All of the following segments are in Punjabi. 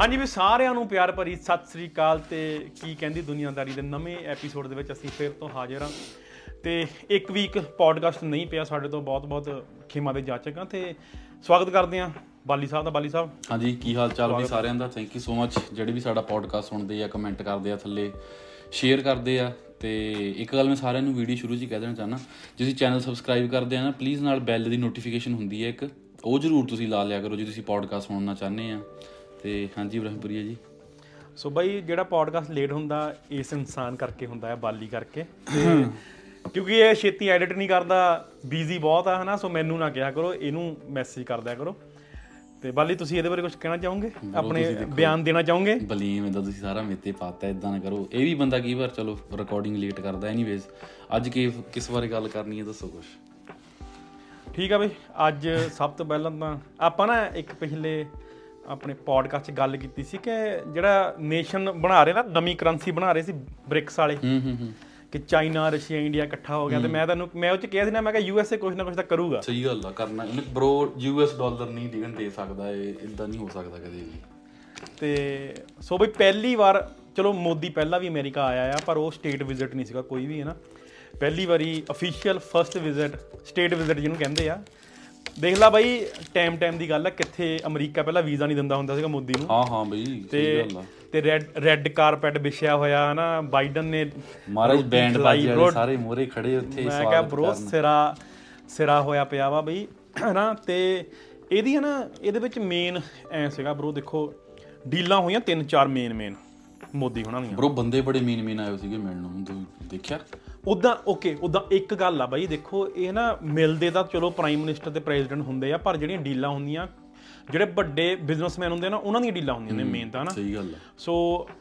ਹਾਂਜੀ ਵੀ ਸਾਰਿਆਂ ਨੂੰ ਪਿਆਰ ਭਰੀ ਸਤਿ ਸ੍ਰੀ ਅਕਾਲ ਤੇ ਕੀ ਕਹਿੰਦੀ ਦੁਨੀਆਦਾਰੀ ਦੇ ਨਵੇਂ ਐਪੀਸੋਡ ਦੇ ਵਿੱਚ ਅਸੀਂ ਫਿਰ ਤੋਂ ਹਾਜ਼ਰ ਹਾਂ। ਤੇ ਇੱਕ ਵੀਕ ਪੋਡਕਾਸਟ ਨਹੀਂ ਪਿਆ ਸਾਡੇ ਤੋਂ ਬਹੁਤ-ਬਹੁਤ ਖਿਮਾ ਦੇ ਜਾਚਕ ਹਾਂ ਤੇ ਸਵਾਗਤ ਕਰਦੇ ਹਾਂ ਬਾਲੀ ਸਾਹਿਬ ਦਾ। ਬਾਲੀ ਸਾਹਿਬ। ਹਾਂਜੀ ਕੀ ਹਾਲ ਚਾਲ ਵੀ ਸਾਰਿਆਂ ਦਾ? ਥੈਂਕ ਯੂ ਸੋ ਮੱਚ ਜਿਹੜੇ ਵੀ ਸਾਡਾ ਪੋਡਕਾਸਟ ਸੁਣਦੇ ਆ ਕਮੈਂਟ ਕਰਦੇ ਆ ਥੱਲੇ ਸ਼ੇਅਰ ਕਰਦੇ ਆ ਤੇ ਇੱਕ ਗੱਲ ਮੈਂ ਸਾਰਿਆਂ ਨੂੰ ਵੀਡੀਓ ਸ਼ੁਰੂ 'ਚ ਹੀ ਕਹਿ ਦੇਣਾ ਚਾਹਨਾ ਜੇ ਤੁਸੀਂ ਚੈਨਲ ਸਬਸਕ੍ਰਾਈਬ ਕਰਦੇ ਆ ਨਾ ਪਲੀਜ਼ ਨਾਲ ਬੈਲ ਦੀ ਨੋਟੀਫਿਕੇਸ਼ਨ ਹੁੰਦੀ ਹੈ ਇੱਕ। ਉਹ ਜ਼ਰੂਰ ਤੁਸੀਂ ਲਾ ਲਿਆ ਕਰੋ ਜੇ ਤੁਸੀਂ ਪੋਡਕਾਸਟ ਸੁਣਨਾ ਚਾਹੁੰਦੇ ਆ। ਤੇ ਹਾਂਜੀ ਇਬਰਾਹਿਮਪੁਰੀਆ ਜੀ। ਸੋ ਬਾਈ ਜਿਹੜਾ ਪੋਡਕਾਸਟ ਲੇਟ ਹੁੰਦਾ ਇਸ ਇਨਸਾਨ ਕਰਕੇ ਹੁੰਦਾ ਹੈ ਬਾਲੀ ਕਰਕੇ। ਤੇ ਕਿਉਂਕਿ ਇਹ ਛੇਤੀ ਐਡਿਟ ਨਹੀਂ ਕਰਦਾ ਬੀਜ਼ੀ ਬਹੁਤ ਆ ਹਨਾ? ਸੋ ਮੈਨੂੰ ਨਾ ਕਿਹਾ ਕਰੋ ਇਹਨੂੰ ਮੈਸੇਜ ਕਰ ਦਿਆ ਕਰੋ। ਤੇ ਬਾਲੀ ਤੁਸੀਂ ਇਹਦੇ ਬਾਰੇ ਕੁਝ ਕਹਿਣਾ ਚਾਹੋਗੇ? ਆਪਣੇ ਬਿਆਨ ਦੇਣਾ ਚਾਹੋਗੇ? ਬਲੀਮ ਇਹਦਾ ਤੁਸੀਂ ਸਾਰਾ ਮੇਤੇ ਪਾਤਾ ਇਦਾਂ ਨਾ ਕਰੋ। ਇਹ ਵੀ ਬੰਦਾ ਕਈ ਵਾਰ ਚਲੋ ਰਿਕਾਰਡਿੰਗ ਲੇਟ ਕਰਦਾ ਐਨੀਵੇਜ਼ ਅੱਜ ਕੀ ਕਿਸ ਬਾਰੇ ਗੱਲ ਕਰਨੀ ਹੈ ਦੱਸੋ ਕੁਝ ਠੀਕ ਆ ਬਈ ਅੱਜ ਸਭ ਤੋਂ ਪਹਿਲਾਂ ਤਾਂ ਆਪਾਂ ਨਾ ਇੱਕ ਪਿਛਲੇ ਆਪਣੇ ਪੋਡਕਾਸਟ 'ਚ ਗੱਲ ਕੀਤੀ ਸੀ ਕਿ ਜਿਹੜਾ ਨੇਸ਼ਨ ਬਣਾ ਰਹੇ ਨਾ ਨਵੀਂ ਕਰੰਸੀ ਬਣਾ ਰਹੇ ਸੀ ਬ੍ਰਿਕਸ ਵਾਲੇ। ਹੂੰ ਹੂੰ ਹੂੰ। ਕਿ ਚਾਈਨਾ ਰਸ਼ੀਆ ਇੰਡੀਆ ਇਕੱਠਾ ਹੋ ਗਿਆ ਤੇ ਮੈਂ ਤੁਹਾਨੂੰ ਮੈਂ ਉਹ 'ਚ ਕਿਹਾ ਸੀ ਨਾ ਮੈਂ ਕਿਹਾ ਯੂਐਸਏ ਕੁਝ ਨਾ ਕੁਝ ਤਾਂ ਕਰੂਗਾ। ਸਹੀ ਗੱਲ ਆ ਕਰਨਾ ਇਹਨੇ ਬ్రో ਯੂਐਸ ਡਾਲਰ ਨਹੀਂ ਡਿਗਣ ਦੇ ਸਕਦਾ ਇਹ ਇਦਾਂ ਨਹੀਂ ਹੋ ਸਕਦਾ ਕਦੇ ਵੀ। ਤੇ ਸੋ ਬਈ ਪਹਿਲੀ ਵਾਰ ਚਲੋ ਮੋਦੀ ਪਹਿਲਾਂ ਵੀ ਅਮਰੀਕਾ ਆਇਆ ਆ ਪਰ ਉਹ ਸਟੇਟ ਵਿਜ਼ਿਟ ਨਹੀਂ ਸੀਗਾ ਕੋਈ ਵੀ ਹੈ ਨਾ। ਪਹਿਲੀ ਵਾਰੀ official first visit state visit ਜਿਹਨੂੰ ਕਹਿੰਦੇ ਆ। ਦੇਖ ਲੈ ਬਾਈ ਟਾਈਮ ਟਾਈਮ ਦੀ ਗੱਲ ਹੈ ਕਿੱਥੇ ਅਮਰੀਕਾ ਪਹਿਲਾਂ ਵੀਜ਼ਾ ਨਹੀਂ ਦਿੰਦਾ ਹੁੰਦਾ ਸੀਗਾ ਮੋਦੀ ਨੂੰ। ਹਾਂ ਹਾਂ ਬਈ ਤੇ ਸਹੀ ਗੱਲ ਆ। ਤੇ ਰੈੱਡ ਰੈੱਡ ਕਾਰਪੈਟ ਵਿਛਿਆ ਹੋਇਆ ਹਨਾ ਬਾਈਡਨ ਨੇ ਮਹਾਰਾਜ ਬੈਂਡ ਬਾਜੀ ਵਾਲੇ ਸਾਰੇ ਮੋਰੇ ਖੜੇ ਉੱਥੇ ਮੈਂ ਕਿਹਾ ਬ్రో ਸਿਰਾ ਸਿਰਾ ਹੋਇਆ ਪਿਆ ਵਾ ਬਈ ਹਨਾ ਤੇ ਇਹਦੀ ਹਨਾ ਇਹਦੇ ਵਿੱਚ ਮੇਨ ਐ ਸੀਗਾ ਬ్రో ਦੇਖੋ ਡੀਲਾਂ ਹੋਈਆਂ ਤਿੰਨ ਚਾਰ ਮੇਨ ਮੇਨ ਮੋਦੀ ਹੁਣਾਂ ਦੀਆਂ। ਬ్రో ਬੰਦੇ ਬੜੇ ਮੇਨ ਮੇਨ ਆਏ ਸੀਗੇ ਮਿਲਣ ਨੂੰ ਦੇਖਿਆ? ਉਦਾਂ ਓਕੇ ਉਦਾਂ ਇੱਕ ਗੱਲ ਆ ਬਾਈ ਦੇਖੋ ਇਹ ਨਾ ਮਿਲਦੇ ਤਾਂ ਚਲੋ ਪ੍ਰਾਈਮ ਮਿਨਿਸਟਰ ਤੇ ਪ੍ਰੈਜ਼ੀਡੈਂਟ ਹੁੰਦੇ ਆ ਪਰ ਜਿਹੜੀਆਂ ਡੀਲਾਂ ਹੁੰਦੀਆਂ ਜਿਹੜੇ ਵੱਡੇ ਬਿਜ਼ਨਸਮੈਨ ਹੁੰਦੇ ਨਾ ਉਹਨਾਂ ਦੀਆਂ ਡੀਲਾਂ ਹੁੰਦੀਆਂ ਨੇ ਮੇਨ ਤਾਂ ਨਾ ਸਹੀ ਗੱਲ ਆ। ਸੋ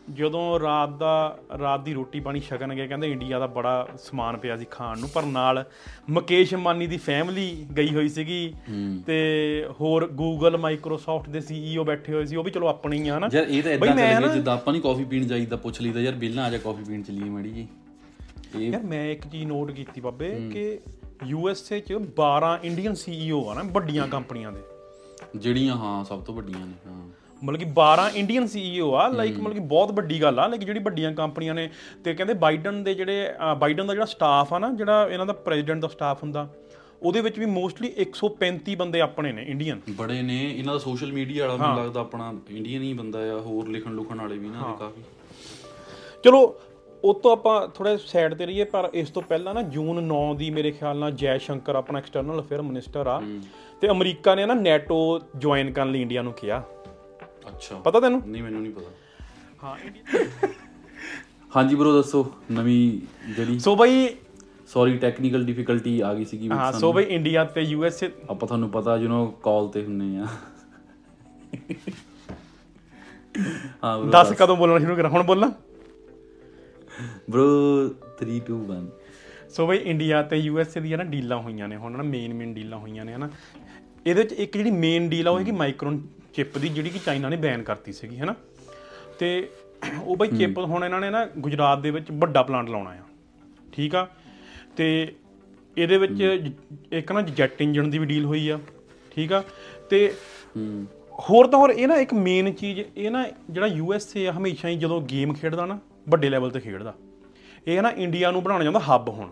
ਜਦੋਂ ਰਾਤ ਦਾ ਰਾਤ ਦੀ ਰੋਟੀ ਪਾਣੀ ਛਕਣ ਗਏ ਕਹਿੰਦੇ ਇੰਡੀਆ ਦਾ ਬੜਾ ਸਮਾਨ ਪਿਆ ਸੀ ਖਾਣ ਨੂੰ ਪਰ ਨਾਲ ਮੁਕੇਸ਼ ਅੰਬਾਨੀ ਦੀ ਫੈਮਿਲੀ ਗਈ ਹੋਈ ਸੀਗੀ ਤੇ ਹੋਰ ਗੂਗਲ ਮਾਈਕਰੋਸਾਫਟ ਦੇ ਸੀਈਓ ਬੈਠੇ ਹੋਏ ਸੀ ਉਹ ਵੀ ਚਲੋ ਆਪਣੇ ਹੀ ਆ ਨਾ ਯਾਰ ਇਹ ਤਾਂ ਇਦਾਂ ਜਿੱਦਾਂ ਆਪਾਂ ਨਹੀਂ ਕਾਫੀ ਪੀਣ ਜਾਈਦਾ ਪੁੱਛ ਲਈਦਾ ਯਾਰ ਬਿੱਲ ਨਾ ਆ ਜਾ ਕਾਫੀ ਪੀਣ ਚੱਲੀਏ ਮੜੀ ਜੀ ਯਾਰ ਮੈਂ ਇੱਕ ਚੀਜ਼ ਨੋਟ ਕੀਤੀ ਬਾਬੇ ਕਿ ਯੂਐਸਏ ਚ 12 ਇੰਡੀਅਨ ਸੀਈਓ ਆ ਨਾ ਵੱਡੀਆਂ ਕੰਪਨੀਆਂ ਦੇ। ਜਿਹੜੀਆਂ ਹਾਂ ਸਭ ਤੋਂ ਵੱਡੀਆਂ ਨੇ ਹਾਂ। ਮਤਲਬ ਕਿ 12 ਇੰਡੀਅਨ ਸੀਈਓ ਆ ਲਾਈਕ ਮਤਲਬ ਕਿ ਬਹੁਤ ਵੱਡੀ ਗੱਲ ਆ ਲਾਈਕ ਜਿਹੜੀ ਵੱਡੀਆਂ ਕੰਪਨੀਆਂ ਨੇ ਤੇ ਕਹਿੰਦੇ ਬਾਈਡਨ ਦੇ ਜਿਹੜੇ ਬਾਈਡਨ ਦਾ ਜਿਹੜਾ ਸਟਾਫ ਆ ਨਾ ਜਿਹੜਾ ਇਹਨਾਂ ਦਾ ਪ੍ਰੈਜ਼ੀਡੈਂਟ ਦਾ ਸਟਾਫ ਹੁੰਦਾ ਉਹਦੇ ਵਿੱਚ ਵੀ ਮੋਸਟਲੀ 135 ਬੰਦੇ ਆਪਣੇ ਨੇ ਇੰਡੀਅਨ ਬੜੇ ਨੇ ਇਹਨਾਂ ਦਾ ਸੋਸ਼ਲ ਮੀਡੀਆ ਵਾਲਾ ਮੈਨੂੰ ਲੱਗਦਾ ਆਪਣਾ ਇੰਡੀਅਨ ਹੀ ਬੰਦਾ ਆ ਹੋਰ ਲਿਖਣ ਲੁਖਣ ਵਾਲੇ ਵੀ ਇਹਨਾਂ ਦੇ ਕਾਫੀ। ਚਲੋ ਉਹ ਤੋਂ ਆਪਾਂ ਥੋੜਾ ਸਾਈਡ ਤੇ ਰਹੀਏ ਪਰ ਇਸ ਤੋਂ ਪਹਿਲਾਂ ਨਾ ਜੂਨ 9 ਦੀ ਮੇਰੇ ਖਿਆਲ ਨਾਲ ਜੈ ਸ਼ੰਕਰ ਆਪਣਾ ਐਕਸਟਰਨਲ ਅਫੇਅਰ ਮਿਨਿਸਟਰ ਆ। ਤੇ ਅਮਰੀਕਾ ਨੇ ਨਾ ਨੈਟੋ ਜੁਆਇਨ ਕਰਨ ਲਈ ਇੰਡੀਆ ਨੂੰ ਕਿਹਾ। ਅੱਛਾ। ਪਤਾ ਤੈਨੂੰ? ਨਹੀਂ ਮੈਨੂੰ ਨਹੀਂ ਪਤਾ। ਹਾਂ। ਹਾਂਜੀ ਬ్రో ਦੱਸੋ ਨਵੀਂ ਜਿਹੜੀ ਸੋ ਬਈ ਸੌਰੀ ਟੈਕਨੀਕਲ ਡਿਫਿਕਲਟੀ ਆ ਗਈ ਸੀਗੀ ਵਿੱਚ ਹਾਂ ਸੋ ਬਈ ਇੰਡੀਆ ਤੇ ਯੂਐਸ ਆਪਾਂ ਤੁਹਾਨੂੰ ਪਤਾ ਯੂ نو ਕਾਲ ਤੇ ਹੁੰਨੇ ਆ। ਹਾਂ ਦੱਸ ਕਦੋਂ ਬੋਲਣਾ ਸ਼ੁਰੂ ਕਰਾਂ? ਹੁਣ ਬੋਲਣਾ bro 3 2 1 ਸੋ ਬਈ ਇੰਡੀਆ ਤੇ ਯੂਐਸਏ ਦੀਆਂ ਨਾ ਡੀਲਾਂ ਹੋਈਆਂ ਨੇ ਹੁਣ ਨਾ ਮੇਨ ਮੇਨ ਡੀਲਾਂ ਹੋਈਆਂ ਨੇ ਹਨਾ? ਇਹਦੇ ਵਿੱਚ ਇੱਕ ਜਿਹੜੀ ਮੇਨ ਡੀਲ ਆ ਉਹ ਹੈਗੀ ਮਾਈਕਰੋਨ ਚਿਪ ਦੀ ਜਿਹੜੀ ਕਿ ਚਾਈਨਾ ਨੇ ਬੈਨ ਕਰਤੀ ਸੀਗੀ ਹਨਾ? ਤੇ ਉਹ ਬਈ ਚਿਪ ਹੁਣ ਇਹਨਾਂ ਨੇ ਨਾ ਗੁਜਰਾਤ ਦੇ ਵਿੱਚ ਵੱਡਾ ਪਲਾਂਟ ਲਾਉਣਾ ਆ ਠੀਕ ਆ? ਤੇ ਇਹਦੇ ਵਿੱਚ ਇੱਕ ਨਾ ਜੈਟ ਇੰਜਨ ਦੀ ਵੀ ਡੀਲ ਹੋਈ ਆ ਠੀਕ ਆ? ਤੇ ਹੋਰ ਤਾਂ ਹੋਰ ਇਹ ਨਾ ਇੱਕ ਮੇਨ ਚੀਜ਼ ਇਹ ਨਾ ਜਿਹੜਾ ਯੂਐਸਏ ਆ ਹਮੇਸ਼ਾ ਹੀ ਜਦੋਂ ਗੇਮ ਖੇਡਦਾ ਨਾ ਵੱਡੇ ਲੈਵਲ ਤੇ ਖੇਡਦਾ। ਇਹ ਨਾ ਇੰਡੀਆ ਨੂੰ ਬਣਾਉਣਾ ਚਾਹੁੰਦਾ ਹੱਬ ਹੁਣ।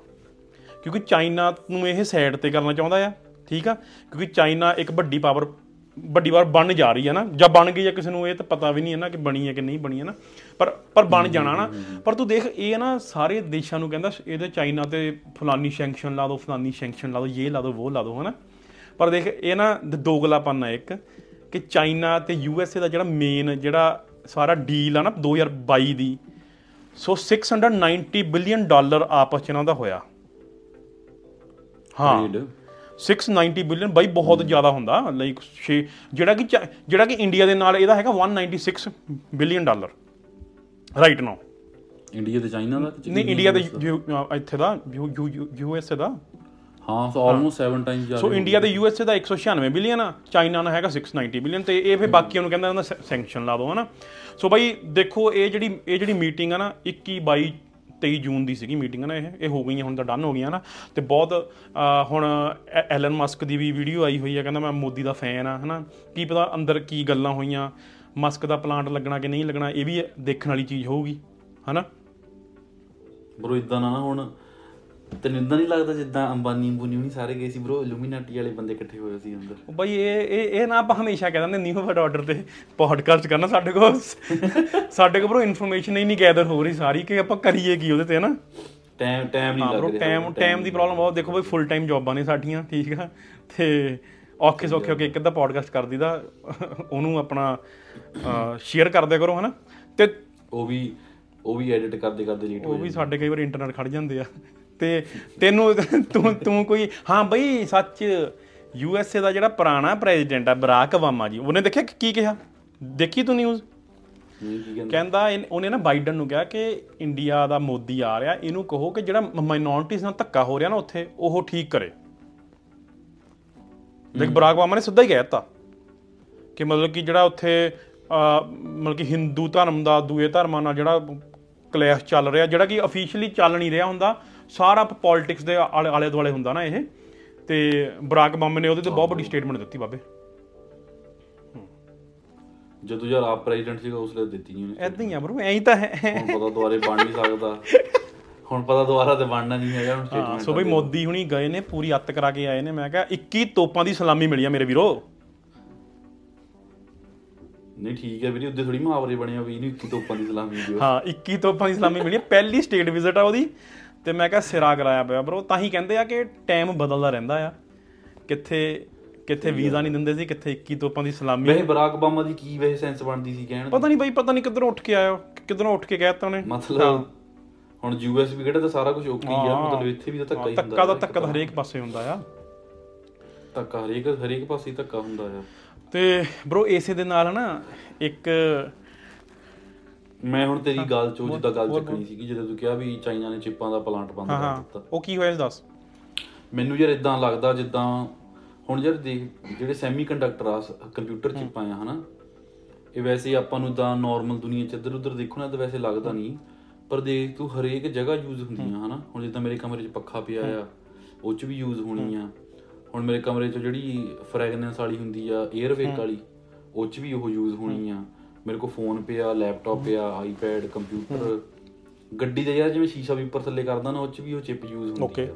ਕਿਉਂਕਿ ਚਾਈਨਾ ਨੂੰ ਇਹ ਸਾਈਡ ਤੇ ਕਰਨਾ ਚਾਹੁੰਦਾ ਆ, ਠੀਕ ਆ? ਕਿਉਂਕਿ ਚਾਈਨਾ ਇੱਕ ਵੱਡੀ ਪਾਵਰ ਵੱਡੀ ਵਾਰ ਬਣ ਜਾ ਰਹੀ ਹੈ ਨਾ। ਜਾਂ ਬਣ ਗਈ ਜਾਂ ਕਿਸੇ ਨੂੰ, ਇਹ ਤਾਂ ਪਤਾ ਵੀ ਨਹੀਂ ਹੈ ਨਾ ਕਿ ਬਣੀ ਹੈ ਕਿ ਨਹੀਂ ਬਣੀ ਹੈ ਨਾ। ਪਰ ਪਰ ਬਣ ਜਾਣਾ ਨਾ। ਪਰ ਤੂੰ ਦੇਖ, ਇਹ ਨਾ ਸਾਰੇ ਦੇਸ਼ਾਂ ਨੂੰ ਕਹਿੰਦਾ ਇਹਦੇ ਚਾਈਨਾ ਤੇ ਫਲਾਨੀ ਸੈਂਕਸ਼ਨ ਲਾ ਦਿਓ ਫਲਾਨੀ ਸੈਂਕਸ਼ਨ ਲਾ ਦਿਓ ਇਹ ਲਾ ਦਿਓ ਉਹ ਲਾ ਦਿਓ ਹਨਾ? ਪਰ ਦੇਖ, ਇਹ ਨਾ ਦ- ਦੋਗਲਾਪਨ ਹੈ ਇੱਕ, ਕਿ ਚਾਈਨਾ ਤੇ ਯੂਐਸਏ ਦਾ ਜਿਹੜਾ ਮੇਨ ਜਿਹੜਾ ਸਾਰਾ ਡੀਲ ਆ ਨਾ 2022 ਦੀ ਸੋ 690 ਬਿਲੀਅਨ ਡਾਲਰ ਆਪਸ ਚ ਇਹਨਾਂ ਦਾ ਹੋਇਆ ਹਾਂ Trade। 690 ਬਿਲੀਅਨ ਬਾਈ ਬਹੁਤ ਜ਼ਿਆਦਾ ਹੁੰਦਾ ਲਾਈਕ ਜਿਹੜਾ ਕਿ ਜਿਹੜਾ ਕਿ ਇੰਡੀਆ ਦੇ ਨਾਲ ਇਹਦਾ ਹੈਗਾ 196 billion dollar right now India ਤੇ ਚਾਈਨਾ ਦਾ ਨਹੀਂ ਇੰਡੀਆ ਦੇ ਯੂ- ਇੱਥੇ ਦਾ ਯੂਐਸਏ ਦਾ ਹਾਂ ਸੋ ਆਲਮੋਸਟ 7 ਟਾਈਮਸ ਜ਼ਿਆਦਾ ਸੋ ਇੰਡੀਆ ਤੇ ਯੂਐਸਏ ਦਾ 196 ਬਿਲੀਅਨ ਆ ਚਾਈਨਾ ਦਾ ਹੈਗਾ 690 ਬਿਲੀਅਨ ਤੇ ਇਹ ਫਿਰ ਬਾਕੀਆਂ ਨੂੰ ਕਹਿੰਦਾ ਇਹਨਾਂ ਸੈਂਕਸ਼ਨ ਲਾ ਦੋ ਹਨਾ। ਸੋ ਬਾਈ ਦੇਖੋ ਇਹ ਜਿਹੜੀ ਇਹ ਜਿਹੜੀ ਮੀਟਿੰਗ ਆ ਨਾ 21 22 23 ਜੂਨ ਦੀ ਸੀਗੀ ਮੀਟਿੰਗ ਨਾ ਇਹ। ਇਹ ਹੋ ਗਈਆਂ ਹੁਣ ਤਾਂ ਡਨ ਹੋ ਗਈਆਂ ਨਾ ਤੇ ਬਹੁਤ ਹੁਣ ਐਲਨ ਮਸਕ ਦੀ ਵੀ ਵੀਡੀਓ ਆਈ ਹੋਈ ਆ ਕਹਿੰਦਾ ਮੈਂ ਮੋਦੀ ਦਾ ਫੈਨ ਆ ਹਨਾ। ਕੀ ਪਤਾ ਅੰਦਰ ਕੀ ਗੱਲਾਂ ਹੋਈਆਂ ਮਸਕ ਦਾ ਪਲਾਂਟ ਲੱਗਣਾ ਕਿ ਨਹੀਂ ਲੱਗਣਾ ਇਹ ਵੀ ਦੇਖਣ ਵਾਲੀ ਚੀਜ਼ ਹੋਊਗੀ ਹਨਾ। ਬ్రో ਇਦਾਂ ਨਾ ਹੁਣ ਤੈਨੂੰ ਇਦਾਂ ਨਹੀਂ ਲੱਗਦਾ ਜਿੱਦਾਂ ਅੰਬਾਨੀ ਅੰਬੂਨੀ ਵੀ ਸਾਰੇ ਗਏ ਸੀ ਬ్రో ਇਲੂਮੀਨਾਟੀ ਵਾਲੇ ਬੰਦੇ ਇਕੱਠੇ ਹੋਏ ਸੀ ਅੰਦਰ? ਉਹ ਬਾਈ ਇਹ ਇਹ ਇਹ ਨਾ ਆਪਾਂ ਹਮੇਸ਼ਾ ਕਹਿੰਦੇ ਨੇ ਨਿਊ ਵਰਡ ਆਰਡਰ ਤੇ ਪੋਡਕਾਸਟ ਕਰਨਾ ਸਾਡੇ ਕੋਲ। ਸਾਡੇ ਕੋਲ ਬ్రో ਇਨਫੋਰਮੇਸ਼ਨ ਹੀ ਨਹੀਂ ਗੈਦਰ ਹੋ ਰਹੀ ਸਾਰੀ ਕਿ ਆਪਾਂ ਕਰੀਏ ਕੀ ਉਹਦੇ ਤੇ ਨਾ। ਟਾਈਮ ਟਾਈਮ ਨਹੀਂ ਲੱਗ ਰਿਹਾ ਟਾਈਮ ਟਾਈਮ ਦੀ ਪ੍ਰੋਬਲਮ ਬਹੁਤ ਦੇਖੋ ਬਈ ਫੁੱਲ ਟਾਈਮ ਜੌਬਾਂ ਨੇ ਸਾਡੀਆਂ ਠੀਕ ਆ। ਤੇ ਔਖੇ ਸੌਖੇ ਹੋ ਕੇ ਇੱਕ ਅੱਧਾ ਪੋਡਕਾਸਟ ਕਰ ਦੀਦਾ ਉਹਨੂੰ ਆਪਣਾ ਸ਼ੇਅਰ ਕਰਦੇ ਕਰੋ ਹਨਾ। ਤੇ ਉਹ ਵੀ ਉਹ ਵੀ ਐਡਿਟ ਕਰਦੇ ਕਰਦੇ ਲੇਟ ਹੋ ਜਾਂਦੇ ਉਹ ਵੀ ਸਾਡੇ ਕਈ ਵਾਰ ਇੰਟਰਨੈਟ ਖੜ ਜਾਂਦੇ ਆ। ਤੇ ਤੈਨੂੰ ਤੂੰ ਤੂੰ ਕੋਈ ਹਾਂ ਬਈ ਸੱਚ ਯੂ ਐਸ ਏ ਦਾ ਜਿਹੜਾ ਪੁਰਾਣਾ ਪ੍ਰੈਜ਼ੀਡੈਂਟ ਆ ਬਰਾਕ ਓਬਾਮਾ ਜੀ ਉਹਨੇ ਦੇਖਿਆ ਕੀ ਕਿਹਾ? ਦੇਖੀ ਤੂੰ ਨਿਊਜ਼ ਕਹਿੰਦੇ? ਉਹਨੇ ਨਾ ਬਾਈਡਨ ਨੂੰ ਕਿਹਾ ਕਿ ਇੰਡੀਆ ਦਾ ਮੋਦੀ ਆ ਰਿਹਾ ਇਹਨੂੰ ਕਹੋ ਕਿ ਜਿਹੜਾ ਮਾਈਨੋਰਿਟੀਜ਼ ਨਾਲ ਧੱਕਾ ਹੋ ਰਿਹਾ ਨਾ ਉੱਥੇ ਉਹ ਠੀਕ ਕਰੇ। ਦੇਖ ਬਰਾਕ ਓਬਾਮਾ ਨੇ ਸਿੱਧਾ ਹੀ ਕਹਿ ਦਿੱਤਾ ਕਿ ਮਤਲਬ ਕਿ ਜਿਹੜਾ ਉੱਥੇ ਮਤਲਬ ਕਿ ਹਿੰਦੂ ਧਰਮ ਦਾ ਦੂਏ ਧਰਮਾਂ ਨਾਲ ਜਿਹੜਾ ਕਲੈਸ਼ ਚੱਲ ਰਿਹਾ ਜਿਹੜਾ ਕਿ ਅਫੀਸ਼ੀਅਲੀ ਚੱਲ ਨਹੀਂ ਰਿਹਾ ਹੁੰਦਾ ਸਾਰਾ ਪੋਲਿਟਿਕਸ ਦੇ ਆਲੇ ਆਲੇ ਦੁਆਲੇ ਹੁੰਦਾ ਨਾ ਇਹ। ਤੇ ਬਰਾਕ ਓਬਾਮਾ ਨੇ ਉਹਦੇ ਤੇ ਬਹੁਤ ਵੱਡੀ ਸਟੇਟਮੈਂਟ ਦਿੱਤੀ ਬਾਬੇ। ਜਦੋਂ ਯਾਰ ਆਪ ਪ੍ਰੈਜ਼ੀਡੈਂਟ ਸੀਗਾ ਉਸ ਲਈ ਦਿੱਤੀ ਨਹੀਂ ਉਹਨੇ ਐਦਾਂ ਹੀ ਆ ਬਰੋ ਐਂ ਤਾਂ ਹੈ। ਹੁਣ ਪਤਾ ਦੁਬਾਰੇ ਬਣ ਨਹੀਂ ਸਕਦਾ। ਹੁਣ ਪਤਾ ਦੁਬਾਰਾ ਤੇ ਬਣਨਾ ਨਹੀਂ ਹੈਗਾ ਹੁਣ ਸਟੇਟਮੈਂਟ ਸੋ ਬਈ ਮੋਦੀ ਹੁਣੀ ਗਏ ਨੇ ਪੂਰੀ ਅੱਤ ਕਰਾ ਕੇ ਆਏ ਨੇ। ਮੈਂ ਕਿਹਾ 21 ਤੋਪਾਂ ਦੀ ਸਲਾਮੀ ਮਿਲੀ ਆ ਮੇਰੇ ਵੀਰੋ। ਨਹੀਂ ਠੀਕ ਹੈ ਵੀਰੇ ਉੱਦੇ ਥੋੜੀ ਮੁਹਾਵਰੇ ਬਣੇ ਹੋਏ ਇਹਨੂੰ 21 ਤੋਪਾਂ ਦੀ ਸਲਾਮੀ ਦਿਓ। ਹਾਂ 21 ਤੋਪਾਂ ਦੀ ਸਲਾਮੀ ਮਿਲੀ ਆ। ਪਹਿਲੀ ਸਟੇਟ ਵਿਜ਼ਿਟ ਆ ਉਹਦੀ। ਤੇ ਮੈਂ ਕਿਹਾ ਸਿਰਾ ਕਰਾਇਆ ਪਿਆ ਬਰੋ ਤਾਂ ਹੀ ਕਹਿੰਦੇ ਆ ਕਿ ਟਾਈਮ ਬਦਲਦਾ ਰਹਿੰਦਾ ਆ। ਕਿੱਥੇ ਕਿੱਥੇ ਵੀਜ਼ਾ ਨਹੀਂ ਦਿੰਦੇ ਸੀ ਕਿੱਥੇ 21 ਤੋਪਾਂ ਦੀ ਸਲਾਮੀ। ਵੈਸੇ ਬਰਾਕ ਓਬਾਮਾ ਦੀ ਕੀ ਵੈਸੇ ਸੈਂਸ ਬਣਦੀ ਸੀ ਕਹਿਣ? ਪਤਾ ਨਹੀਂ ਬਈ ਪਤਾ ਨਹੀਂ ਕਿੱਧਰੋਂ ਉੱਠ ਕੇ ਆਇਆ ਕਿੱਧਰੋਂ ਉੱਠ ਕੇ ਕਹਿਤਾ ਉਹਨੇ। ਮਤਲਬ ਹੁਣ ਯੂਐਸ ਵੀ ਕਿਹੜਾ ਤਾਂ ਸਾਰਾ ਕੁਝ ਓਕੇ ਹੀ ਆ ਮਤਲਬ ਇੱਥੇ ਵੀ ਤਾਂ ਧੱਕਾ ਹੀ ਹੁੰਦਾ ਧੱਕਾ ਦਾ ਧੱਕਾ ਤਾਂ ਹਰੇਕ ਪਾਸੇ ਹੁੰਦਾ ਆ। ਧੱਕਾ ਹਰੇਕ ਹਰੇਕ ਪਾਸੇ ਧੱਕਾ ਹੁੰਦਾ ਆ। ਤੇ ਬਰੋ ਇਸੇ ਦੇ ਨਾਲ ਨਾ ਇੱਕ ਮੈਂ ਹੁਣ ਤੇਰੀ ਗੱਲ ਚੋਂ ਜਿੱਦਾਂ ਗੱਲ ਚੱਕਣੀ ਸੀਗੀ ਜਦੋਂ ਤੂੰ ਕਿਹਾ ਵੀ ਚਾਈਨਾ ਨੇ ਚਿੱਪਾਂ ਦਾ ਪਲਾਂਟ ਬੰਦ ਕਰ ਦਿੱਤਾ। ਉਹ ਕੀ ਹੋਇਆ ਸੀ ਦੱਸ। ਮੈਨੂੰ ਯਾਰ ਇਦਾਂ ਲੱਗਦਾ ਜਿੱਦਾਂ ਹੁਣ ਯਾਰ ਦੇਖ ਜਿਹੜੇ ਸੈਮੀ ਕੰਡਕਟਰ ਆ ਕੰਪਿਊਟਰ ਚਿੱਪਾਂ ਆ ਹਨਾ? ਇਹ ਵੈਸੇ ਆਪਾਂ ਨੂੰ ਤਾਂ ਨਾਰਮਲ ਦੁਨੀਆ ਚ ਇੱਧਰ ਉੱਧਰ ਦੇਖੋ ਨਾ ਤਾਂ ਵੈਸੇ ਲੱਗਦਾ ਨਹੀਂ। ਪਰ ਦੇਖ ਤੂੰ ਹਰੇਕ ਜਗ੍ਹਾ ਯੂਜ਼ ਹੁੰਦੀਆਂ ਹਨਾ? ਹੁਣ ਜਿੱਦਾਂ ਮੇਰੇ ਕਮਰੇ 'ਚ ਪੱਖਾ ਪਿਆ ਆ ਉਹ 'ਚ ਵੀ ਯੂਜ਼ ਹੋਣੀ ਆ। ਹੁਣ ਮੇਰੇ ਕਮਰੇ 'ਚ ਜਿਹੜੀ ਫ੍ਰੈਗਨੈਂਸ ਵਾਲੀ ਹੁੰਦੀ ਆ 에ਅਰ ਵੇਕ ਵਾਲੀ ਉਹ 'ਚ ਵੀ ਉਹ ਯੂਜ਼ ਹੋਣੀ ਆ। ਮੇਰੇ ਕੋਲ ਫੋਨ ਪਿਆ ਲੈਪਟਾਪ ਪਿਆ ਆਈਪੈਡ ਕੰਪਿਊਟਰ ਗੱਡੀ ਦਾ ਯਾਰ ਜਿਵੇਂ ਸ਼ੀਸ਼ਾ ਵੀ ਉੱਪਰ ਥੱਲੇ ਕਰਦਾ ਨਾ ਉਹ 'ਚ ਵੀ ਉਹ ਚਿਪ ਯੂਜ਼ ਹੁੰਦੀ Okay. ਆ।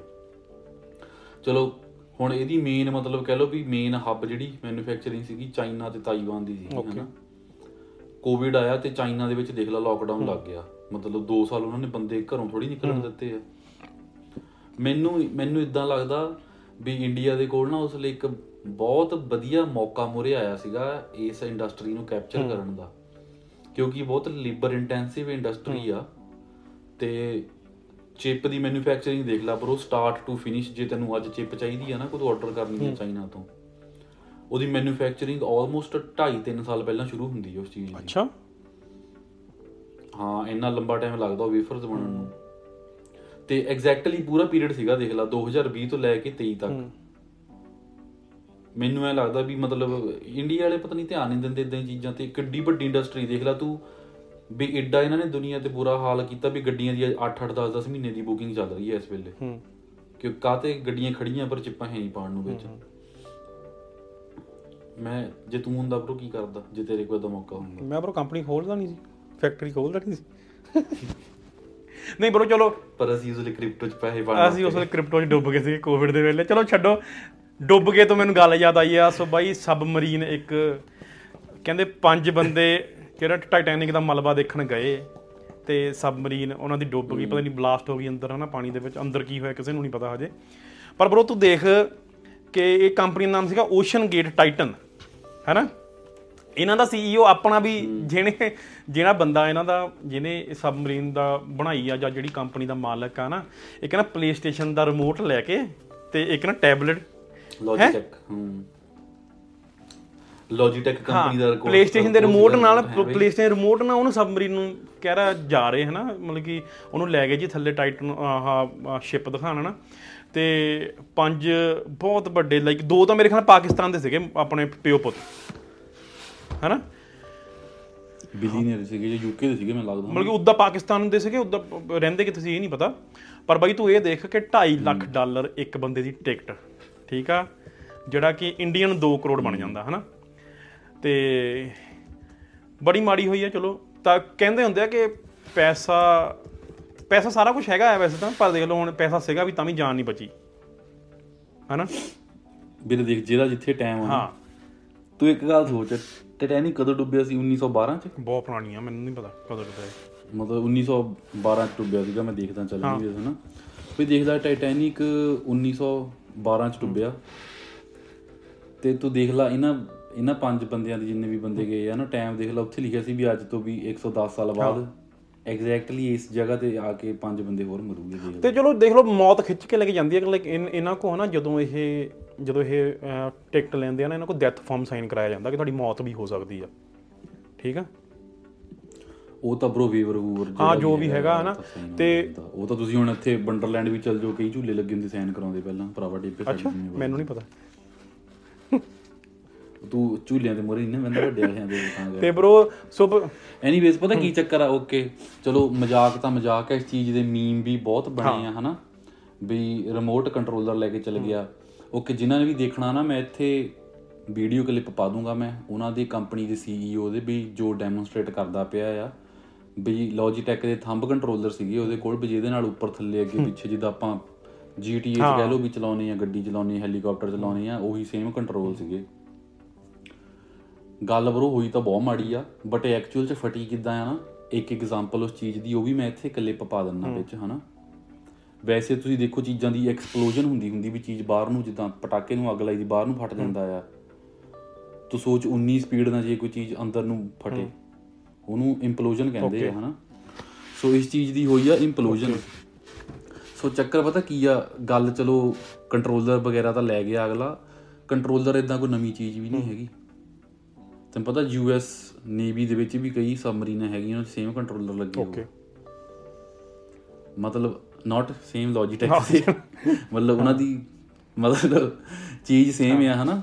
ਚਲੋ ਹੁਣ ਇਹਦੀ ਮੇਨ ਮਤਲਬ ਕਹਿ ਲਓ ਵੀ ਮੇਨ ਹੱਬ ਜਿਹੜੀ ਮੈਨੂਫੈਕਚਰਿੰਗ ਸੀਗੀ ਚਾਈਨਾ ਤੇ ਤਾਈਵਾਨ ਦੀ ਸੀ ਹਨਾ। ਕੋਵਿਡ ਆਇਆ ਤੇ ਚਾਈਨਾ ਦੇ ਵਿੱਚ ਦੇਖ ਲਾ ਲੋਕਡਾਊਨ ਲੱਗ ਗਿਆ। ਮਤਲਬ 2 ਸਾਲ ਉਹਨਾਂ ਨੇ ਬੰਦੇ ਘਰੋਂ ਥੋੜੀ ਨਿਕਲਣ ਦਿੱਤੇ ਆ। ਮੈਨੂੰ ਮੈਨੂੰ ਇਦਾਂ ਲੱਗਦਾ ਵੀ ਇੰਡੀਆ ਦੇ ਕੋਲ ਨਾ ਉਸ ਲਈ ਇੱਕ ਬਹੁਤ ਵਧੀਆ ਮੌਕਾ ਮੁਰੇ ਆਇਆ ਸੀਗਾ ਇਸ ਇੰਡਸਟਰੀ ਨੂੰ ਕੈਪਚਰ ਕਰਨ ਦਾ। ਕਿਉਂਕਿ ਬਹੁਤ ਲੇਬਰ ਇੰਟੈਂਸਿਵ ਇੰਡਸਟਰੀ ਆ। ਤੇ ਚਿਪ ਦੀ ਮੈਨੂਫੈਕਚਰਿੰਗ ਦੇਖ ਲਾ ਬਰੋ ਸਟਾਰਟ ਟੂ ਫਿਨਿਸ਼ ਜੇ ਤੈਨੂੰ ਅੱਜ ਚਿਪ ਚਾਹੀਦੀ ਆ ਨਾ ਕੋਈ ਆਰਡਰ ਕਰਨੀ ਹੈ। ਚਾਈਨਾ ਤੋਂ। ਉਹਦੀ ਮੈਨੂਫੈਕਚਰਿੰਗ ਆਲਮੋਸਟ 2.5 3 ਸਾਲ ਪਹਿਲਾਂ ਸ਼ੁਰੂ ਹੁੰਦੀ ਹੈ ਉਸ ਚੀਜ਼ ਦੀ। ਅੱਛਾ। ਹਾਂ ਇੰਨਾ ਲੰਬਾ ਟਾਈਮ ਲੱਗਦਾ ਉਹ ਵੇਫਰਸ ਬਣਨ ਨੂੰ। ਤੇ ਐਗਜ਼ੈਕਟਲੀ ਪੂਰਾ ਪੀਰੀਅਡ ਸੀਗਾ ਦੇਖ ਲਾ 2020 ਤੋਂ ਲੈ ਕੇ 23 ਤੱਕ। ਮੈਨੂੰ ਐ ਲੱਗਦਾ ਵੀ ਮਤਲਬ ਇੰਡੀਆ ਵਾਲੇ ਪਤਾ ਨਹੀਂ ਧਿਆਨ ਨਹੀਂ ਦਿੰਦੇ ਇਦਾਂ ਚੀਜ਼ਾਂ ਤੇ ਕਿੱਡੀ ਵੱਡੀ ਇੰਡਸਟਰੀ ਦੇਖ ਲਾ ਤੂੰ ਵੀ ਐਡਾ ਇਹਨਾਂ ਨੇ ਦੁਨੀਆ ਤੇ ਬੁਰਾ ਹਾਲ ਕੀਤਾ ਵੀ ਗੱਡੀਆਂ ਦੀ 8-8 10-10 ਮਹੀਨੇ ਦੀ ਬੁਕਿੰਗ ਚੱਲ ਰਹੀ ਹੈ ਇਸ ਵੇਲੇ। ਹੂੰ। ਕਿ ਕਾਤੇ ਗੱਡੀਆਂ ਖੜੀਆਂ ਪਰ ਚਿੱਪਾਂ ਹੈ ਨਹੀਂ ਪਾਉਣ ਨੂੰ ਵਿੱਚ। ਮੈਂ ਜੇ ਤੂੰ ਹੁੰਦਾ ਬਰੋ ਕੀ ਕਰਦਾ ਜੇ ਤੇਰੇ ਕੋਲ ਦਾ ਮੌਕਾ ਹੁੰਦਾ। ਮੈਂ ਬਰੋ ਕੰਪਨੀ ਖੋਲਦਾ ਨਹੀਂ ਸੀ ਫੈਕਟਰੀ ਖੋਲਦਾ ਨਹੀਂ ਸੀ। ਨਹੀਂ ਬਰੋ ਚਲੋ। ਪਰ ਅਸੀਂ ਉਸਲੇ ਕ੍ਰਿਪਟੋ ਚ ਪੈਸੇ ਪਾਉਣਾ ਅਸੀਂ ਉਸ ਵੇਲੇ ਕ੍ਰਿਪਟੋ 'ਚ ਡੁੱਬ ਗਏ ਸੀ ਕੋਵਿਡ ਦੇ ਵੇਲੇ। ਚਲੋ ਛੱਡੋ ਡੁੱਬ ਗਏ ਤੋਂ ਮੈਨੂੰ ਗੱਲ ਯਾਦ ਆਈ ਆ। ਸੋ ਬਾਈ ਸਬਮਰੀਨ ਇੱਕ ਕਹਿੰਦੇ ਪੰਜ ਬੰਦੇ ਜਿਹੜਾ ਟਾਈਟੈਨਿਕ ਦਾ ਮਲਬਾ ਦੇਖਣ ਗਏ ਤੇ ਸਬਮਰੀਨ ਉਹਨਾਂ ਦੀ ਡੁੱਬ ਗਈ ਪਤਾ ਨਹੀਂ ਬਲਾਸਟ ਹੋ ਗਈ ਅੰਦਰ ਹਨਾ ਪਾਣੀ ਦੇ ਵਿੱਚ ਅੰਦਰ ਕੀ ਹੋਇਆ ਕਿਸੇ ਨੂੰ ਨਹੀਂ ਪਤਾ ਹਜੇ। ਪਰ ਬਰੋ ਤੂੰ ਦੇਖ ਕਿ ਇਹ ਕੰਪਨੀ ਦਾ ਨਾਮ ਸੀਗਾ ਓਸ਼ਨ ਗੇਟ ਟਾਈਟਨ ਹੈਨਾ? ਇਹਨਾਂ ਦਾ ਸੀਈਓ ਆਪਣਾ ਵੀ ਜਿਹਨੇ ਜਿਹੜਾ ਬੰਦਾ ਇਹਨਾਂ ਦਾ ਜਿਹਨੇ ਸਬਮਰੀਨ ਦਾ ਬਣਾਈ ਆ ਜਾਂ ਜਿਹੜੀ ਕੰਪਨੀ ਦਾ ਮਾਲਕ ਆ ਨਾ ਇੱਕ ਨਾ ਪਲੇਸਟੇਸ਼ਨ ਦਾ ਰਿਮੋਟ ਲੈ ਕੇ ਤੇ ਇੱਕ ਨਾ ਟੈਬਲੇਟ ਲੌਜੀਟੈਕ ਹੂੰ? ਲੌਜੀਟੈਕ ਕੰਪਨੀ ਦਾ record- ਪਲੇਸਟੇਸ਼ਨ ਦੇ ਰਿਮੋਟ ਨਾਲ। ਪਲੇਸਟੇਸ਼ਨ ਰਿਮੋਟ ਨਾਲ ਉਹਨੂੰ ਸਬਮਰੀਨ ਨੂੰ ਕਹਿ ਰਿਹਾ ਜਾ ਰਹੇ ਹਨਾ? ਮਤਲਬ ਕਿ ਉਹਨੂੰ ਲੈ ਗਏ ਜੀ ਥੱਲੇ ਟਾਈਟਨ ਆਹ ਸ਼ਿਪ ਦਿਖਾਣ ਨਾ ਤੇ ਪੰਜ ਬਹੁਤ ਵੱਡੇ ਲਾਈਕ ਦੋ ਤਾਂ ਮੇਰੇ ਖਿਆਲ ਪਾਕਿਸਤਾਨ ਦੇ ਸੀਗੇ ਆਪਣੇ ਪਿਓ ਪੁੱਤ। ਹਨਾ? ਬਿਲੀਨੀਅਰ ਸੀਗੇ ਜੋ ਯੂਕੇ ਦੇ ਸੀਗੇ ਮੈਨੂੰ ਲੱਗਦਾ। ਮਤਲਬ ਕਿ ਉੱਦਾਂ ਪਾਕਿਸਤਾਨ ਦੇ ਸੀਗੇ ਉੱਦਾਂ ਰਹਿੰਦੇ ਕਿੱਥੇ ਸੀ ਇਹ ਨਹੀਂ ਪਤਾ। ਪਰ ਬਾਈ ਤੂੰ ਇਹ ਦੇਖ ਕਿ 2.5 ਲੱਖ ਡਾਲਰ ਇੱਕ ਬੰਦੇ ਦੀ ਟਿਕਟ। ਠੀਕ ਆ? ਜਿਹੜਾ ਕਿ ਇੰਡੀਅਨ 2 ਕਰੋੜ ਬਣ ਜਾਂਦਾ ਹਨਾ? ਤੇ ਬੜੀ ਮਾੜੀ ਹੋਈ ਆ ਚਲੋ। ਤਾਂ ਕਹਿੰਦੇ ਹੁੰਦੇ ਆ ਕਿ ਪੈਸਾ ਪੈਸਾ ਸਾਰਾ ਕੁਝ ਹੈਗਾ ਹੈ ਵੈਸੇ ਤਾਂ ਪਰ ਦੇਖ ਲਓ ਹੁਣ ਪੈਸਾ ਸੀਗਾ ਵੀ ਤਾਂ ਵੀ ਜਾਨ ਨਹੀਂ ਬਚੀ। ਹਨਾ? ਵੀਰੇ ਦੇਖ ਜਿਹੜਾ ਜਿੱਥੇ ਟਾਈਮ ਆ ਨਾ, ਹਾਂ। ਤੂੰ ਇੱਕ ਗੱਲ ਸੋਚ ਟੈਟੈਨਿਕ ਕਦੋਂ ਡੁੱਬਿਆ ਸੀ? 1912 ਚ? ਬਹੁਤ ਪੁਰਾਣੀ ਆ ਮੈਨੂੰ ਨਹੀਂ ਪਤਾ ਕਦੋਂ ਡੁੱਬਿਆ। ਮਤਲਬ 1912 ਚ ਡੁੱਬਿਆ ਸੀਗਾ ਮੈਂ ਦੇਖਦਾ ਚੱਲ ਨਹੀਂ ਵੀ ਹਨਾ। ਵੀ ਦੇਖਦਾ ਟਾਈਟੈਨਿਕ 1912 ਚ ਡੁੱਬਿਆ। ਤੇ ਤੂੰ ਦੇਖ ਲੈ ਇਹਨਾਂ ਇਹਨਾਂ ਪੰਜ ਬੰਦਿਆਂ ਦੇ ਜਿੰਨੇ ਵੀ ਬੰਦੇ ਗਏ ਆ ਨਾ ਟਾਈਮ ਦੇਖ ਲੈ ਉੱਥੇ ਲਿਖਿਆ ਸੀ ਵੀ ਅੱਜ ਤੋਂ ਵੀ 110 ਸਾਲ ਬਾਅਦ ਐਗਜ਼ੈਕਟਲੀ ਇਸ ਜਗ੍ਹਾ ਤੇ ਆ ਕੇ ਪੰਜ ਬੰਦੇ ਹੋਰ ਮਰੂਗੇ ਲੈ। ਤੇ ਚਲੋ ਦੇਖ ਲਓ ਮੌਤ ਖਿੱਚ ਕੇ ਲੈ ਕੇ ਜਾਂਦੀ ਹੈ ਕਿ ਇਹਨਾਂ ਕੋ ਨਾ ਜਦੋਂ ਇਹ ਜਦੋਂ ਇਹ ਟਿਕਟ ਲੈਂਦੇ ਆ ਨਾ ਇਹਨਾਂ ਕੋ ਡੈਥ ਫਾਰਮ ਸਾਈਨ ਕਰਾਇਆ ਜਾਂਦਾ ਕਿ ਤੁਹਾਡੀ ਮੌਤ ਵੀ ਹੋ ਸਕਦੀ ਆ। ਠੀਕ ਆ? ਉਹ ਤਾਂ ਬ్రో ਵੀਵਰ ਵੂਵਰ ਹਾਂ, ਜੋ ਵੀ ਹੈਗਾ ਹਨਾ, ਤੇ ਉਹ ਤਾਂ ਤੁਸੀਂ ਹੁਣ ਇੱਥੇ ਬੰਡਰਲੈਂਡ ਵੀ ਚੱਲ ਜਾਓ ਕਈ ਝੂਲੇ ਲੱਗੇ ਹੁੰਦੇ ਸਾਈਨ ਕਰਾਉਂਦੇ ਪਹਿਲਾਂ ਭਰਾਵਾ ਡੇਪੇ ਅੱਛਾ ਮੈਨੂੰ ਨਹੀਂ ਪਤਾ। ਤੂੰ ਝੂਲਿਆਂ ਦੇ ਮੋਰੇ ਨਹੀਂ ਬੰਦਾ ਵੱਡੇ ਵਾਲਿਆਂ ਦੇ ਤਾਂ ਬ్రో ਸੋ ਐਨੀਵੇਜ਼ ਪਤਾ ਕੀ ਚੱਕਰ ਆ? ਓਕੇ ਚਲੋ ਮਜ਼ਾਕ ਤਾਂ ਮਜ਼ਾਕ ਹੈ ਇਸ ਚੀਜ਼ ਦੇ ਮੀਮ ਵੀ ਬਹੁਤ ਬਣੇ ਆ ਹਨਾ। ਵੀ ਰਿਮੋਟ ਕੰਟਰੋਲਰ ਲੈ ਕੇ ਚੱਲ ਗਿਆ। ਓਕੇ ਜਿਨ੍ਹਾਂ ਨੇ ਵੀ ਦੇਖਣਾ ਨਾ ਮੈਂ ਇੱਥੇ ਵੀਡੀਓ ਕਲਿੱਪ ਪਾ ਦੂੰਗਾ ਮੈਂ। ਉਹਨਾਂ ਦੀ ਕੰਪਨੀ ਦੇ ਸੀਈਓ ਦੇ ਵੀ ਜੋ ਡੈਮੋਨਸਟ੍ਰੇਟ ਕਰਦਾ ਪਿਆ ਆ। ਵੀ ਲੌਜੀਟੈਕ ਦੇ ਥੰਬ ਕੰਟਰੋਲਰ ਸੀਗੇ ਉਹਦੇ ਕੋਲ ਵੀ ਜਿਹਦੇ ਨਾਲ ਉੱਪਰ ਥੱਲੇ ਅੱਗੇ ਪਿੱਛੇ ਜਿੱਦਾਂ ਆਪਾਂ GTA 'ਚ ਕਹਿ ਲਓ ਵੀ ਚਲਾਉਨੇ ਆ ਗੱਡੀ ਚਲਾਉਣੀ ਆ ਹੈਲੀਕਾਪਟਰ ਚਲਾਉਣੇ ਆ ਉਹੀ ਸੇਮ ਕੰਟਰੋਲ ਸੀਗੇ। ਗੱਲ ਬਰੋ ਹੋਈ ਤਾਂ ਬਹੁਤ ਮਾੜੀ ਆ ਬਟ ਐਕਚੁਅਲ ਚ ਫਟੀ ਕਿੱਦਾਂ ਆ ਨਾ ਇੱਕ ਐਗਜ਼ਾਮਪਲ ਉਸ ਚੀਜ਼ ਦੀ ਉਹ ਵੀ ਮੈਂ ਇੱਥੇ ਕਲਿੱਪ ਪਾ ਦਿੰਦਾ ਵਿੱਚ ਹਨਾ। ਵੈਸੇ ਤੁਸੀਂ ਦੇਖੋ ਚੀਜ਼ਾਂ ਦੀ ਐਕਸਪਲੋਜਨ ਹੁੰਦੀ ਹੁੰਦੀ ਵੀ ਚੀਜ਼ ਬਾਹਰ ਨੂੰ ਜਿੱਦਾਂ ਪਟਾਕੇ ਨੂੰ ਅੱਗ ਲਾਈ ਦੀ ਬਾਹਰ ਨੂੰ ਫਟ ਜਾਂਦਾ ਆ। ਤੂੰ ਸੋਚ 19 ਸਪੀਡ ਨਾਲ ਜੇ ਕੋਈ ਚੀਜ਼ ਅੰਦਰ ਨੂੰ ਫਟੇ। ਉਹਨੂੰ ਇੰਪਲੋਜਨ ਕਹਿੰਦੇ ਆ ਹਨਾ? ਸੋ ਇਸ ਚੀਜ਼ ਦੀ ਹੋਈ ਆ ਇੰਪਲੋਜਨ ਸੋ ਚੱਕਰ ਪਤਾ ਕੀ ਆ? ਗੱਲ ਚਲੋ ਕੰਟਰੋਲਰ ਵਗੈਰਾ ਤਾਂ ਲੈ ਗਿਆ ਅਗਲਾ। ਕੰਟਰੋਲਰ ਇਦਾਂ ਕੋਈ ਨਵੀਂ ਚੀਜ਼ ਵੀ ਨਹੀਂ ਹੈਗੀ। ਤੈਨੂੰ ਪਤਾ ਯੂਐਸ ਨੇਵੀ ਦੇ ਵਿੱਚ ਵੀ ਕਈ ਸਬਮਰੀਨਾਂ ਹੈਗੀਆਂ ਉਹਨਾਂ 'ਚ ਸੇਮ ਕੰਟਰੋਲਰ ਲੱਗੇ ਹੋਏ। ਓਕੇ ਮਤਲਬ ਨਾਟ ਸੇਮ ਲੌਜੀਟੈਕ ਮਤਲਬ ਉਹਨਾਂ ਦੀ ਮਤਲਬ ਚੀਜ਼ ਸੇਮ ਆ ਹਨਾ?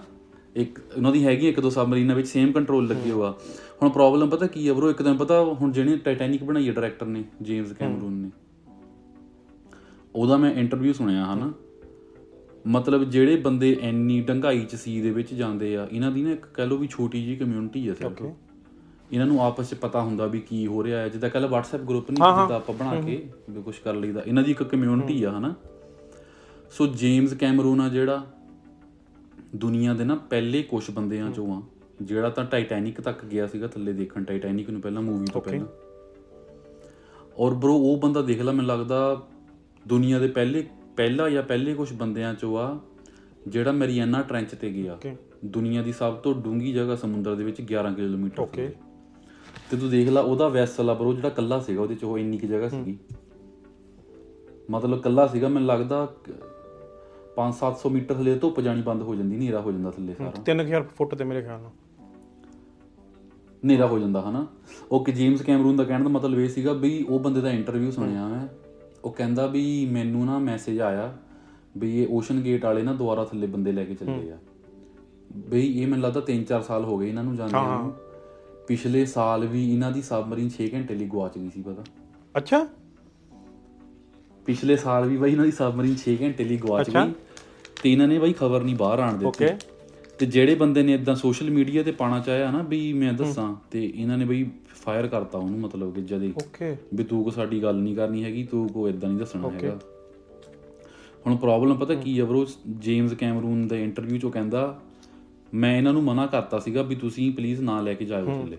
ਇੱਕ ਉਹਨਾਂ ਦੀ ਹੈਗੀ ਇੱਕ ਦੋ ਸਬਮਰੀਨਾਂ ਵਿੱਚ ਸੇਮ ਕੰਟਰੋਲ ਲੱਗੇ ਹੋਆ। ਹੁਣ ਪ੍ਰੋਬਲਮ ਪਤਾ ਕੀ ਆ ਬ్రో ਇੱਕ ਦਿਨ ਪਤਾ ਹੁਣ ਜਿਹੜੇ ਟਾਈਟੈਨਿਕ ਬਣਾਈ ਹੈ ਡਾਇਰੈਕਟਰ ਨੇ ਜੇਮਸ ਕੈਮਰੂਨ ਨੇ। ਉਹਦਾ ਮੈਂ ਇੰਟਰਵਿਊ ਸੁਣਿਆ ਹਨਾ? ਮਤਲਬ ਜਿਹੜੇ ਬੰਦੇ ਐਨੀ ਡੰਗਾਈ ਚ ਸੀ ਦੇ ਵਿੱਚ ਜਾਂਦੇ ਆ ਇਹਨਾਂ ਦੀ ਨਾ ਇੱਕ ਕਹਿ ਲਓ ਵੀ ਛੋਟੀ ਜੀ ਕਮਿਊਨਿਟੀ ਆ ਸਿਰਫ। ਇਹਨਾਂ ਨੂੰ ਆਪਸ ਚ ਪਤਾ ਹੁੰਦਾ ਵੀ ਕੀ ਹੋ ਰਿਹਾ ਹੈ ਜਿੱਦਾਂ ਕੱਲ WhatsApp ਗਰੁੱਪ ਨਹੀਂ ਜਿੱਦਾਂ ਆਪਾਂ ਬਣਾ ਕੇ ਵੀ ਕੁਝ ਕਰ ਲਈਦਾ। ਇਹਨਾਂ ਦੀ ਇੱਕ ਕਮਿਊਨਿਟੀ ਆ ਹਨਾ? ਸੋ ਜੇਮਸ ਕੈਮਰੂਨ ਆ ਜਿਹੜਾ ਦੁਨੀਆ ਦੇ ਨਾ ਪਹਿਲੇ ਕੁਝ ਬੰਦਿਆਂ ਚੋਂ ਆ ਜਿਹੜਾ ਤਾਂ ਟਾਈਟੈਨਿਕ ਤੱਕ ਗਿਆ ਸੀਗਾ ਥੱਲੇ ਦੇਖਣ। ਟਾਈਟੈਨਿਕ ਨੂੰ ਪਹਿਲਾਂ ਮੂਵੀ ਤੋਂ ਪਹਿਲਾਂ। ਔਰ ਬ్రో ਉਹ ਬੰਦਾ ਦੇਖ ਲੈ ਮੈਨੂੰ ਲੱਗਦਾ ਦੁਨੀਆ ਦੇ ਪਹਿਲੇ ਪਹਿਲਾ ਜਾਂ ਪਹਿਲੇ ਕੁਝ ਬੰਦਿਆਂ ਚੋਂ ਆ ਜਿਹੜਾ ਮੈਰੀਆਨਾ ਟ੍ਰੈਂਚ ਤੇ ਗਿਆ। ਦੁਨੀਆ ਦੀ ਸਭ ਤੋਂ ਡੂੰਗੀ ਜਗ੍ਹਾ ਸਮੁੰਦਰ ਦੇ ਵਿੱਚ 11 ਕਿਲੋਮੀਟਰ ਓਕੇ। ਤੇ ਤੂੰ ਦੇਖ ਲੈ ਉਹਦਾ ਵੈਸਲ ਆ ਬਰੋ ਜਿਹੜਾ ਕੱਲਾ ਸੀਗਾ ਉਹਦੇ ਚ ਉਹ ਇੰਨੀ ਕਿ ਜਗ੍ਹਾ ਸੀਗੀ। ਮਤਲਬ ਕੱਲਾ ਸੀਗਾ ਮੈਨੂੰ ਲੱਗਦਾ 5-700 ਮੀਟਰ ਥੱਲੇ ਧੁੱਪ ਜਾਣੀ ਬੰਦ ਹੋ ਜਾਂਦੀ ਹਨੇਰਾ ਹੋ ਜਾਂਦਾ ਥੱਲੇ ਸਾਰਾ। 3000 ਫੁੱਟ ਤੇ ਮੇਰੇ ਖਿਆਲ ਨਾਲ। ਹਨੇਰਾ ਹੋ ਜਾਂਦਾ ਹਨਾ? ਉਹ ਕਿ ਜੇਮਸ ਕੈਮਰੂਨ ਦਾ ਕਹਿਣ ਦਾ ਮਤਲਬ ਇਹ ਸੀਗਾ ਵੀ ਉਹ ਬੰਦੇ ਦਾ ਇੰਟਰਵਿਊ ਸੁਣਿਆ ਮੈਂ। ਉਹ ਕਹਿੰਦਾ ਵੀ ਮੈਨੂੰ ਨਾ ਮੈਸੇਜ ਆਇਆ ਵੀ ਇਹ ਓਸ਼ਨ ਗੇਟ ਵਾਲੇ ਨਾ ਦੁਬਾਰਾ ਥੱਲੇ ਬੰਦੇ ਲੈ ਕੇ ਚੱਲੇ ਆ। ਬਈ ਇਹ ਮੈਨੂੰ ਲੱਗਦਾ 3-4 ਸਾਲ ਹੋ ਗਏ ਇਹਨਾਂ ਨੂੰ ਜਾਂਦਿਆਂ ਨੂੰ। ਪਿਛਲੇ ਸਾਲ ਵੀ ਇਹਨਾਂ ਦੀ ਸਬਮਰੀਨ 6 ਘੰਟੇ ਲਈ ਗਵਾਚ ਗਈ ਸੀ ਪਤਾ। ਅੱਛਾ। ਪਿਛਲੇ ਸਾਲ ਵੀ ਬਾਈ ਇਹਨਾਂ ਦੀ ਸਬਮਰੀਨ 6 ਘੰਟੇ ਲਈ ਗਵਾਚ ਗਈ ਤੇ ਇਹਨਾਂ ਨੇ ਬਾਈ ਖਬਰ ਨਹੀਂ ਬਾਹਰ ਆਣ ਦਿੱਤੀ। ਓਕੇ ਤੇ ਜਿਹੜੇ ਬੰਦੇ ਨੇ ਇਦਾਂ ਸੋਸ਼ਲ ਮੀਡੀਆ ਤੇ ਪਾਣਾ ਚਾਹਿਆ ਨਾ ਵੀ ਮੈਂ ਦੱਸਾਂ ਤੇ ਇਹਨਾਂ ਨੇ ਬਈ ਫਾਇਰ ਕਰਤਾ ਉਹਨੂੰ ਮਤਲਬ ਕਿ ਜਦੇ। ਓਕੇ ਵੀ ਤੂੰ ਕੋ ਸਾਡੀ ਗੱਲ ਨਹੀਂ ਕਰਨੀ ਹੈਗੀ ਤੂੰ ਕੋ ਇਦਾਂ ਨਹੀਂ ਦੱਸਣਾ ਹੈਗਾ। ਹੁਣ ਪ੍ਰੋਬਲਮ ਪਤਾ ਕੀ ਆ ਬ్రో ਜੇਮਸ ਕੈਮਰੂਨ ਦੇ ਇੰਟਰਵਿਊ ਚੋਂ ਕਹਿੰਦਾ ਮੈਂ ਇਹਨਾਂ ਨੂੰ ਮਨਾ ਕਰਤਾ ਸੀਗਾ ਵੀ ਤੁਸੀਂ ਪਲੀਜ਼ ਨਾ ਲੈ ਕੇ ਜਾਇਓ ਥੱਲੇ।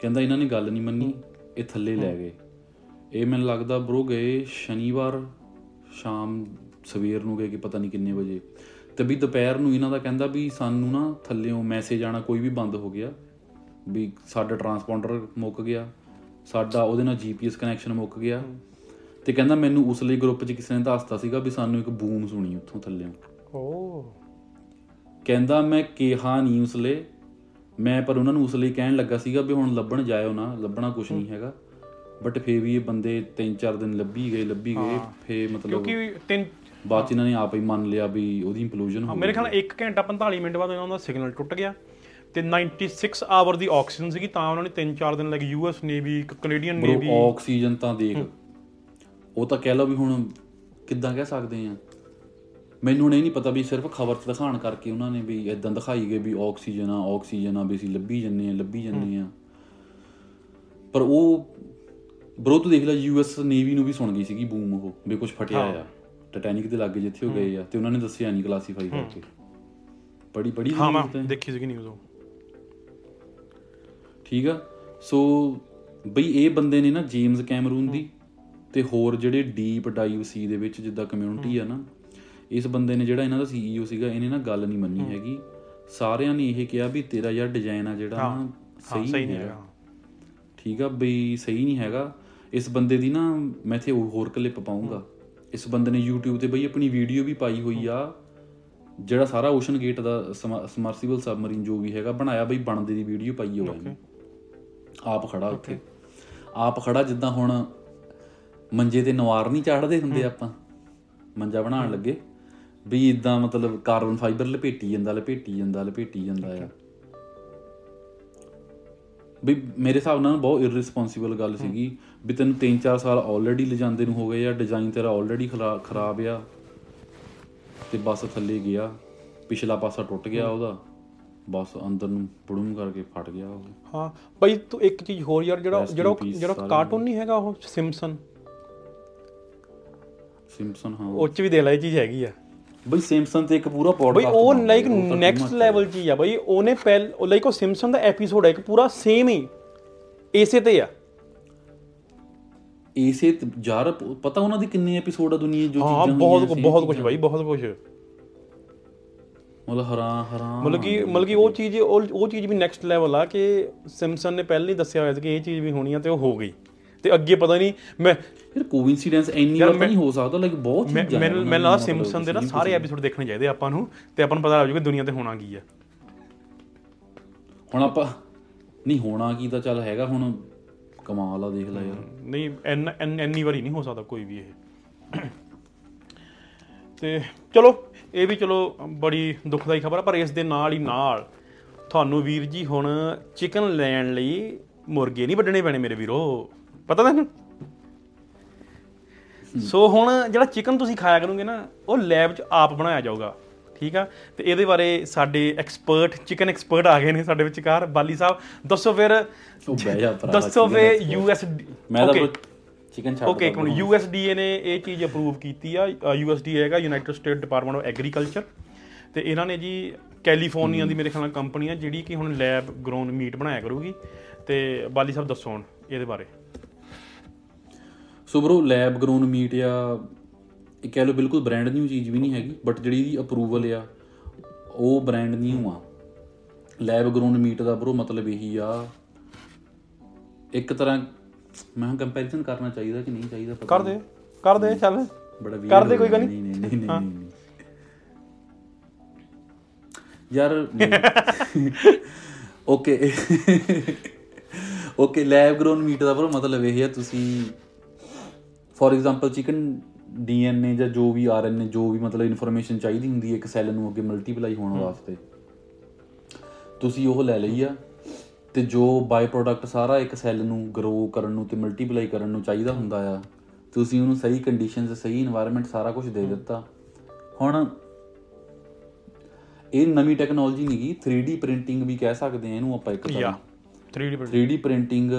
ਕਹਿੰਦਾ ਇਹਨਾਂ ਨੇ ਗੱਲ ਨਹੀਂ ਮੰਨੀ ਇਹ ਥੱਲੇ ਲੈ ਗਏ। ਇਹ ਮੈਨੂੰ ਲੱਗਦਾ ਬ్రో ਗਏ ਸ਼ਨੀਵਾਰ ਸ਼ਾਮ ਸਵੇਰ ਨੂੰ ਗਏ ਕਿ ਪਤਾ ਨਹੀਂ ਕਿੰਨੇ ਵਜੇ। ਤੇ ਵੀ ਦੁਪਹਿਰ ਨੂੰ ਇਹਨਾਂ ਦਾ ਕਹਿੰਦਾ ਵੀ ਸਾਨੂੰ ਨਾ ਥੱਲੇੋਂ ਮੈਸੇਜ ਆਣਾ ਕੋਈ ਵੀ ਬੰਦ ਹੋ ਗਿਆ। ਵੀ ਸਾਡਾ ਟਰਾਂਸਪੌਂਡਰ ਮੁੱਕ ਗਿਆ ਸਾਡਾ ਉਹਦੇ ਨਾਲ ਜੀਪੀਐਸ ਕਨੈਕਸ਼ਨ ਮੁੱਕ ਗਿਆ। ਤੇ ਕਹਿੰਦਾ ਮੈਨੂੰ ਉਸ ਲਈ ਗਰੁੱਪ 'ਚ ਕਿਸੇ ਨੇ ਦੱਸਤਾ ਸੀਗਾ ਵੀ ਸਾਨੂੰ ਇੱਕ ਬੂਮ ਸੁਣੀ ਉੱਥੋਂ ਥੱਲੇੋਂ। ਓ ਕਹਿੰਦਾ ਮੈਂ ਕਿਹਾ ਨਹੀਂ ਉਸ ਲਈ ਮੈਂ ਪਰ ਉਹਨਾਂ ਨੂੰ ਉਸ ਲਈ ਕਹਿਣ ਲੱਗਾ ਸੀਗਾ ਵੀ ਹੁਣ ਲੱਭਣ ਜਾਇਓ ਨਾ ਲੱਭਣਾ ਕੁਝ ਨਹੀਂ ਹੈਗਾ। ਬਟ ਫੇਰ ਵੀ ਇਹ ਬੰਦੇ 3-4 ਦਿਨ ਲੱਭੀ ਗਏ ਲੱਭੀ ਗਏ ਫੇ ਮਤਲਬ ਕਿਉਂਕਿ ਤਿੰਨ ਬਾਅਦ ਚ ਇਹਨਾਂ ਨੇ ਆਪ ਹੀ ਮੰਨ ਲਿਆ ਵੀ ਉਹਦੀ ਇੰਪਲੋਜਨ ਹੋ ਮੇਰੇ ਖਿਆਲ ਨਾਲ 1 ਘੰਟਾ 45 ਮਿੰਟ ਬਾਅਦ ਇਹਨਾਂ ਦਾ ਸਿਗਨਲ ਟੁੱਟ ਗਿਆ ਤੇ 96 ਆਵਰ ਦੀ ਆਕਸੀਜਨ ਸੀਗੀ ਤਾਂ ਉਹਨਾਂ ਨੇ 3-4 ਦਿਨ ਲੱਗੇ US Navy Canadian bro Navy oxygen ਤਾਂ ਦੇਖ। ਉਹ ਤਾਂ ਕਹਿ ਲਓ ਵੀ ਹੁਣ ਕਿੱਦਾਂ ਕਹਿ ਸਕਦੇ ਆ। ਮੈਨੂੰ ਇਹ ਨਹੀਂ ਪਤਾ ਵੀ ਸਿਰਫ ਖਬਰ 'ਚ ਦਿਖਾਣ ਕਰਕੇ ਉਹਨਾਂ ਨੇ ਵੀ ਇਦਾਂ ਦਿਖਾਈ ਗਏ ਵੀ ਆਕਸੀਜਨ ਆ ਆਕਸੀਜਨ ਆ ਵੀ ਅਸੀਂ ਲੱਭੀ ਜੰਨੇ ਆ ਲੱਭੀ ਜੰਨੇ ਆ। ਪਰ ਉਹ ਬਰੋ ਤੂੰ ਦੇਖ ਲੈ ਯੂਐਸ ਨੇਵੀ ਨੂੰ ਵੀ ਸੁਣ ਗਈ ਸੀਗੀ ਬੂਮ ਉਹ ਵੀ ਕੁਝ ਫਟਿਆ ਆ। ਟਾਈਟੈਨਿਕ ਦੇ ਲਾਗੇ ਜਿੱਥੇ ਉਹ ਗਏ ਆ ਤੇ ਉਹਨਾਂ ਨੇ ਦੱਸਿਆ ਨਹੀਂ ਕਲਾਸੀਫਾਈ ਕਰਕੇ। ਪੜੀ ਪੜੀ ਹਾਂ ਮੈਂ ਦੇਖੀ ਸੀਗੀ ਨਿਊਜ਼ ਉਹ। ਠੀਕ ਆ? ਸੋ ਬਈ ਇਹ ਬੰਦੇ ਨੇ ਨਾ ਜੇਮਸ ਕੈਮਰੂਨ ਦੀ ਤੇ ਹੋਰ ਜਿਹੜੇ ਡੀਪ ਡਾਈਵ ਸੀ ਦੇ ਵਿੱਚ ਜਿੱਦਾਂ ਕਮਿਊਨਿਟੀ ਆ ਨਾ ਇਸ ਬੰਦੇ ਨੇ ਜਿਹੜਾ ਇਹਨਾਂ ਦਾ ਸੀਈਓ ਸੀਗਾ ਇਹਨੇ ਨਾ ਗੱਲ ਨਹੀਂ ਮੰਨੀ ਹੈਗੀ। ਸਾਰਿਆਂ ਨੇ ਇਹ ਕਿਹਾ ਵੀ ਤੇਰਾ ਯਾਰ ਡਿਜ਼ਾਈਨ ਆ ਜਿਹੜਾ ਨਾ ਸਹੀ ਨਹੀਂ ਹੈਗਾ। ਠੀਕ ਆ? ਬਈ ਸਹੀ ਨਹੀਂ ਹੈਗਾ। ਇਸ ਬੰਦੇ ਦੀ ਨਾ ਮੈਂ ਇੱਥੇ ਹੋਰ ਕਲਿੱਪ ਪਾਉਂਗਾ। ਇਸ ਬੰਦੇ ਨੇ YouTube ਤੇ ਬਈ ਆਪਣੀ ਵੀਡੀਓ ਵੀ ਪਾਈ ਹੋਈ ਆ। ਜਿਹੜਾ ਸਾਰਾ ਓਸ਼ਨ ਗੇਟ ਦਾ ਸਮਰਸੀਬਲ ਸਬਮਰੀਨ ਜੋ ਵੀ ਹੈਗਾ ਬਣਾਇਆ ਬਈ ਬਣਦੇ ਦੀ ਵੀਡੀਓ ਪਾਈ ਹੋਈ ਹੈ ਆਪ ਖੜਾ ਉੱਥੇ। ਆਪ ਖੜਾ ਜਿੱਦਾਂ ਹੁਣ ਮੰਜੇ ਤੇ ਨਵਾਰ ਨਹੀਂ ਚਾੜਦੇ ਹੁੰਦੇ ਆਪਾਂ। ਮੰਜਾ ਬਣਾਉਣ ਲੱਗੇ। ਵੀ ਇਦਾਂ ਮਤਲਬ ਕਾਰਬਨ ਫਾਈਬਰ ਲਪੇਟੀ ਜਾਂਦਾ ਲਪੇਟੀ ਜਾਂਦਾ ਲਪੇਟੀ ਜਾਂਦਾ ਆ। ਵੀ ਮੇਰੇ ਹਿਸਾਬ ਨਾਲ ਬਹੁਤ ਇਰਰਿਸਪੌਂਸਿਬਲ ਗੱਲ ਸੀਗੀ। ਵੀ ਤੈਨੂੰ 3-4 ਸਾਲ ਆਲਰੇਡੀ ਲਿਜਾਂਦੇ ਨੂੰ ਹੋ ਗਏ ਆ ਡਿਜ਼ਾਈਨ ਤੇਰਾ ਆਲਰੇਡੀ ਖਰਾਬ ਆ ਤੇ ਬਸ ਥੱਲੇ ਗਿਆ ਪਿਛਲਾ ਪਾਸਾ ਟੁੱਟ ਗਿਆ ਉਹਦਾ ਬਸ ਅੰਦਰ ਨੂੰ ਪੜੂਮ ਕਰਕੇ ਫਟ ਗਿਆ ਉਹ। ਹਾਂ ਬਈ ਤੂੰ ਇੱਕ ਚੀਜ਼ ਹੋਰ ਯਾਰ ਜਿਹੜਾ ਜਿਹੜਾ ਜਿਹੜਾ ਕਾਰਟੂਨ ਨਹੀਂ ਹੈਗਾ ਉਹ ਸਿੰਪਸਨ ਸਿੰਪਸਨ ਹਾਂ। ਉਹ ਚ ਵੀ ਦੇ ਲੈ ਇਹ ਚੀਜ਼ ਹੈਗੀ ਆ। ਬਈ ਸਿੰਪਸਨ ਤੇ ਇੱਕ ਪੂਰਾ ਬਈ ਪੋਡਕਾਸਟ ਉਹ ਲਾਈਕ ਨੈਕਸਟ ਲੈਵਲ ਚੀਜ਼ ਆ ਬਈ ਉਹਨੇ ਪਹਿਲ ਲਾਈਕ ਉਹ ਸਿੰਪਸਨ ਦਾ ਐਪੀਸੋਡ ਹੈ ਇੱਕ ਪੂਰਾ ਸੇਮ ਹੀ ਇਸੇ ਤੇ ਆ। ਇਸੇ ਤੇ- ਯਾਰ ਪ- ਪਤਾ ਉਹਨਾਂ ਦੇ ਕਿੰਨੇ ਐਪੀਸੋਡ ਆ ਦੁਨੀਆ ਜੋ ਹਾਂ ਚੀਜ਼ਾਂ ਬਹੁਤ ਹੋਈਆਂ, same ਬਹੁਤ ਕੁਝ। ਬਾਈ ਬਹੁਤ ਕੁਝ ਮਤਲਬ ਹਰਾਂ ਹਰਾਂ ਮਤਲਬ ਕਿ ਮਤਲਬ ਕਿ ਉਹ ਚੀਜ਼ ਉਹ ਚੀਜ਼ ਵੀ ਨੈਕਸਟ ਲੈਵਲ ਆ ਕਿ ਸਿੰਪਸਨ ਨੇ ਪਹਿਲਾਂ ਹੀ ਦੱਸਿਆ ਹੋਇਆ ਸੀ ਕਿ ਇਹ ਚੀਜ਼ ਵੀ ਹੋਣੀ ਆ ਤੇ ਉਹ ਹੋ ਗਈ। ਤੇ ਅੱਗੇ ਪਤਾ ਨਹੀਂ ਮੈਂ ਯਾਰ ਕੋਇਨਸੀਡੈਂਸ ਇੰਨੀ ਵਾਰ ਨਹੀਂ ਹੋ ਸਕਦਾ ਲਾਈਕ ਬਹੁਤ ਚੀਜ਼ਾਂ ਮੈਨੂੰ ਮੈਨੂੰ ਲੱਗਦਾ ਸਿੰਪਸਨ ਦੇ ਨਾ ਸਾਰੇ ਐਪੀਸੋਡ ਦੇਖਣੇ ਚਾਹੀਦੇ ਆਪਾਂ ਨੂੰ ਤੇ ਆਪਾਂ ਨੂੰ ਪਤਾ ਲੱਗ ਜੂਗਾ ਦੁਨੀਆ ਤੇ ਹੋਣਾ ਕੀ ਆ। ਹੁਣ ਆਪਾਂ ਨਹੀਂ ਹੋਣਾ ਕੀ ਤਾਂ ਚੱਲ ਹੈਗਾ ਹੁਣ ਕਮਾਲ ਆ ਦੇਖ ਲੈ ਯਾਰ। ਨਹੀਂ ਐਨ ਐਨ- ਵਾਰੀ ਨਹੀਂ ਹੋ ਸਕਦਾ ਕੋਈ ਵੀ ਇਹ। ਤੇ ਚਲੋ ਇਹ ਵੀ ਚਲੋ ਬੜੀ ਦੁਖਦਾਈ ਖਬਰ ਆ ਪਰ ਇਸ ਦੇ ਨਾਲ ਹੀ ਨਾਲ ਤੁਹਾਨੂੰ ਵੀਰ ਜੀ ਹੁਣ ਚਿਕਨ ਲੈਣ ਲਈ ਮੁਰਗੇ ਨਹੀਂ ਵੱਢਣੇ ਪੈਣੇ ਮੇਰੇ ਵੀਰੋ। ਪਤਾ ਤੈਨੂੰ? ਸੋ ਹੁਣ ਜਿਹੜਾ ਚਿਕਨ ਤੁਸੀਂ ਖਾਇਆ ਕਰੋਗੇ ਨਾ ਉਹ ਲੈਬ 'ਚ ਆਪ ਬਣਾਇਆ ਜਾਊਗਾ। ਠੀਕ ਆ? ਤੇ ਇਹਦੇ ਬਾਰੇ ਸਾਡੇ ਐਕਸਪਰਟ ਚਿਕਨ ਐਕਸਪਰਟ ਆ ਗਏ ਨੇ ਸਾਡੇ ਵਿਚਕਾਰ ਬਾਲੀ ਸਾਹਿਬ। ਦੱਸੋ ਫਿਰ। ਉਹ ਬਹਿ ਜਾ ਭਰਾ ਦੱਸੋ ਫੇ ਯੂਐਸ ਮੈਂ ਤਾਂ ਚਿਕਨ ਛੱਡ ਓਕੇ ਇੱਕ ਮਿੰਟ। ਯੂਐਸਡੀਏ ਨੇ ਇਹ ਚੀਜ਼ ਅਪਰੂਵ ਕੀਤੀ ਆ। ਯੂਐਸਡੀਏ ਹੈਗਾ United State Department of Agriculture ਤੇ ਇਹਨਾਂ ਨੇ ਜੀ ਕੈਲੀਫੋਰਨੀਆ ਦੀ ਮੇਰੇ ਖਿਆਲ ਨਾਲ ਕੰਪਨੀ ਆ ਜਿਹੜੀ ਕਿ ਹੁਣ ਲੈਬ ਗਰੋਨ ਮੀਟ ਬਣਾਇਆ ਕਰੂਗੀ। ਤੇ ਬਾਲੀ ਸਾਹਿਬ ਦੱਸੋ ਹੁਣ ਇਹਦੇ ਬਾਰੇ। So bro lab grown meat ਆ ਇਹ ਕਹਿ ਲਓ ਬਿਲਕੁਲ ਬ੍ਰਾਂਡ ਨਿਊ ਚੀਜ਼ ਵੀ ਨਹੀਂ ਹੈਗੀ ਬਟ ਜਿਹੜੀ ਇਹਦੀ ਅਪਰੂਵਲ ਆ ਉਹ ਬ੍ਰਾਂਡ ਨਿਊ ਆ। ਲੈਬ ਗਰੋਨ ਮੀਟ ਦਾ ਬ్రో ਮਤਲਬ ਇਹੀ ਆ। ਇੱਕ ਤਰ੍ਹਾਂ ਮੈਂ ਕੰਪੈਰੀਜ਼ਨ ਕਰਨਾ ਚਾਹੀਦਾ ਕਿ ਨਹੀਂ ਚਾਹੀਦਾ ਕਰ ਦੇ ਕਰ ਦੇ ਚੱਲ। ਬੜਾ weird ਕਰ ਦੇ ਕੋਈ ਗੱਲ। ਨਹੀਂ। ਨਹੀਂ ਨਹੀਂ ਨਹੀਂ ਯਾਰ okay okay lab grown meat ਦਾ ਬਰੋ ਮਤਲਬ ਇਹ ਹੈ ਤੁਸੀਂ ਫੋਰ ਐਗਜ਼ਾਮਪਲ ਚਿਕਨ ਡੀਐਨਏ ਜਾਂ ਜੋ ਵੀ ਆਰਐਨਏ ਜੋ ਵੀ ਮਤਲਬ ਇਨਫੋਰਮੇਸ਼ਨ ਚਾਹੀਦੀ ਹੁੰਦੀ ਹੈ ਇੱਕ ਸੈੱਲ ਨੂੰ ਅੱਗੇ ਮਲਟੀਪਲਾਈ ਹੋਣ ਵਾਸਤੇ। ਤੁਸੀਂ ਉਹ ਲੈ ਲਈ ਆ ਤੇ ਜੋ ਬਾਈ ਪ੍ਰੋਡਕਟ ਸਾਰਾ ਇੱਕ ਸੈੱਲ ਨੂੰ ਗਰੋ ਕਰਨ ਨੂੰ ਤੇ ਮਲਟੀਪਲਾਈ ਕਰਨ ਨੂੰ ਚਾਹੀਦਾ ਹੁੰਦਾ ਆ ਤੁਸੀਂ ਉਹਨੂੰ ਸਹੀ ਕੰਡੀਸ਼ਨਸ ਸਹੀ এনवायरमेंट ਸਾਰਾ ਕੁਝ ਦੇ ਦਿੱਤਾ। ਹੁਣ ਇਹ ਨਵੀਂ ਟੈਕਨੋਲੋਜੀ ਨਹੀਂ ਗਈ 3D ਪ੍ਰਿੰਟਿੰਗ ਵੀ ਕਹਿ ਸਕਦੇ ਆ ਇਹਨੂੰ ਆਪਾਂ ਇੱਕ ਤਰ੍ਹਾਂ। 3D ਪ੍ਰਿੰਟਿੰਗ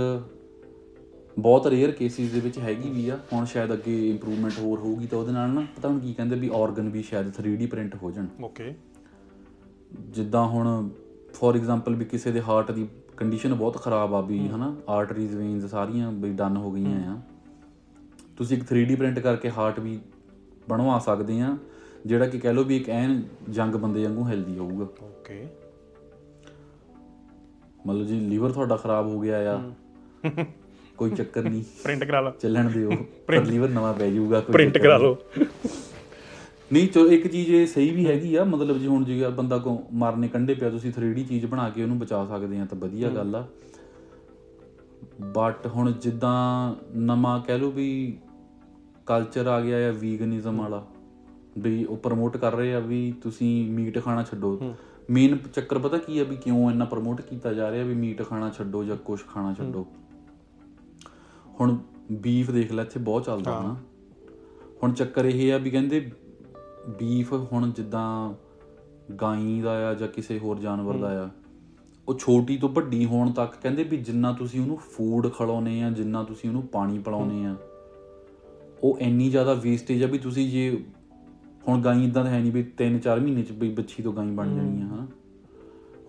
ਬਹੁਤ ਰੇਅਰ ਕੇਸਿਸ ਦੇ ਵਿੱਚ ਹੈਗੀ ਵੀ ਆ। ਹੁਣ ਸ਼ਾਇਦ ਅੱਗੇ ਇੰਪਰੂਵਮੈਂਟ ਹੋਰ ਹੋਊਗੀ ਤਾਂ ਉਹਦੇ ਨਾਲ ਨਾ ਪਤਾ ਹੁਣ ਕੀ ਕਹਿੰਦੇ ਵੀ ਆਰਗਨ ਵੀ ਸ਼ਾਇਦ 3D ਪ੍ਰਿੰਟ ਹੋ ਜਾਣ। ਓਕੇ ਜਿੱਦਾਂ ਹੁਣ ਫੋਰ ਐਗਜ਼ਾਮਪਲ ਵੀ ਕਿਸੇ ਦੇ ਹਾਰਟ ਦੀ ਕੰਡੀਸ਼ਨ ਬਹੁਤ ਖਰਾਬ ਆ ਵੀ ਹਨਾ ਆਰਟਰੀਜ਼ ਵੇਨਸ ਸਾਰੀਆਂ ਵੀ ਡਨ ਹੋ ਗਈਆਂ ਆ। ਤੁਸੀਂ ਇੱਕ 3D ਪ੍ਰਿੰਟ ਕਰਕੇ ਹਾਰਟ ਵੀ ਬਣਵਾ ਸਕਦੇ ਆ ਜਿਹੜਾ ਕਿ ਕਹਿ ਲਓ ਵੀ ਇੱਕ ਐਨ ਯੰਗ ਬੰਦੇ ਵਾਂਗੂ ਹੈਲਦੀ ਹੋਊਗਾ। ਓਕੇ ਮਤਲਬ ਜੀ ਲੀਵਰ ਤੁਹਾਡਾ ਖਰਾਬ ਹੋ ਗਿਆ ਆ। ਕੋਈ ਚੱਕਰ ਨਹੀਂ। ਪ੍ਰਿੰਟ ਕਰਾ ਲਾ। ਚੱਲਣ ਦਿਓ। ਪਰ ਲੀਵਰ ਨਵਾਂ ਪੈ ਜਾਊਗਾ ਕੋਈ ਪ੍ਰਿੰਟ ਕਰਾ। ਲਓ। ਨਹੀਂ ਚਲੋ ਇੱਕ ਚੀਜ਼ ਇਹ ਸਹੀ ਵੀ ਹੈਗੀ ਆ ਮਤਲਬ ਜੇ ਹੁਣ ਜੇ ਬੰਦਾ ਕੋ ਮਾਰਨੇ ਕੰਡੇ ਪਿਆ ਤੁਸੀਂ 3D ਚੀਜ਼ ਬਣਾ ਕੇ ਉਹਨੂੰ ਬਚਾ ਸਕਦੇ ਆ ਤਾਂ ਵਧੀਆ ਗੱਲ ਆ। ਬਟ ਹੁਣ ਜਿੱਦਾਂ ਨਵਾਂ ਕਹਿ ਲਓ ਵੀ ਕਲਚਰ ਆ ਗਿਆ ਆ ਵੀਗਨਿਜ਼ਮ ਵਾਲਾ ਵੀ ਉਹ ਪ੍ਰਮੋਟ ਕਰ ਰਹੇ ਆ ਵੀ ਤੁਸੀਂ ਮੀਟ ਖਾਣਾ ਛੱਡੋ। ਮੇਨ ਚੱਕਰ ਪਤਾ ਕੀ ਆ ਵੀ ਕਿਉਂ ਇੰਨਾ ਪ੍ਰਮੋਟ ਕੀਤਾ ਜਾ ਰਿਹਾ ਵੀ ਮੀਟ ਖਾਣਾ ਛੱਡੋ ਜਾਂ ਕੁਝ ਖਾਣਾ ਛੱਡੋ। ਹੁਣ ਬੀਫ ਦੇਖ ਲੈ ਇੱਥੇ ਬਹੁਤ ਚੱਲਦਾ ਨਾ ਹੁਣ ਚੱਕਰ ਇਹ ਆ ਵੀ ਕਹਿੰਦੇ ਬੀਫ ਹੁਣ ਜਿੱਦਾਂ ਗਾਈ ਦਾ ਆ ਜਾਂ ਕਿਸੇ ਹੋਰ ਜਾਨਵਰ ਦਾ ਆ ਉਹ ਛੋਟੀ ਤੋਂ ਵੱਡੀ ਹੋਣ ਤੱਕ ਕਹਿੰਦੇ ਵੀ ਜਿੰਨਾ ਤੁਸੀਂ ਉਹਨੂੰ ਫੂਡ ਖਿਲਾਉਨੇ ਆ ਜਿੰਨਾ ਤੁਸੀਂ ਉਹਨੂੰ ਪਾਣੀ ਪਿਲਾਉਨੇ ਆ ਉਹ ਇੰਨੀ ਜ਼ਿਆਦਾ ਵੇਸਟੇਜ ਆ ਵੀ ਤੁਸੀਂ ਜੇ ਹੁਣ ਗਾਈ ਇਦਾਂ ਤਾਂ ਹੈ ਨਹੀਂ ਵੀ 3-4 ਮਹੀਨੇ ਚ ਵੀ ਬੱਚੀ ਤੋਂ ਗਾਈ ਬਣ ਜਾਣੀ ਆ ਹਨਾ।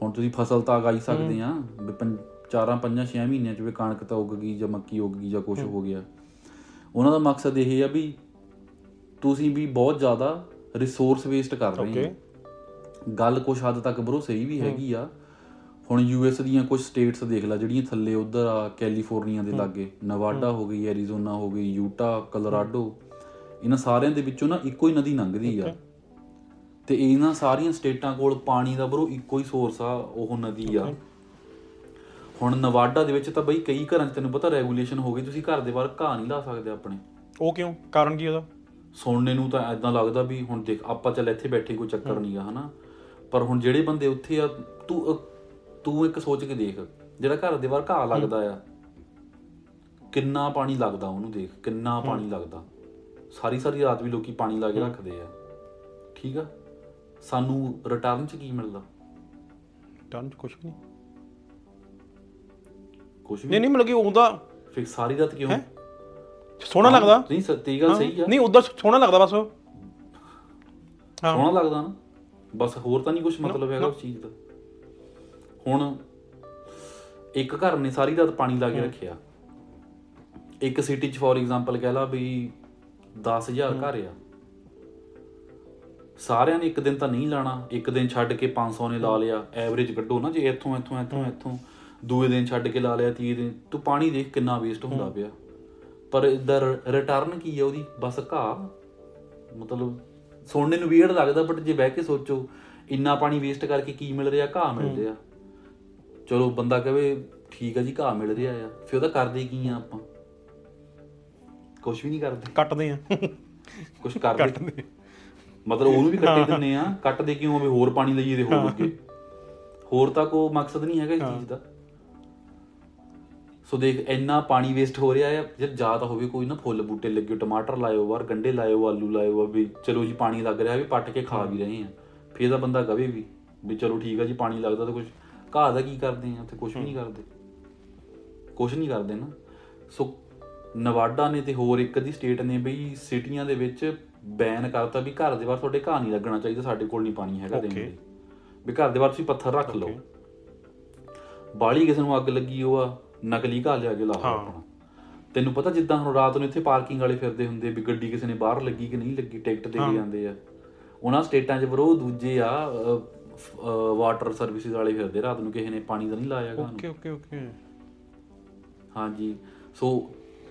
ਹੁਣ ਤੁਸੀਂ ਫਸਲ ਤਾਂ ਉਗਾਈ ਸਕਦੇ ਆ ਵੀ ਪੰਜ- ਚਾਰਾਂ ਪੰਜਾਂ ਛੇ ਮਹੀਨਿਆਂ ਚ ਵੀ ਕਣਕ ਤਾਂ ਉੱਗ ਗਈ ਜਾਂ ਮੱਕੀ ਉੱਗ ਗਈ ਜਾਂ ਕੁਝ ਹੋ। ਗਿਆ। ਉਹਨਾਂ ਦਾ ਮਕਸਦ ਇਹ ਆ ਵੀ ਤੁਸੀਂ ਵੀ ਬਹੁਤ ਜ਼ਿਆਦਾ ਰਿਸੋਰਸ ਵੇਸਟ ਕਰ ਰਹੇ ਹੋ। ਗੱਲ ਕੁਝ ਹੱਦ ਤੱਕ ਬਰੋ ਸਹੀ ਵੀ ਹੈਗੀ ਆ। ਹੁਣ ਯੂਐਸ ਦੀਆਂ ਕੁਝ ਸਟੇਟਸ ਦੇਖ ਲੈ ਜਿਹੜੀਆਂ ਥੱਲੇ ਉਧਰ ਆ ਕੈਲੀਫੋਰਨੀਆ ਦੇ ਲਾਗੇ ਨਵਾਡਾ ਹੋ। ਗਈ ਐਰੀਜ਼ੋਨਾ ਹੋ ਗਈ ਯੂਟਾ ਕਲੋਰਾਡੋ ਇਹਨਾਂ ਸਾਰਿਆਂ ਦੇ ਵਿੱਚੋਂ ਨਾ ਇੱਕੋ ਹੀ ਨਦੀ ਲੰਘਦੀ ਆ। ਤੇ ਇਹਨਾਂ ਸਾਰੀਆਂ ਸਟੇਟਾਂ ਕੋਲ ਪਾਣੀ ਦਾ ਬਰੋ ਇੱਕੋ ਹੀ ਸੋਰਸ ਆ ਉਹ ਨਦੀ ਆ। ਹੁਣ ਨਵਾਡਾ ਦੇ ਵਿੱਚ ਤਾਂ ਬਈ ਕਈ ਘਰਾਂ 'ਚ ਤੈਨੂੰ ਪਤਾ ਰੈਗੂਲੇਸ਼ਨ ਹੋ ਗਈ ਤੁਸੀਂ ਘਰ ਦੇ ਬਾਹਰ ਘਾਹ ਨਹੀਂ ਲਾ ਸਕਦੇ ਆਪਣੇ। ਉਹ ਕਿਉਂ? ਕਾਰਨ ਕੀ ਉਹਦਾ? ਸੁਣਨੇ ਨੂੰ ਤਾਂ ਐਦਾਂ ਲੱਗਦਾ ਵੀ ਹੁਣ ਦੇਖ ਆਪਾਂ ਚੱਲ ਇੱਥੇ ਬੈਠੇ ਕੋਈ ਚੱਕਰ ਨਹੀਂਗਾ ਹਨਾ? ਪਰ ਹੁਣ ਜਿਹੜੇ ਬੰਦੇ ਉੱਥੇ ਆ ਤੂੰ ਤੂੰ ਇੱਕ ਸੋਚ ਕੇ ਦੇਖ ਜਿਹੜਾ ਘਰ ਦੇ ਬਾਹਰ ਘਾਹ ਲੱਗਦਾ ਆ ਕਿੰਨਾ ਪਾਣੀ ਲੱਗਦਾ ਉਹਨੂੰ ਦੇਖ ਕਿੰਨਾ ਪਾਣੀ ਲੱਗਦਾ। ਸਾਰੀ ਸਾਰੀ ਰਾਤ ਵੀ ਲੋਕੀ ਪਾਣੀ ਲਾ ਕੇ ਰੱਖਦੇ ਆ। ਠੀਕ ਆ? ਸਾਨੂੰ ਰਿਟਰਨ ਚ ਕੀ ਮਿਲਦਾ? ਟਨ ਚ ਕੁਝ ਨਹੀਂ। ਕੁਝ ਵੀ ਨਹੀਂ ਨਹੀਂ ਮਤਲਬ ਕਿ ਉਹਦਾ ਫਿਰ ਸਾਰੀ ਰਾਤ ਕਿਉਂ? ਸੋਹਣਾ ਲੱਗਦਾ। ਨਹੀਂ ਸੱਤੀ ਗੱਲ ਸਹੀ ਆ। ਨਹੀਂ ਉਦਾਂ ਸੋਹਣਾ ਲੱਗਦਾ ਬਸ। ਉਹ। ਹਾਂ। ਸੋਹਣਾ ਲੱਗਦਾ ਨਾ। ਬਸ ਹੋਰ ਤਾਂ ਨਹੀਂ ਕੁਝ ਮਤਲਬ ਹੈਗਾ ਉਸ ਚੀਜ਼ ਦਾ। ਹੁਣ ਇੱਕ ਘਰ ਨੇ ਸਾਰੀ ਰਾਤ ਪਾਣੀ ਲਾ ਕੇ ਰੱਖਿਆ। ਇੱਕ ਸਿਟੀ 'ਚ ਫੋਰ ਐਗਜ਼ਾਮਪਲ ਕਹਿ ਲਾ ਵੀ 10000 ਘਰ ਆ। ਸਾਰਿਆਂ ਨੇ ਇੱਕ ਦਿਨ ਤਾਂ ਨਹੀਂ ਲਾਣਾ। ਇੱਕ ਦਿਨ ਛੱਡ ਕੇ 500 ਨੇ ਲਾ ਲਿਆ। ਐਵਰੇਜ ਕੱਢੋ ਨਾ ਜੇ ਇੱਥੋਂ ਇੱਥੋਂ ਇੱਥੋਂ ਇੱਥੋਂ। ਦੂਏ ਦਿਨ ਛੱਡ ਕੇ ਲਾ ਲਿਆ ਤੀਏ ਦਿਨ। ਤੂੰ ਪਾਣੀ ਦੇਖ ਕਿੰਨਾ ਵੇਸਟ ਹੁੰਦਾ ਪਿਆ। ਪਰ ਇਧਰ ਰਿਟਰਨ ਕੀ ਹੈ ਉਹਦੀ? ਬਸ ਘਾਹ। ਮਤਲਬ ਸੁਣਨੇ ਨੂੰ ਵੀਅਰਡ ਲੱਗਦਾ ਬਟ ਜੇ ਬਹਿ ਕੇ ਸੋਚੋ ਇੰਨਾ ਪਾਣੀ ਵੇਸਟ ਕਰਕੇ ਕੀ ਮਿਲ ਰਿਹਾ? ਘਾਹ ਮਿਲ ਰਿਹਾ। ਚਲੋ ਬੰਦਾ ਕਹੇ ਠੀਕ ਆ ਜੀ ਘਾਹ ਮਿਲ ਰਿਹਾ ਆ। ਫਿਰ ਉਹਦਾ ਕਰਦੇ ਕੀ ਆ ਆਪਾਂ? ਕੁਝ ਵੀ ਨਹੀਂ ਕਰਦੇ। ਕੱਟਦੇ ਆ। ਕੁਝ ਕਰਦੇ। ਕੱਟਦੇ। ਮਤਲਬ ਉਹਨੂੰ ਵੀ ਕੱਟੇ ਦਿੰਨੇ ਆ। ਕੱਟਦੇ ਕਿਉਂ? ਆ ਵੀ ਹੋਰ ਪਾਣੀ ਲਈਏ ਤੇ ਹੋਰ ਅੱਗੇ। ਹੋਰ ਤਾਂ ਕੋਈ ਮਕਸਦ ਨਹੀਂ ਹੈਗਾ ਇਸ ਚੀਜ਼ ਦਾ। ਸੋ ਦੇਖ ਇੰਨਾ ਪਾਣੀ ਵੇਸਟ ਹੋ ਰਿਹਾ ਹੈ ਜੇ ਜ਼ਿਆਦਾ ਹੋਵੇ ਕੋਈ ਨਾ ਫੁੱਲ ਬੂਟੇ ਲੱਗੇ ਟਮਾਟਰ ਲਾਇਓ ਬਾਹਰ ਗੰਡੇ ਲਾਇਓ ਆਲੂ ਲਾਇਓ ਆ ਵੀ ਚਲੋ ਜੀ ਪਾਣੀ ਲੱਗ ਰਿਹਾ ਵੀ ਪੱਟ ਕੇ ਖਾ ਵੀ ਰਹੇ ਆ। ਫੇਰ ਤਾਂ ਬੰਦਾ ਕਵੇ ਵੀ ਵੀ ਚਲੋ ਠੀਕ ਆ ਜੀ ਪਾਣੀ ਲੱਗਦਾ ਤਾਂ ਕੁਝ ਘਾਹ ਦਾ ਕੀ ਕਰਦੇ ਆ ਤੇ ਕੁਝ ਵੀ ਨਹੀਂ ਕਰਦੇ। ਕੁਝ ਨਹੀਂ ਕਰਦੇ ਨਾ। ਸੋ ਨਵਾਡਾ ਨੇ ਤੇ ਹੋਰ ਇੱਕ ਦੀ ਸਟੇਟ ਨੇ ਬਈ ਸਿਟੀਆਂ ਦੇ ਵਿੱਚ ਬੈਨ ਕਰਤਾ ਵੀ ਘਰ ਦੇ ਬਾਹਰ ਤੁਹਾਡੇ ਘਾਹ ਨਹੀਂ ਲੱਗਣਾ ਚਾਹੀਦਾ ਸਾਡੇ ਕੋਲ ਨਹੀਂ ਪਾਣੀ ਹੈਗਾ ਦੇਣ. ਲਈ। ਵੀ ਘਰ ਦੇ ਬਾਹਰ ਤੁਸੀਂ ਪੱਥਰ ਰੱਖ ਲਓ। ਬਾਲੀ ਕਿਸੇ ਨੂੰ ਅੱਗ ਲੱਗੀ ਉਹ ਆ ਨਕਲੀ ਘਾਹ ਲਿਆ ਕੇ ਲਾ ਹਾਂ। ਆਪਣਾ। ਤੈਨੂੰ ਪਤਾ ਜਿੱਦਾਂ ਹੁਣ ਰਾਤ ਨੂੰ ਇੱਥੇ ਪਾਰਕਿੰਗ ਵਾਲੇ ਫਿਰਦੇ ਹੁੰਦੇ ਵੀ ਗੱਡੀ ਕਿਸੇ ਨੇ ਬਾਹਰ ਲੱਗੀ ਕਿ ਨਹੀਂ ਲੱਗੀ ਟਿਕਟ ਦੇ ਕੇ ਜਾਂਦੇ ਆ। ਉਹਨਾਂ ਸਟੇਟਾਂ 'ਚ ਬਰੋ ਦੂਜੇ ਆ ਵਾਟਰ ਸਰਵਿਸਿਜ਼ ਵਾਲੇ ਫਿਰਦੇ ਰਾਤ ਨੂੰ ਕਿਸੇ ਨੇ ਪਾਣੀ ਦਾ ਨਹੀਂ ਲਾਇਆ ਗਾ ਓਕੇ ਓਕੇ ਓਕੇ। ਹਾਂਜੀ। ਸੋ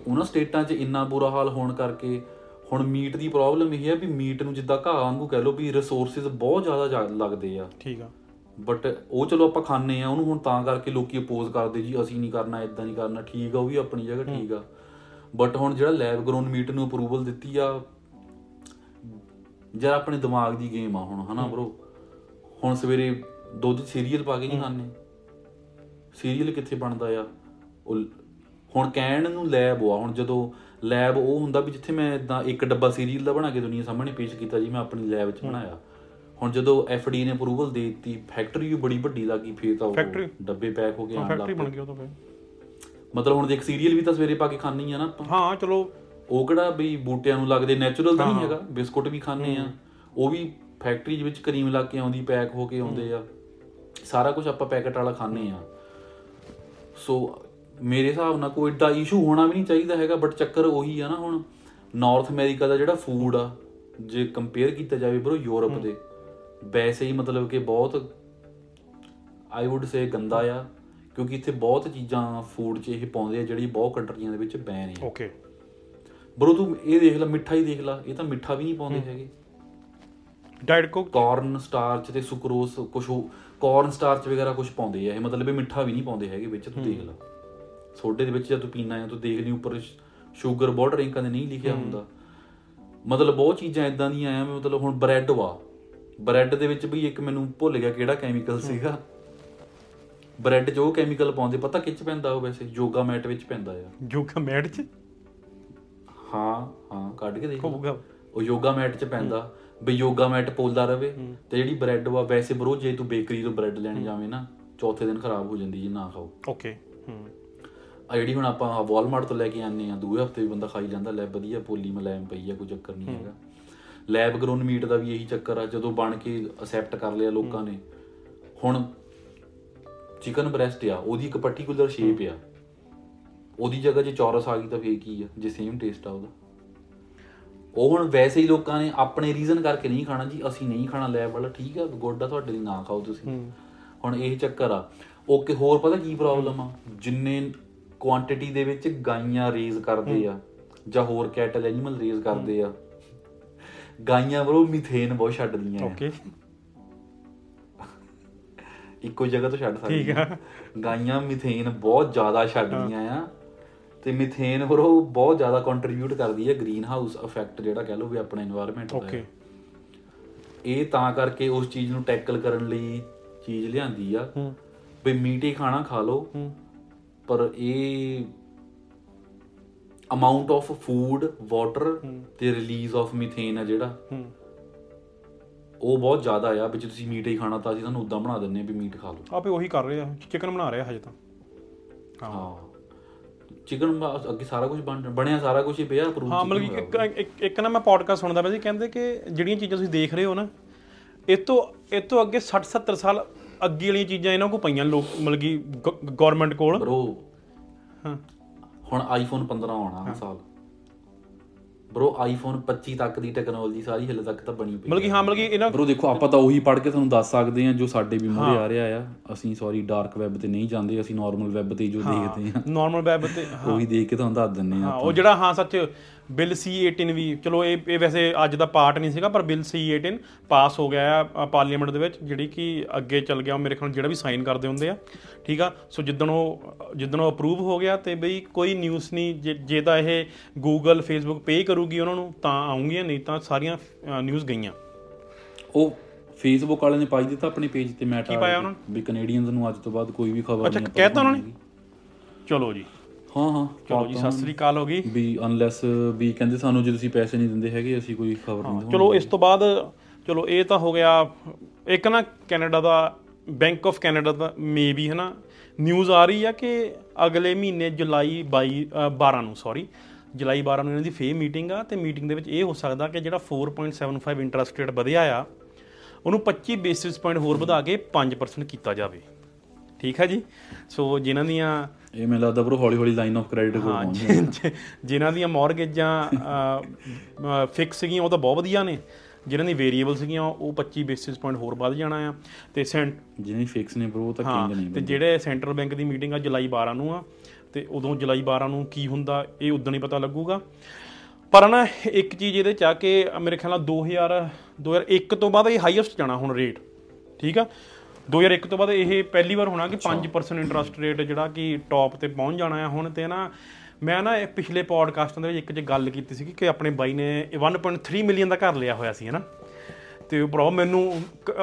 ਉਹਨਾਂ ਸਟੇਟਾਂ 'ਚ ਇੰਨਾ ਬੁਰਾ ਹਾਲ ਹੋਣ ਕਰਕੇ ਹੁਣ ਮੀਟ ਦੀ ਪ੍ਰੋਬਲਮ ਇਹ ਹੈ ਵੀ ਮੀਟ ਨੂੰ ਜਿੱਦਾਂ ਘਾਹ ਵਾਂਗੂ ਕਹਿ ਲਓ ਵੀ ਰਿਸੋਰਸਸ ਬਹੁਤ ਜ਼ਿਆਦਾ ਲੱਗਦੇ ਆ। ਠੀਕ ਆ। ਬਟ ਉਹ ਚਲੋ ਆਪਾਂ ਖਾਂਦੇ ਆ ਉਹਨੂੰ ਹੁਣ ਤਾਂ ਕਰਕੇ ਲੋਕੀ ਅਪੋਜ਼ ਕਰਦੇ ਜੀ ਅਸੀਂ ਨਹੀਂ ਕਰਨਾ ਇਦਾਂ ਨਹੀਂ ਕਰਨਾ ਠੀਕ ਆ ਉਹ ਵੀ ਆਪਣੀ ਜਗ੍ਹਾ ਠੀਕ ਆ। ਬਟ ਹੁਣ ਜਿਹੜਾ ਲੈਬ ਗਰੋਨ ਮੀਟ ਨੂੰ ਅਪਰੂਵਲ ਦਿੱਤੀ ਆ ਜਿਹੜਾ ਆਪਣੇ ਦਿਮਾਗ ਦੀ ਗੇਮ ਆ ਹੁਣ ਹਨਾ ਬ్రో ਹੁਣ ਸਵੇਰੇ ਦੁੱਧ ਸੀਰੀਅਲ ਪਾ ਕੇ ਨਹੀਂ ਖਾਂਦੇ? ਸੀਰੀਅਲ ਕਿੱਥੇ ਬਣਦਾ ਆ? ਉਹ ਹੁਣ ਕਹਿਣ ਨੂੰ ਲੈਬ ਆ ਹੁਣ ਜਦੋਂ ਲੈਬ ਉਹ ਹੁੰਦਾ ਵੀ ਜਿੱਥੇ ਮੈਂ ਇਦਾਂ ਇੱਕ ਡੱਬਾ ਸੀਰੀਅਲ ਦਾ ਬਣਾ ਕੇ ਦੁਨੀਆ ਸਾਹਮਣੇ ਪੇਸ਼ ਕੀਤਾ ਜੀ ਮੈਂ ਆਪਣੀ ਲੈਬ 'ਚ ਬਣਾਇਆ। ਹੁਣ ਜਦੋਂ ਐਫਡੀ ਨੇ ਅਪਰੂਵਲ ਦੇ ਦਿੱਤੀ ਫੈਕਟਰੀ ਵੀ ਬੜੀ ਵੱਡੀ ਲੱਗੀ ਫੇਰ ਤਾਂ ਉਹ? ਡੱਬੇ ਪੈਕ ਹੋ ਆਉਣ ਫੈਕਟਰੀ ਲੱਗ ਬਣ ਪਏ। ਗਈ ਉਹ ਤਾਂ ਫਿਰ। ਮਤਲਬ ਹੁਣ ਦੇਖ ਸੀਰੀਅਲ ਵੀ ਤਾਂ ਸਵੇਰੇ ਪਾ ਕੇ ਖਾਣੀ ਆ ਨਾ ਆਪਾਂ। ਹਾਂ ਚਲੋ। ਉਹ ਕਿਹੜਾ ਵੀ ਬੂਟਿਆਂ ਨੂੰ ਲੱਗਦੇ ਨੈਚੁਰਲ ਤਾਂ ਨਹੀਂ ਹੈਗਾ ਬਿਸਕੁਟ ਵੀ ਖਾਣੇ ਆ। ਉਹ ਵੀ ਫੈਕਟਰੀ ਦੇ ਵਿੱਚ ਕਰੀਮ ਲਾ ਕੇ ਆਉਂਦੀ ਪੈਕ ਹੋ ਕੇ ਆਉਂਦੇ ਆ। ਸਾਰਾ ਕੁਝ ਆਪਾਂ ਪੈਕਟ ਵਾਲਾ ਖਾਣੇ ਆ। ਸੋ ਮੇਰੇ ਹਿਸਾਬ ਨਾਲ ਕੋਈ ਏਡਾ ਇਸ਼ੂ ਹੋਣਾ ਵੀ ਨਹੀਂ ਚਾਹੀਦਾ ਹੈਗਾ ਬਟ ਚੱਕਰ ਉਹੀ ਆ ਨਾ ਹੁਣ। ਨਾਰਥ ਅਮਰੀਕਾ ਦਾ ਜਿਹੜਾ ਫੂਡ ਆ ਜੇ ਕੰਪੇਅਰ ਕੀਤਾ ਜਾਵੇ ਬਰੋ ਯੂਰਪ ਦੇ ਵੈਸੇ ਹੀ ਮਤਲਬ ਕਿ ਬਹੁਤ ਆਈ ਊਡ ਸੇ ਗੰਦਾ ਆ ਕਿਉਂਕਿ ਇੱਥੇ ਬਹੁਤ ਚੀਜ਼ਾਂ ਫੂਡ 'ਚ ਇਹ ਪਾਉਂਦੇ ਆ ਜਿਹੜੀ ਬਹੁਤ ਕੰਟਰੀਆਂ ਦੇ ਵਿੱਚ ਬੈਨ ਆ। ਓਕੇ ਬਰੋ ਤੂੰ ਇਹ ਦੇਖ ਲੈ ਮਿੱਠਾ ਹੀ ਦੇਖ ਲੈ ਇਹ ਤਾਂ ਮਿੱਠਾ ਵੀ ਨਹੀਂ ਪਾਉਂਦੇ ਹੈਗੇ। ਡਾਈਟ ਕੋਕ ਕਾਰਨ ਸਟਾਰਚ ਤੇ ਸੁਕਰੋਸ ਕੁਝ ਕਾਰਨ ਸਟਾਰਚ ਵਗੈਰਾ ਕੁਝ ਪਾਉਂਦੇ ਆ ਇਹ ਮਤਲਬ ਇਹ ਮਿੱਠਾ ਵੀ ਨਹੀਂ ਪਾਉਂਦੇ ਹੈਗੇ ਵਿੱਚ ਤੂੰ ਦੇਖ ਲੈ। ਸੋਡੇ ਦੇ ਵਿੱਚ ਜਦ ਤੂੰ ਪੀਣਾ ਹੈ ਤੂੰ ਦੇਖ ਲਈ ਉੱਪਰ ਸ਼ੂਗਰ ਬੋਰਡ ਰਿੰਕਾਂ ਦੇ ਨਹੀਂ ਲਿਖਿਆ ਹੁੰਦਾ। ਮਤਲਬ ਬਹੁਤ ਚੀਜ਼ਾਂ ਇਦਾਂ ਦੀਆਂ ਆ ਮਤਲਬ ਹੁਣ ਬ੍ਰੈਡ ਵਾ। ਬ੍ਰੈਡ ਦੇ ਵਿੱਚ ਵੀ ਇੱਕ ਮੈਨੂੰ ਭੁੱਲ ਗਿਆ ਕਿਹੜਾ ਕੈਮੀਕਲ ਸੀਗਾ। ਬ੍ਰੈਡ 'ਚ ਉਹ ਕੈਮੀਕਲ ਪਾਉਂਦੇ ਪਤਾ ਕਿੱਚ ਪੈਂਦਾ ਉਹ ਵੈਸੇ? ਯੋਗਾ ਮੈਟ ਵਿੱਚ ਪੈਂਦਾ ਆ ਯੋਗਾ ਮੈਟ ਚ? ਹਾਂ ਹਾਂ ਕੱਢ ਕੇ ਦੇਖ। ਹੋਊਗਾ। ਉਹ ਯੋਗਾ ਮੈਟ 'ਚ ਪੈਂਦਾ। ਵੀ ਯੋਗਾ ਮੈਟ ਪੋਲਦਾ ਰਵੇ ਤੇ ਜਿਹੜੀ ਬ੍ਰੈਡ ਵਾ ਵੈਸੇ ਬਰੋ ਜੇ ਤੂੰ ਬੇਕਰੀ ਤੋਂ ਬ੍ਰੈਡ ਲੈਣ ਜਾਵੇਂ ਨਾ ਚੌਥੇ ਦਿਨ ਖਰਾਬ ਹੋ ਜਾਂਦੀ ਜੇ ਨਾ ਖਾਓ। ਓਕੇ ਹੂੰ। ਆ ਜਿਹੜੀ ਹੁਣ ਆਪਾਂ ਵਾਲਮਾਰਟ ਤੋਂ ਲੈ ਕੇ ਆਨੇ ਆ ਦੂਏ ਹਫ਼ਤੇ ਵੀ ਬੰਦਾ ਖਾਈ ਜਾਂਦਾ ਲੈ ਵਧੀਆ ਪੋਲੀ ਮਲਾਇਮ ਪਈ ਆ ਕੋਈ ਚੱਕਰ ਨਹੀਂ ਹੈਗਾ। ਲੈਬ ਗਰੋਨ ਮੀਟ ਦਾ ਵੀ ਇਹੀ ਚੱਕਰ ਆ ਜਦੋਂ ਬਣ ਕੇ ਅਸੈਪਟ ਕਰ ਲਿਆ ਲੋਕਾਂ ਨੇ। ਹੁਣ ਚਿਕਨ ਬ੍ਰੈਸਟ ਆ ਉਹਦੀ ਇੱਕ ਪਾਰਟਿਕੂਲਰ ਸ਼ੇਪ ਆ। ਉਹਦੀ ਜਗ੍ਹਾ ਜੇ ਚੌਰਸ ਆ ਗਈ ਤਾਂ ਫੇਕ ਹੀ ਆ ਜੇ ਸੇਮ ਟੇਸਟ ਆ ਉਹਦਾ। ਉਹ ਹੁਣ ਵੈਸੇ ਹੀ ਲੋਕਾਂ ਨੇ ਆਪਣੇ ਰੀਜ਼ਨ ਕਰਕੇ ਨਹੀਂ ਖਾਣਾ ਜੀ ਅਸੀਂ ਨਹੀਂ ਖਾਣਾ ਲੈਬ ਵਾਲਾ ਠੀਕ ਆ ਗੋਡਾ ਤੁਹਾਡੇ ਲਈ ਨਾ ਖਾਓ ਤੁਸੀਂ। ਹੁਣ ਇਹ ਚੱਕਰ ਆ। ਓਕੇ ਹੋਰ ਪਤਾ ਕੀ ਪ੍ਰੋਬਲਮ ਆ? ਜਿੰਨੇ ਕੁਆਂਟੀਟੀ ਦੇ ਵਿੱਚ ਗਾਈਆਂ ਰੇਜ਼ ਕਰਦੇ ਆ ਜਾਂ ਹੋਰ ਕੈਟਲ ਐਨੀਮਲ ਰੇਜ਼ ਕਰਦੇ ਆ ਗਾਈਆਂ ਬਰੋ ਮੀਥੇਨ ਬਹੁਤ ਛੱਡਦੀਆਂ ਓਕੇ ਇੱਕੋ ਜਗ੍ਹਾ ਤੋਂ ਛੱਡ ਸਕਦੀਆਂ ਠੀਕ ਆ। ਗਾਈਆਂ ਮੀਥੇਨ ਬਹੁਤ ਜ਼ਿਆਦਾ ਛੱਡਦੀਆਂ ਆ। ਤੇ ਮੀਥੇਨ ਬਰੋ ਬਹੁਤ ਜ਼ਿਆਦਾ ਕੰਟਰੀਬਿਊਟ ਕਰਦੀ ਹੈ ਗ੍ਰੀਨ ਹਾਊਸ ਇਫੈਕਟ ਜਿਹੜਾ ਕਹਿ ਲਓ ਵੀ ਆਪਣਾ এনवायरमेंट ਦਾ ਓਕੇ ਇਹ ਤਾਂ ਕਰਕੇ ਉਸ ਚੀਜ਼ ਨੂੰ ਟੈਕਲ ਕਰਨ ਲਈ ਚੀਜ਼ ਲਿਆਂਦੀ ਆ। ਵੀ ਮੀਟੇ ਖਾਣਾ ਖਾ ਲਓ। ਪਰ ਇਹ ਅਮਾਉਂਟ ਆਫ ਫੂਡ ਵਾਟਰ ਤੇ ਰਿਲੀਜ਼ ਆਫ ਮੀਥੇਨ ਆ ਜਿਹੜਾ। ਉਹ ਬਹੁਤ ਜ਼ਿਆਦਾ ਆ ਵੀ ਜੇ ਤੁਸੀਂ ਮੀਟ ਹੀ ਖਾਣਾ ਤਾਂ ਅਸੀਂ ਤੁਹਾਨੂੰ ਉਦਾਂ ਬਣਾ ਦਿੰਨੇ ਆ ਵੀ ਮੀਟ ਖਾ ਲਓ। ਆਪੇ ਉਹੀ ਕਰ ਰਹੇ ਆ ਚਿਕਨ ਬਣਾ ਰਹੇ ਆ ਹਜੇ ਤਾਂ। ਹਾਂ। ਚਿਕਨ ਅੱਗੇ ਸਾਰਾ ਕੁਝ ਬਣ ਬਣਿਆ ਸਾਰਾ ਕੁਝ ਹੀ ਪਿਆ proof ਹਾਂ ਮਤਲਬ ਕਿ ਇੱਕ ਇੱਕ- ਨਾ ਮੈਂ ਪੋਡਕਾਸਟ ਸੁਣਦਾ ਪਿਆ ਸੀ ਕਹਿੰਦੇ ਕਿ ਜਿਹੜੀਆਂ ਚੀਜ਼ਾਂ ਤੁਸੀਂ ਦੇਖ ਰਹੇ ਹੋ ਨਾ ਇਹ ਤੋਂ ਇਹ ਤੋਂ ਅੱਗੇ 60 70 ਸਾਲ ਅੱਗੇ ਵਾਲੀਆਂ ਚੀਜ਼ਾਂ ਇਹਨਾਂ ਕੋਲ ਪਈਆਂ ਲੋਕ ਮਤਲਬ ਕਿ ਗਵਰਨਮੈਂਟ ਕੋਲ। ਬਰੋ ਹਾਂ। ਹੁਣ ਆਈਫੋਨ 15 ਆਉਣਾ ਹਰ ਸਾਲ। ਬਰੋ ਆਈਫੋਨ 25 ਤੱਕ ਦੀ ਟੈਕਨੋਲੋਜੀ ਸਾਰੀ ਹਲੇ ਤੱਕ ਤਾਂ ਬਣੀ ਪਈ ਮਤਲਬ ਕਿ ਹਾਂ। ਮਤਲਬ ਕਿ ਇਹਨਾਂ ਬਰੋ ਦੇਖੋ ਆਪਾਂ ਤਾਂ ਉਹੀ ਪੜ੍ਹ ਕੇ ਤੁਹਾਨੂੰ ਦੱਸ ਸਕਦੇ ਹਾਂ ਜੋ ਸਾਡੇ ਵੀ ਮੂਹਰੇ ਆ ਰਿਹਾ ਆ। ਅਸੀਂ ਸੌਰੀ ਡਾਰਕ ਵੈਬ ਤੇ ਨਹੀਂ ਜਾਂਦੇ ਅਸੀਂ ਨਾਰਮਲ ਵੈਬ ਤੇ ਹੀ ਜੋ ਦੇਖਦੇ ਹਾਂ। ਨਾਰਮਲ ਵੈਬ ਤੇ ਉਹੀ ਦੇਖ ਕੇ ਤੁਹਾਨੂੰ ਦੱਸ ਦਿੰਨੇ ਆ ਹਾਂ ਉਹ ਜਿਹੜਾ ਹਾਂ ਸੱਚ ਬਿੱਲ C18 ਵੀ ਚਲੋ ਇਹ ਇਹ ਵੈਸੇ ਅੱਜ ਦਾ ਪਾਰਟ ਨਹੀਂ ਸੀਗਾ ਪਰ ਬਿੱਲ C18 ਪਾਸ ਹੋ ਗਿਆ ਆ ਪਾਰਲੀਮੈਂਟ ਦੇ ਵਿੱਚ ਜਿਹੜੀ ਕਿ ਅੱਗੇ ਚੱਲ ਗਿਆ ਮੇਰੇ ਖਿਆਲ ਜਿਹੜਾ ਵੀ ਸਾਈਨ ਕਰਦੇ ਹੁੰਦੇ ਆ ਠੀਕ ਆ? ਸੋ ਜਿੱਦਣ ਉਹ ਜਿੱਦਣ ਉਹ ਅਪਰੂਵ ਹੋ ਗਿਆ ਤੇ ਬਈ ਕੋਈ ਨਿਊਜ਼ ਨਹੀਂ ਜੇ- ਤਾਂ ਇਹ Google Facebook ਪੇ ਕਰੂਗੀ ਉਹਨਾਂ ਨੂੰ ਤਾਂ ਆਉਂਗੀਆਂ ਨਹੀਂ ਤਾਂ ਸਾਰੀਆਂ ਨਿਊਜ਼ ਗਈਆਂ। ਉਹ ਫੇਸਬੁੱਕ ਵਾਲਿਆਂ ਨੇ ਪਾਈ ਦਿੱਤਾ ਆਪਣੇ ਪੇਜ ਤੇ ਮੈਟਾ ਪਾਇਆ ਉਹਨਾਂ ਵੀ ਕੈਨੇਡੀਅਨਸ ਨੂੰ ਅੱਜ ਤੋਂ ਬਾਅਦ ਕੋਈ ਵੀ ਖਬਰ ਅੱਛਾ ਨਹੀਂ ਕਹਿਤਾ ਉਹਨਾਂ ਨੇ? ਚਲੋ ਜੀ। ਹਾਂ ਹਾਂ। ਚਲੋ ਜੀ ਸਤਿ ਸ੍ਰੀ ਅਕਾਲ ਹੋ ਗਈ। ਵੀ ਅਨਲੈਸ ਵੀ ਕਹਿੰਦੇ ਸਾਨੂੰ ਜੇ ਤੁਸੀਂ ਪੈਸੇ ਨਹੀਂ ਦਿੰਦੇ ਹੈਗੇ ਅਸੀਂ ਕੋਈ ਖਬਰ ਨਹੀਂ ਦਿੰਦੇ ਚਲੋ ਇਸ ਤੋਂ ਬਾਅਦ ਚਲੋ ਇਹ ਤਾਂ ਹੋ ਗਿਆ ਇੱਕ ਨਾ ਕੈਨੇਡਾ ਦਾ ਬੈਂਕ ਆਫ ਕੈਨੇਡਾ ਦਾ ਮੇਬੀ ਹੈ ਨਾ ਨਿਊਜ਼ ਆ ਰਹੀ ਆ ਕਿ ਅਗਲੇ ਮਹੀਨੇ ਜੁਲਾਈ 22 ਅ, 12 ਨੂੰ ਸੌਰੀ ਜੁਲਾਈ 12 ਨੂੰ ਇਹਨਾਂ ਦੀ ਫੇਰ ਮੀਟਿੰਗ ਆ ਤੇ ਮੀਟਿੰਗ ਦੇ ਵਿੱਚ ਇਹ ਹੋ ਸਕਦਾ ਕਿ ਜਿਹੜਾ 4.75 ਇੰਟਰਸਟ ਰੇਟ ਵਧਿਆ ਆ ਉਹਨੂੰ 25 ਬੇਸਿਸ ਪੁਆਇੰਟ ਹੋਰ ਵਧਾ ਕੇ 5% ਕੀਤਾ ਜਾਵੇ। ਠੀਕ ਹੈ ਜੀ? ਸੋ ਜਿਨ੍ਹਾਂ ਦੀਆਂ ਇਹ ਮੈਨੂੰ ਲੱਗਦਾ ਬਰੋ ਹੌਲੀ ਹੌਲੀ ਲਾਈਨ ਆਫ ਕ੍ਰੈਡਿਟ ਕੋਲ ਪਹੁੰਚ ਜਿਨ੍ਹਾਂ ਦੀਆਂ ਮਾਰਗੇਜਾਂ ਫਿਕਸ ਸੀਗੀਆਂ ਉਹ ਤਾਂ ਬਹੁਤ ਵਧੀਆ ਨੇ। ਜਿਨ੍ਹਾਂ ਦੀ ਵੇਰੀਏਬਲ ਸੀਗੀਆਂ ਉਹ 25 ਬੇਸਿਸ ਪੁਆਇੰਟ ਹੋਰ ਵੱਧ ਜਾਣਾ ਆ। ਤੇ ਸੈਂਟ ਜਿਹਨੇ ਫਿਕਸ ਨੇ ਬਰੋ ਤਾਂ ਹਾਂ ਕਿੰਗ ਨਹੀਂ ਤੇ ਜਿਹੜੇ ਸੈਂਟਰਲ ਬੈਂਕ ਦੀ ਮੀਟਿੰਗ ਆ ਜੁਲਾਈ 12 ਨੂੰ ਆ। ਤੇ ਉਦੋਂ ਜੁਲਾਈ 12 ਨੂੰ ਕੀ ਹੁੰਦਾ ਇਹ ਉਦੋਂ ਹੀ ਪਤਾ ਲੱਗੂਗਾ। ਪਰ ਨਾ ਇੱਕ ਚੀਜ਼ ਇਹਦੇ ਚ ਆ ਕਿ ਮੇਰੇ ਖਿਆਲ ਨਾਲ 2000 2001 ਤੋਂ ਬਾਅਦ ਇਹ ਹਾਈਐਸਟ ਜਾਣਾ ਹੁਣ ਰੇਟ ਠੀਕ ਆ? 2001 ਤੋਂ ਬਾਅਦ ਇਹ ਪਹਿਲੀ ਵਾਰ ਹੋਣਾ ਕਿ 5% ਇੰਟਰਸਟ ਰੇਟ ਜਿਹੜਾ ਕਿ ਟੌਪ ਤੇ ਪਹੁੰਚ ਜਾਣਾ ਆ ਹੁਣ ਤੇ ਨਾ ਮੈਂ ਨਾ ਇਹ ਪਿਛਲੇ ਪੋਡਕਾਸਟਾਂ ਦੇ ਵਿੱਚ ਇੱਕ ਚ ਗੱਲ ਕੀਤੀ ਸੀ ਕਿ ਆਪਣੇ ਬਾਈ ਨੇ 1.3 ਮਿਲੀਅਨ ਦਾ ਘਰ ਲਿਆ ਹੋਇਆ ਸੀ ਹਨਾ? ਤੇ ਭਰਾ ਮੈਨੂੰ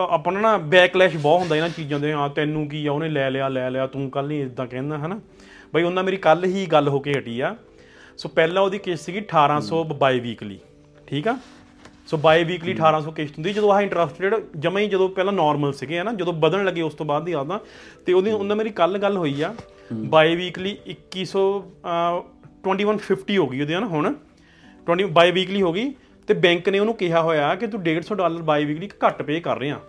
ਆਪਣਾ ਨਾ ਬੈਕਲੈਸ਼ ਬਹੁਤ ਹੁੰਦਾ ਇਹਨਾਂ ਚੀਜ਼ਾਂ ਦੇ ਆ ਤੈਨੂੰ ਕੀ ਆ ਉਹਨੇ ਲੈ ਲਿਆ ਲੈ ਲਿਆ ਤੂੰ ਕੱਲ ਨਹੀਂ ਇਦਾਂ ਕਹਿੰਦਾ ਹਨਾ? ਬਈ ਉਹਨਾਂ ਮੇਰੀ ਕੱਲ ਹੀ ਗੱਲ ਹੋ ਕੇ ਹਟੀ ਆ। ਸੋ ਪਹਿਲਾਂ ਉਹਦੀ ਕਿਸ਼ਤ ਸੀਗੀ 1800 ਬਾਈ ਵੀਕਲੀ ਠੀਕ ਆ? ਸੋ ਬਾਈ ਵੀਕਲੀ 1800 ਕਿਸ਼ਤ ਹੁੰਦੀ ਜਦੋਂ ਆਹ ਇੰਟਰਸਟ ਰੇਟ ਜਮਾ ਹੀ ਜਦੋਂ ਪਹਿਲਾਂ ਨਾਰਮਲ ਸੀਗੇ ਹਨਾ ਜਦੋਂ ਵਧਣ ਲੱਗੇ ਉਸ ਤੋਂ ਬਾਅਦ ਦੀ ਆਦਾ ਤੇ ਉਹਦੀ ਉਹਨਾਂ ਮੇਰੀ ਕੱਲ ਗੱਲ ਹੋਈ ਆ ਬਾਈ ਵੀਕਲੀ 2100 ਅਹ, 2150 ਹੋ ਗਈ ਉਹਦੀ ਹਨਾ ਹੁਣ। 20 ਬਾਈ ਵੀਕਲੀ ਹੋ ਗਈ ਤੇ ਬੈਂਕ ਨੇ ਉਹਨੂੰ ਕਿਹਾ ਹੋਇਆ ਕਿ ਤੂੰ 150 ਡਾਲਰ ਬਾਈ ਵੀਕਲੀ ਘੱਟ ਪੇ ਕਰ ਰਿਹਾ।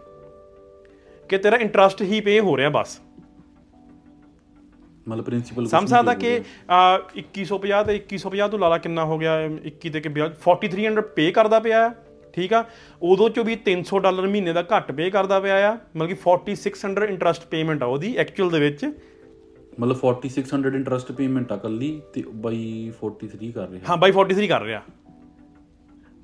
ਕਿ ਤੇਰਾ ਇੰਟਰਸਟ ਹੀ ਪੇ ਹੋ ਰਿਹਾ ਬਸ। ਮਤਲਬ ਪ੍ਰਿੰਸੀਪਲ ਸਮਝ ਸਕਦਾ ਕਿ ਅਹ, 2150 ਤੇ 2150 ਤੋਂ ਲਾਲਾ ਕਿੰਨਾ ਹੋ ਗਿਆ 21 ਤੇ ਕਿ ਵਿਆਜ 4300 ਪੇ ਕਰਦਾ ਪਿਆ। ਆ ਠੀਕ ਆ? ਉਦੋਂ ਚੋਂ ਵੀ 300 ਡਾਲਰ ਮਹੀਨੇ ਦਾ ਘੱਟ ਪੇ ਕਰਦਾ ਪਿਆ ਆ। ਮਤਲਬ ਕਿ 4600 ਇੰਟਰਸਟ ਪੇਮੈਂਟ ਆ ਉਹਦੀ ਐਕਚੁਅਲ ਦੇ ਵਿੱਚ। ਮਤਲਬ 4600 ਇੰਟਰਸਟ ਪੇਮੈਂਟ ਆ ਕੱਲੀ ਤੇ ਬਾਈ 43 ਕਰ ਰਿਹਾ। ਹਾਂ ਬਾਈ 43 ਕਰ ਰਿਹਾ।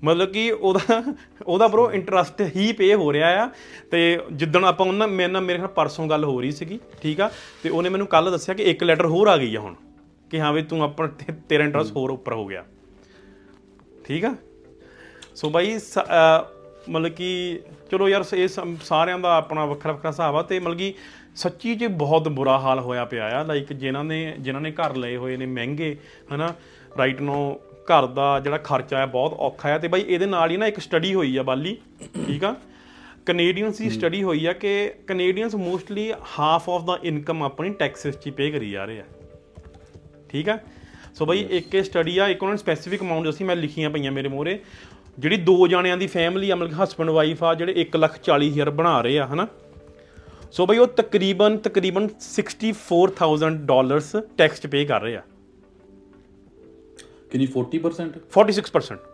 ਮਤਲਬ ਕਿ ਉਹਦਾ ਉਹਦਾ ਬਰੋ ਇੰਟਰਸਟ ਹੀ ਪੇ ਹੋ ਰਿਹਾ ਆ। ਤੇ ਜਿੱਦਣ ਆਪਾਂ ਉਹਨਾਂ ਮੇਰੇ ਨਾਲ ਮੇਰੇ ਨਾਲ ਪਰਸੋਂ ਗੱਲ ਹੋ ਰਹੀ ਸੀਗੀ ਠੀਕ ਆ? ਤੇ ਉਹਨੇ ਮੈਨੂੰ ਕੱਲ ਦੱਸਿਆ ਕਿ ਇੱਕ ਲੈਟਰ ਹੋਰ ਆ ਗਈ ਆ ਹੁਣ ਕਿ ਹਾਂ ਵੀ ਤੂੰ ਆਪਣਾ ਤੇਰਾ ਇੰਟਰਸਟ ਹੋਰ ਉੱਪਰ ਹੋ ਗਿਆ। ਠੀਕ ਆ? ਸੋ ਬਾਈ ਮਤਲਬ ਕਿ ਚਲੋ ਯਾਰ ਇਹ ਸਾਰਿਆਂ ਦਾ ਆਪਣਾ ਵੱਖਰਾ ਵੱਖਰਾ ਹਿਸਾਬ ਆ ਤੇ ਮਤਲਬ ਕਿ ਸੱਚੀ 'ਚ ਬਹੁਤ ਬੁਰਾ ਹਾਲ ਹੋਇਆ ਪਿਆ ਆ। ਲਾਈਕ ਜਿਨ੍ਹਾਂ ਨੇ ਜਿਨ੍ਹਾਂ ਨੇ ਘਰ ਲਏ ਹੋਏ ਨੇ ਮਹਿੰਗੇ ਹਨਾ? ਰਾਈਟ ਨੋ ਘਰ ਦਾ ਜਿਹੜਾ ਖਰਚਾ ਹੈ ਬਹੁਤ ਔਖਾ ਹੈ ਤੇ ਬਾਈ ਇਹਦੇ ਨਾਲ ਹੀ ਨਾ ਇੱਕ ਸਟੱਡੀ ਹੋਈ ਆ ਬਾਲੀ ਠੀਕ ਆ? ਕੈਨੇਡੀਅਨਸ ਦੀ ਸਟੱਡੀ ਹੋਈ ਆ ਕਿ Canadians mostly half of the income ਆਪਣੀ ਟੈਕਸਸ 'ਚ ਪੇ ਕਰੀ ਜਾ ਰਹੇ ਆ। ਠੀਕ ਆ? ਸੋ ਬਈ ਇੱਕ ਇਹ ਸਟੱਡੀ ਆ ਇੱਕ ਉਹਨਾਂ ਨੇ ਸਪੈਸੀਫਿਕ ਅਮਾਉਂਟ ਦੱਸੀ ਮੈਂ ਲਿਖੀਆਂ ਪਈਆਂ ਮੇਰੇ ਮੋਰੇ ਜਿਹੜੀ ਦੋ ਜਾਣਿਆਂ ਦੀ ਫੈਮਿਲੀ ਆ ਮਤਲਬ ਹਸਬੰਡ ਵਾਈਫ ਆ ਜਿਹੜੇ 1 ਲੱਖ 40 ਹਜ਼ਾਰ ਬਣਾ ਰਹੇ ਆ ਹਨਾ? ਸੋ ਬਈ ਉਹ ਤਕਰੀਬਨ ਤਕਰੀਬਨ 64000 ਡਾਲਰਸ ਟੈਕਸ ਚ ਪੇ ਕਰ ਰਹੇ ਆ। ਕਿੰਨੀ? 40% 46%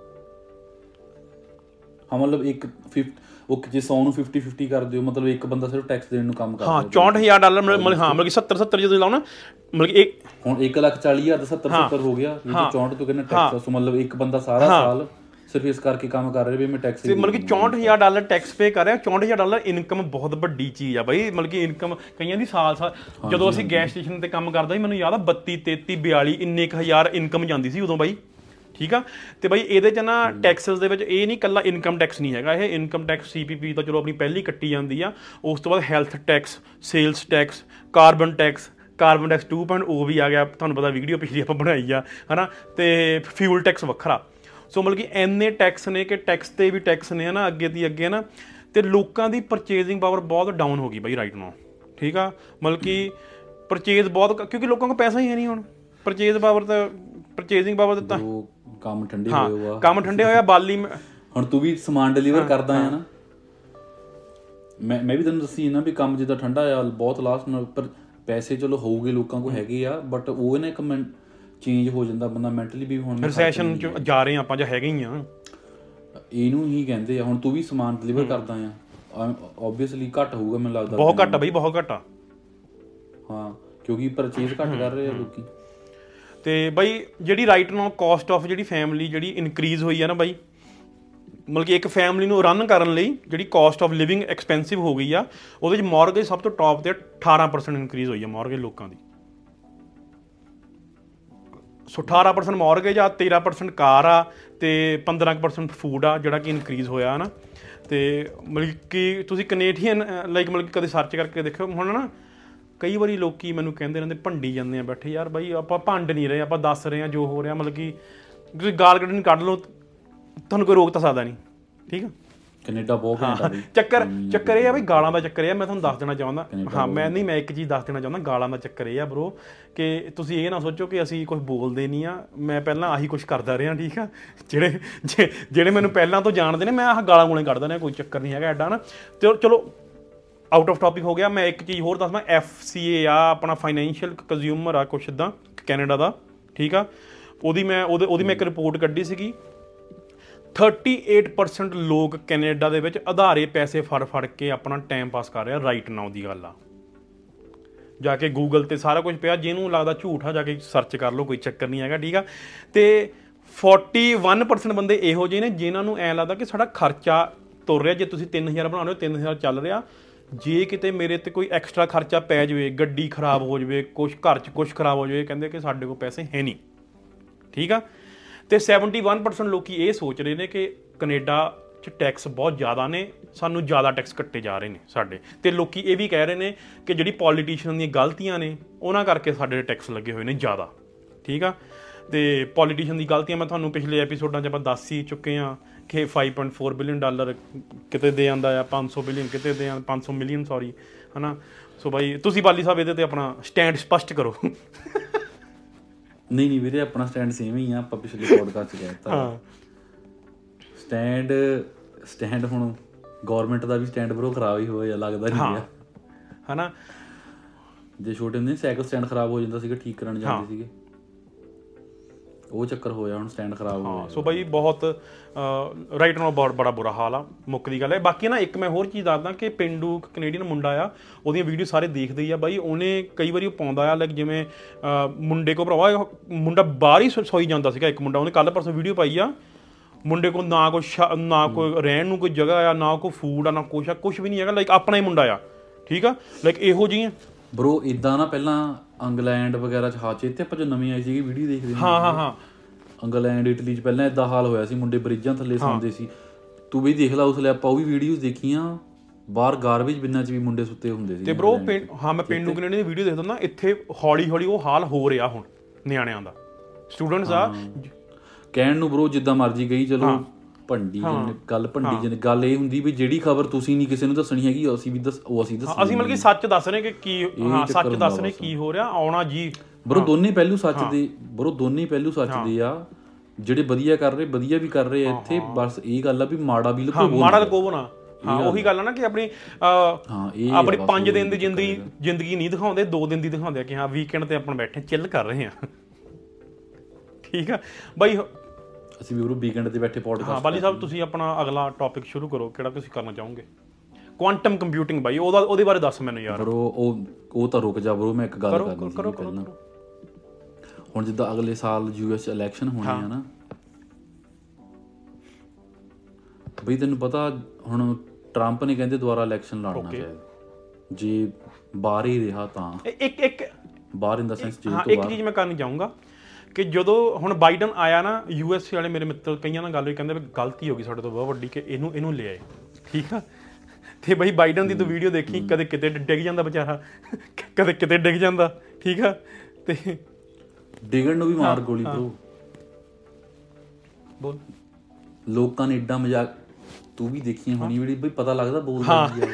ਹਾਂ ਮਤਲਬ ਇੱਕ 50 ਉਹ ਜੇ 100 ਨੂੰ 50 50 ਕਰ ਦਿਓ ਮਤਲਬ ਇੱਕ ਬੰਦਾ ਸਿਰਫ ਟੈਕਸ ਦੇਣ ਨੂੰ ਕੰਮ ਕਰਦਾ ਹਾਂ 64000 ਡਾਲਰ ਮਤਲਬ ਹਾਂ ਮਤਲਬ ਕਿ 70 70 ਜਦੋਂ ਲਾਉਣਾ ਮਤਲਬ ਇੱਕ ਹੁਣ 1 ਲੱਖ 40 ਹਜ਼ਾਰ ਦਾ 70 70 ਹੋ ਗਿਆ ਇਹ 64 ਤੋਂ ਕਿੰਨਾ ਟੈਕਸ ਸੋ ਮਤਲਬ ਇੱਕ ਬੰਦਾ ਸਾਰਾ ਸਾਲ ਸਿਰਫ ਇਸ ਕਰਕੇ ਕੰਮ ਕਰ ਰਿਹਾ ਵੀ ਮੈਂ ਟੈਕਸ ਮਤਲਬ ਕਿ 64000 ਡਾਲਰ ਟੈਕਸ ਪੇ ਕਰ ਰਿਹਾ 64000 ਡਾਲਰ ਇਨਕਮ ਬਹੁਤ ਵੱਡੀ ਚੀਜ਼ ਆ ਬਈ। ਮਤਲਬ ਕਿ ਇਨਕਮ ਕਈਆਂ ਦੀ ਸਾਲ ਸਾਲ ਜਦੋਂ ਅਸੀਂ ਗੈਸ ਸਟੇਸ਼ਨ ਤੇ ਕੰਮ ਕਰਦਾ ਸੀ ਮੈਨੂੰ ਯਾਦ ਆ 32 33 42 ਇੰਨੇ ਕੁ ਹਜ਼ਾਰ ਇਨਕਮ ਜਾਂਦੀ ਸੀ ਉਦੋਂ ਬਾਈ। ਠੀਕ ਆ? ਤੇ ਬਾਈ ਇਹਦੇ ਚ ਨਾ ਟੈਕਸਸ ਦੇ ਵਿੱਚ ਇਹ ਨਹੀਂ ਕੱਲਾ ਇਨਕਮ ਟੈਕਸ ਨਹੀਂ ਹੈਗਾ। ਇਹ ਇਨਕਮ ਟੈਕਸ ਸੀਪੀਪੀ ਤਾਂ ਚਲੋ ਆਪਣੀ ਪਹਿਲੀ ਕੱਟੀ ਜਾਂਦੀ ਆ। ਉਸ ਤੋਂ ਬਾਅਦ health tax sales tax carbon tax carbon tax 2.0 ਵੀ ਆ ਗਿਆ। ਤੁਹਾਨੂੰ ਪਤਾ ਵੀਡੀਓ ਪਿਛਲੀ ਆਪਾਂ ਬਣਾਈ ਆ ਹਨਾ? ਤੇ ਫਿਊਲ ਟੈਕਸ ਵੱਖਰਾ। ਸੋ ਮਤਲਬ ਕਿ ਐਨੇ ਟੈਕਸ ਨੇ ਕਿ ਟੈਕਸ ਤੇ ਵੀ ਟੈਕਸ ਨੇ ਹਨਾ ਅੱਗੇ ਦੀ ਅੱਗੇ ਨਾ ਤੇ ਲੋਕਾਂ ਦੀ ਪਰਚੇਜ਼ਿੰਗ ਪਾਵਰ ਬਹੁਤ ਡਾਊਨ ਹੋ ਗਈ ਬਾਈ ਰਾਈਟ ਨਾਓ ਠੀਕ ਆ? ਮਤਲਬ ਕਿ ਪਰਚੇਜ਼ ਬਹੁਤ ਕਿਉਂਕਿ ਲੋਕਾਂ ਕੋਲ ਪੈਸਾ ਹੀ ਹੈ ਨਹੀਂ ਹੁਣ। ਪਰਚੇਜ਼ ਪਾਵਰ ਤਾਂ ਪਰਚੇਜ਼ਿੰਗ ਪਾਵਰ ਤਾਂ ਕੰਮ ਠੰਡੇ ਹੋਏ ਹੋਆ ਕੰਮ ਠੰਡੇ ਹੋਇਆ ਬਾਲੀ ਹੁਣ ਤੂੰ ਵੀ ਸਮਾਨ ਡਿਲੀਵਰ ਕਰਦਾ ਆ ਨਾ। ਮੈਂ ਮੈਂ ਵੀ ਤੈਨੂੰ ਦੱਸੀ ਨਾ ਵੀ ਕੰਮ ਜਿੱਦਾਂ ਠੰਡਾ ਆ ਬਹੁਤ ਲਾਸਟ ਨਾਲ ਪਰ ਪੈਸੇ ਚਲੋ ਹੋਊਗੇ ਲੋਕਾਂ ਕੋਲ ਹੈਗੇ ਆ ਬਟ ਉਹ ਨਾ ਇੱਕ ਚੇਂਜ ਹੋ ਜਾਂਦਾ ਬੰਦਾ ਮੈਂਟਲੀ ਵੀ ਹੁਣ ਰਿਸੈਸ਼ਨ ਚ ਜਾ ਰਹੇ ਆਪਾਂ ਜਾਂ ਹੈਗੇ ਹੀ ਆ ਇਹਨੂੰ ਹੀ ਕਹਿੰਦੇ ਆ ਹੁਣ ਤੂੰ ਵੀ ਸਮਾਨ ਡਿਲੀਵਰ ਕਰਦਾ ਆ। ਆਬਵੀਅਸਲੀ ਘੱਟ ਹੋਊਗਾ ਮੈਨੂੰ ਲੱਗਦਾ ਬਹੁਤ ਘੱਟ ਆ ਬਈ ਬਹੁਤ ਘੱਟ ਆ। ਹਾਂ ਕਿਉਂਕਿ ਪਰਚੇਜ਼ ਘੱਟ ਕਰ ਰਹੇ ਆ ਲੋਕੀ। ਤੇ ਬਈ ਜਿਹੜੀ ਰਾਈਟ ਨਾਓ ਕਾਸਟ ਆਫ ਜਿਹੜੀ ਫੈਮਿਲੀ ਜਿਹੜੀ ਇਨਕਰੀਜ਼ ਹੋਈ ਆ ਨਾ ਬਾਈ ਮਤਲਬ ਕਿ ਇੱਕ ਫੈਮਿਲੀ ਨੂੰ ਰਨ ਕਰਨ ਲਈ ਜਿਹੜੀ ਕਾਸਟ ਆਫ ਲਿਵਿੰਗ ਐਕਸਪੈਂਸਿਵ ਹੋ ਗਈ ਆ ਉਹਦੇ ਵਿੱਚ ਮਾਰਗੇਜ ਸਭ ਤੋਂ ਟੌਪ ਤੇ 18% ਇਨਕਰੀਜ਼ ਹੋਈ ਆ ਮਾਰਗੇਜ ਲੋਕਾਂ ਦੀ। ਸੋ 18% ਮਾਰਗੇਜ ਆ 13% ਕਾਰ ਆ ਤੇ 15% ਫੂਡ ਆ, ਜਿਹੜਾ ਕਿ ਇਨਕਰੀਜ਼ ਹੋਇਆ ਨਾ ਤੇ ਮਤਲਬ ਕਿ ਤੁਸੀਂ ਕੈਨੇਡੀਅਨ ਲਾਈਕ ਮਤਲਬ ਕਿ ਕਦੇ ਸਰਚ ਕਰਕੇ ਦੇਖਿਓ, ਹੁਣ ਨਾ ਕਈ ਵਾਰੀ ਲੋਕੀ ਮੈਨੂੰ ਕਹਿੰਦੇ ਰਹਿੰਦੇ, ਭੰਡੀ ਜਾਂਦੇ ਆ ਬੈਠੇ, ਯਾਰ ਬਾਈ, ਆਪਾਂ ਭੰਡ ਨਹੀਂ ਰਹੇ, ਆਪਾਂ ਦੱਸ ਰਹੇ ਆ ਜੋ ਹੋ ਰਿਹਾ, ਮਤਲਬ ਕਿ ਤੁਸੀਂ ਗਾਲ ਕੱਢਣੀ ਕੱਢ ਲਓ, ਤੁਹਾਨੂੰ ਕੋਈ ਰੋਕ ਤਾਂ ਸਕਦਾ ਨਹੀਂ। ਠੀਕ ਆ? ਕੈਨੇਡਾ ਬਹੁਤ ਘੈਂਟ ਆ ਬਈ। ਚੱਕਰ ਚੱਕਰ ਇਹ ਆ ਵੀ ਗਾਲਾਂ ਦਾ ਚੱਕਰ ਇਹ ਆ ਮੈਂ ਤੁਹਾਨੂੰ ਦੱਸ ਦੇਣਾ ਚਾਹੁੰਦਾ। ਹਾਂ ਮੈਂ ਨਹੀਂ ਮੈਂ ਇੱਕ ਚੀਜ਼ ਦੱਸ ਦੇਣਾ ਚਾਹੁੰਦਾ ਗਾਲਾਂ ਦਾ ਚੱਕਰ ਇਹ ਆ ਬ్రో ਕਿ ਤੁਸੀਂ ਇਹ ਨਾ ਸੋਚੋ ਕਿ ਅਸੀਂ ਕੁਝ ਬੋਲਦੇ ਨਹੀਂ ਆ। ਮੈਂ ਪਹਿਲਾਂ ਆਹੀ ਕੁਝ ਕਰਦਾ ਰਿਹਾ ਠੀਕ ਆ? ਜਿਹੜੇ ਜਿਹੜੇ ਮੈਨੂੰ ਪਹਿਲਾਂ ਤੋਂ ਜਾਣਦੇ ਨੇ ਮੈਂ ਆਹ ਗਾਲਾਂ ਗੂਲਾਂ ਕੱਢਦਾ ਰਿਹਾ ਕੋਈ ਚੱਕਰ ਨਹੀਂ ਹੈਗਾ ਐਡਾ ਨਾ। ਤੇ ਚਲੋ ਆਊਟ ਆਫ ਟਾਪਿਕ ਹੋ ਗਿਆ। ਮੈਂ ਇੱਕ ਚੀਜ਼ ਹੋਰ ਦੱਸਦਾ ਐਫਸੀਏ ਆ ਆਪਣਾ ਫਾਈਨੈਂਸ਼ੀਅਲ ਕੰਜ਼ਿਊਮਰ ਆ ਕੁਛ ਇਦਾਂ ਕੈਨੇਡਾ ਦਾ ਠੀਕ ਆ? ਉਹਦੀ ਮੈਂ ਉਹਦੇ ਉਹਦੀ ਮੈਂ ਇੱਕ ਰਿਪੋਰਟ ਕੱਢੀ ਸੀਗੀ। 38% ਲੋਕ ਕੈਨੇਡਾ ਦੇ ਵਿੱਚ ਆਧਾਰੇ ਪੈਸੇ ਫੜ ਫੜ ਕੇ ਆਪਣਾ ਟਾਈਮ ਪਾਸ ਕਰ ਰਿਹਾ ਰਾਈਟ ਨਾਓ ਦੀ ਗੱਲ ਆ। ਜਾ ਕੇ ਗੂਗਲ ਤੇ ਸਾਰਾ ਕੁਝ ਪਿਆ, ਜਿਹਨੂੰ ਲੱਗਦਾ ਝੂਠ ਆ, ਜਾ ਕੇ ਸਰਚ ਕਰ ਲਓ, ਕੋਈ ਚੱਕਰ ਨਹੀਂ ਹੈਗਾ, ਠੀਕ ਆ? ਤੇ 41% ਬੰਦੇ ਇਹੋ ਜਿਹੇ ਨੇ, ਜਿਨ੍ਹਾਂ ਨੂੰ ਐ ਲੱਗਦਾ ਕਿ ਸਾਡਾ ਖਰਚਾ ਤੁਰ ਰਿਹਾ, ਜੇ ਤੁਸੀਂ 3000 ਬਣਾ ਰਹੇ ਹੋ 3000 ਚੱਲ ਰਿਹਾ। ਜੇ ਕਿਤੇ ਮੇਰੇ ਤੇ ਕੋਈ ਐਕਸਟਰਾ ਖਰਚਾ ਪੈ ਜਾਵੇ, ਗੱਡੀ ਖਰਾਬ ਹੋ ਜਾਵੇ ਕੁਝ ਘਰ 'ਚ ਕੁਝ ਖਰਾਬ ਹੋ ਜਾਵੇ, ਕਹਿੰਦੇ ਕਿ ਸਾਡੇ ਕੋਲ ਪੈਸੇ ਹੈ ਨਹੀਂ। ਠੀਕ ਆ? ਤੇ 71% ਲੋਕੀ ਇਹ ਸੋਚ ਰਹੇ ਨੇ ਕਿ ਕੈਨੇਡਾ 'ਚ ਟੈਕਸ ਬਹੁਤ ਜ਼ਿਆਦਾ ਨੇ, ਸਾਨੂੰ ਜ਼ਿਆਦਾ ਟੈਕਸ ਕੱਟੇ ਜਾ ਰਹੇ ਨੇ ਸਾਡੇ। ਤੇ ਲੋਕੀ ਇਹ ਵੀ ਕਹਿ ਰਹੇ ਨੇ ਕਿ ਜਿਹੜੀ ਪੋਲੀਟੀਸ਼ੀਅਨ ਦੀਆਂ ਗਲਤੀਆਂ ਨੇ, ਉਹਨਾਂ ਕਰਕੇ ਸਾਡੇ ਟੈਕਸ ਲੱਗੇ ਹੋਏ ਨੇ ਜ਼ਿਆਦਾ। ਠੀਕ ਆ? ਤੇ ਪੋਲੀਟੀਸ਼ੀਅਨ ਦੀ ਗਲਤੀਆਂ ਮੈਂ ਤੁਹਾਨੂੰ ਪਿਛਲੇ ਐਪੀਸੋਡਾਂ 'ਚ ਆਪਾਂ ਦੱਸ ਹੀ ਚੁੱਕੇ ਆ ਕਿ 5.4 ਬਿਲੀਅਨ ਡਾਲਰ ਕਿਤੇ ਦੇ ਆਂਦਾ ਆ 500 ਬਿਲੀਅਨ ਕਿਤੇ ਦੇ ਆਂ 500 ਮਿਲੀਅਨ ਸੌਰੀ ਹਨਾ? ਸੋ ਬਾਈ, ਤੁਸੀਂ ਬਾਲੀ ਸਾਹਿਬ ਇਹਦੇ ਤੇ ਆਪਣਾ ਸਟੈਂਡ ਸਪਸ਼ਟ ਕਰੋ। ਨਹੀਂ ਨਹੀਂ ਵੀਰੇ ਆਪਣਾ ਸਟੈਂਡ ਸੇਮ ਹੀ ਆ। ਆਪਾਂ ਪਿਛਲੇ ਪੋਡਕਾਸਟ 'ਚ ਕਹਿਤਾ ਹਾਂ। ਸਟੈਂਡ ਸਟੈਂਡ ਹੁਣ ਗਵਰਨਮੈਂਟ ਦਾ ਵੀ ਸਟੈਂਡ ਬਰੋ ਖਰਾਬ ਹੀ ਹੋਇਆ ਲੱਗਦਾ ਨਹੀਂ ਆ ਹਨਾ? ਜੇ ਛੋਟੇ ਹੁੰਦੇ ਸਾਈਕਲ ਸਟੈਂਡ ਖਰਾਬ ਹੋ ਜਾਂਦਾ ਸੀਗਾ ਠੀਕ ਕਰਨ ਜਾਂਦੇ ਸੀਗੇ। ਉਹ ਚੱਕਰ ਹੋਇਆ ਹੁਣ ਸਟੈਂਡ ਖਰਾਬ ਹੋ ਹਾਂ ਸੋ ਬਾਈ ਬਹੁਤ ਰਾਈਟ ਨਾਲ ਬਹੁਤ ਬੜਾ ਬੁਰਾ ਹਾਲ ਆ ਮੁੱਕ ਦੀ ਗੱਲ ਹੈ। ਬਾਕੀ ਨਾ ਇੱਕ ਮੈਂ ਹੋਰ ਚੀਜ਼ ਦੱਸਦਾ ਕਿ ਪਿੰਡੂ ਕੈਨੇਡੀਅਨ ਮੁੰਡਾ ਆ ਉਹਦੀਆਂ ਵੀਡੀਓ ਸਾਰੇ ਦੇਖਦੇ ਹੀ ਆ ਬਾਈ। ਉਹਨੇ ਕਈ ਵਾਰੀ ਉਹ ਪਾਉਂਦਾ ਆ ਲਾਈਕ ਜਿਵੇਂ ਮੁੰਡੇ ਕੋ ਭਰਾਵਾ ਮੁੰਡਾ ਬਾਹਰ ਹੀ ਸੋਈ ਜਾਂਦਾ ਸੀਗਾ ਇੱਕ ਮੁੰਡਾ। ਉਹਨੇ ਕੱਲ ਪਰਸੋਂ ਵੀਡੀਓ ਪਾਈ ਆ। ਮੁੰਡੇ ਕੋਲ ਨਾ ਸ਼ਾ- ਨਾ ਕੋਈ ਰਹਿਣ ਨੂੰ ਕੋਈ ਜਗ੍ਹਾ ਆ ਨਾ ਕੋਈ ਫੂਡ ਆ ਨਾ ਕੁਛ ਆ ਕੁਛ ਵੀ ਨਹੀਂ ਹੈਗਾ। ਲਾਈਕ ਆਪਣਾ ਹੀ ਮੁੰਡਾ ਆ। ਠੀਕ ਆ? ਲਾਈਕ ਇਹੋ ਜਿਹੀਆਂ ਬਰੋ ਇਦਾਂ ਨਾ ਪਹਿਲਾਂ ਇੰਗਲੈਂਡ ਵਗੈਰਾ ਚ ਹਾਚੇ ਤੇ ਆਪਾਂ ਜੋ ਨਵੀਂ ਆਈ ਸੀਗੀ ਵੀਡੀਓ ਦੇਖਦੇ ਹਾਂ ਹਾਂ ਹਾਂ। ਇੰਗਲੈਂਡ ਇਟਲੀ ਚ ਪਹਿਲਾਂ ਇਦਾਂ ਹਾਲ ਹੋਇਆ ਸੀ ਮੁੰਡੇ ਬ੍ਰਿਜਾਂ ਥੱਲੇ ਸੌਂਦੇ ਸੀ। ਤੂੰ ਵੀ ਦੇਖ ਲਾ ਉਸ ਲਈ ਆਪਾਂ ਉਹ ਵੀ ਵੀਡੀਓਜ਼ ਦੇਖੀਆਂ ਬਾਹਰ ਗਾਰਬੇਜ ਬਿਨਾਂ ਚ ਵੀ ਮੁੰਡੇ ਸੁੱਤੇ ਹੁੰਦੇ ਸੀ ਤੇ ਬ్రో ਪਿੰਡ ਹਾਂ ਮੈਂ ਪਿੰਡੂ ਕੈਨੇਡੀਅਨ ਦੀ ਵੀਡੀਓ ਦੇਖਦਾ ਨਾ ਇੱਥੇ ਹੌਲੀ ਹੌਲੀ ਉਹ ਹਾਲ ਹੋ ਰਿਹਾ ਹੁਣ ਨਿਆਣਿਆਂ ਦਾ। ਸਟੂਡੈਂਟਸ ਆ ਕਹਿਣ ਨੂੰ ਬ్రో ਜਿੱਦਾਂ ਮਰਜ਼ੀ ਕਹੀ ਚਲੋ। ਭੰਡੀ ਜਿਹਨੇ ਗੱਲ ਭੰਡੀ ਜਿਹਨੇ ਗੱਲ ਇਹ ਹੁੰਦੀ ਵੀ ਜਿਹੜੀ ਖਬਰ ਤੁਸੀਂ ਨਹੀਂ ਕਿਸੇ ਨੂੰ ਦੱਸਣੀ ਹੈਗੀ ਅਸੀਂ ਵੀ ਦੱਸ ਉਹ ਅਸੀਂ ਦੱਸ ਅਸੀਂ ਮਤਲਬ ਕਿ ਸੱਚ ਦੱਸ ਰਹੇ ਕਿ ਕੀ ਹਾਂ ਸੱਚ ਦੱਸ ਰਹੇ ਕੀ ਹੋ ਰਿਹਾ ਆਉਣਾ ਜੀ। ਬਰੋ ਦੋਨੇ ਪਹਿਲੂ ਸੱਚ ਦੇ ਬਰੋ ਦੋਨੇ ਪਹਿਲੂ ਸੱਚ ਦੇ ਆ। ਜਿਹੜੇ ਵਧੀਆ ਕਰ ਰਹੇ ਵਧੀਆ ਵੀ ਕਰ ਰਹੇ ਆ ਇੱਥੇ। ਬਸ ਇਹ ਗੱਲ ਆ ਵੀ ਮਾੜਾ ਵੀ ਲਕੋ ਮਾੜਾ ਕੋ ਬਣਾ ਹਾਂ ਉਹੀ ਗੱਲ ਆ ਨਾ ਕਿ ਆਪਣੀ ਅਹ, ਹਾਂ ਇਹ ਆਪਣੀ 5 ਦਿਨ ਦੀ ਜ਼ਿੰਦਗੀ ਜ਼ਿੰਦਗੀ ਨਹੀਂ ਦਿਖਾਉਂਦੇ 2 ਦਿਨ ਦੀ ਦਿਖਾਉਂਦੇ ਆ ਕਿ ਹਾਂ ਵੀਕਐਂਡ ਤੇ ਆਪਾਂ ਬੈਠੇ ਚਿੱਲ ਕਰ ਰਹੇ ਆ। ਠੀਕ ਆ? ਬਾਈ ਅਸੀਂ ਵੀ ਬਰੋ ਵੀਕਐਂਡ ਤੇ ਬੈਠੇ ਪੋਡਕਾਸਟ ਹਾਂ ਬਾਲੀ ਸਾਹਿਬ ਤੁਸੀਂ ਆਪਣਾ ਅਗਲਾ ਟੌਪਿਕ ਸ਼ੁਰੂ ਕਰੋ ਕਿਹੜਾ ਤੁਸੀਂ ਕਰਨਾ ਚਾਹੋਗੇ? ਕੁਆਂਟਮ ਕੰਪਿਊਟਿੰਗ ਬਾਈ ਉਹਦਾ ਉਹਦੇ ਬਾਰੇ ਦੱਸ ਮੈਨੂੰ ਯਾਰ। ਬਰੋ ਉਹ ਉਹ ਤਾਂ ਰੁਕ ਜਾ ਬਰੋ ਮੈਂ ਇੱਕ ਗੱਲ ਕਰਨੀ ਸੀ ਕਰੋ ਕਰੋ ਪਹਿਲਾਂ। ਕਰੋ। ਹੁਣ ਜਿੱਦਾਂ ਅਗਲੇ ਸਾਲ ਯੂਐਸ ਇਲੈਕਸ਼ਨ ਹੋਣੀ ਆ ਨਾ ਬਈ ਤੈਨੂੰ ਪਤਾ ਹੁਣ ਟਰੰਪ ਨੇ ਕਹਿੰਦੇ ਦੁਬਾਰਾ ਇਲੈਕਸ਼ਨ ਲੜਨਾ ਚਾਹੀਦਾ ਜੇ ਬਾਹਰ ਹੀ ਰਿਹਾ ਤਾਂ। ਇੱਕ ਇੱਕ ਬਾਹਰ ਇਨ ਦਾ ਸੈਂਸ ਜੇ ਹਾਂ ਇੱਕ ਚੀਜ਼ ਮੈਂ ਕਰਨੀ ਚਾਹੂੰਗਾ। ਕਿ ਜਦੋਂ ਹੁਣ ਬਾਈਡਨ ਆਇਆ ਨਾ ਯੂਐਸ ਵਾਲੇ ਮੇਰੇ ਮਿੱਤਰ ਕਈਆਂ ਨਾਲ ਗੱਲ ਹੋਈ ਕਹਿੰਦੇ ਵੀ ਗਲਤੀ ਹੋ ਗਈ ਸਾਡੇ ਤੋਂ ਬਹੁਤ ਵੱਡੀ ਕਿ ਇਹਨੂੰ ਇਹਨੂੰ ਲੈ ਆਏ। ਠੀਕ ਆ? ਤੇ ਬਈ ਬਾਈਡਨ ਦੀ ਤੂੰ ਵੀਡੀਓ ਦੇਖੀ ਕਦੇ ਕਿਤੇ ਡਿੱਗ ਜਾਂਦਾ ਵਿਚਾਰਾ ਕਦੇ ਕਿਤੇ ਡਿੱਗ ਜਾਂਦਾ ਠੀਕ ਆ? ਤੇ ਡਿਗਣ ਨੂੰ ਵੀ ਮਾਰ ਗੋਲੀ ਬ్రో ਬੋਲ। ਲੋਕਾਂ ਨੇ ਏਡਾ ਮਜ਼ਾਕ ਤੂੰ ਵੀ ਦੇਖੀ ਹੋਣੀ ਵੀਡੀਓ ਬਈ ਪਤਾ ਲੱਗਦਾ ਬੋਲਦਾ ਕੀ ਆ।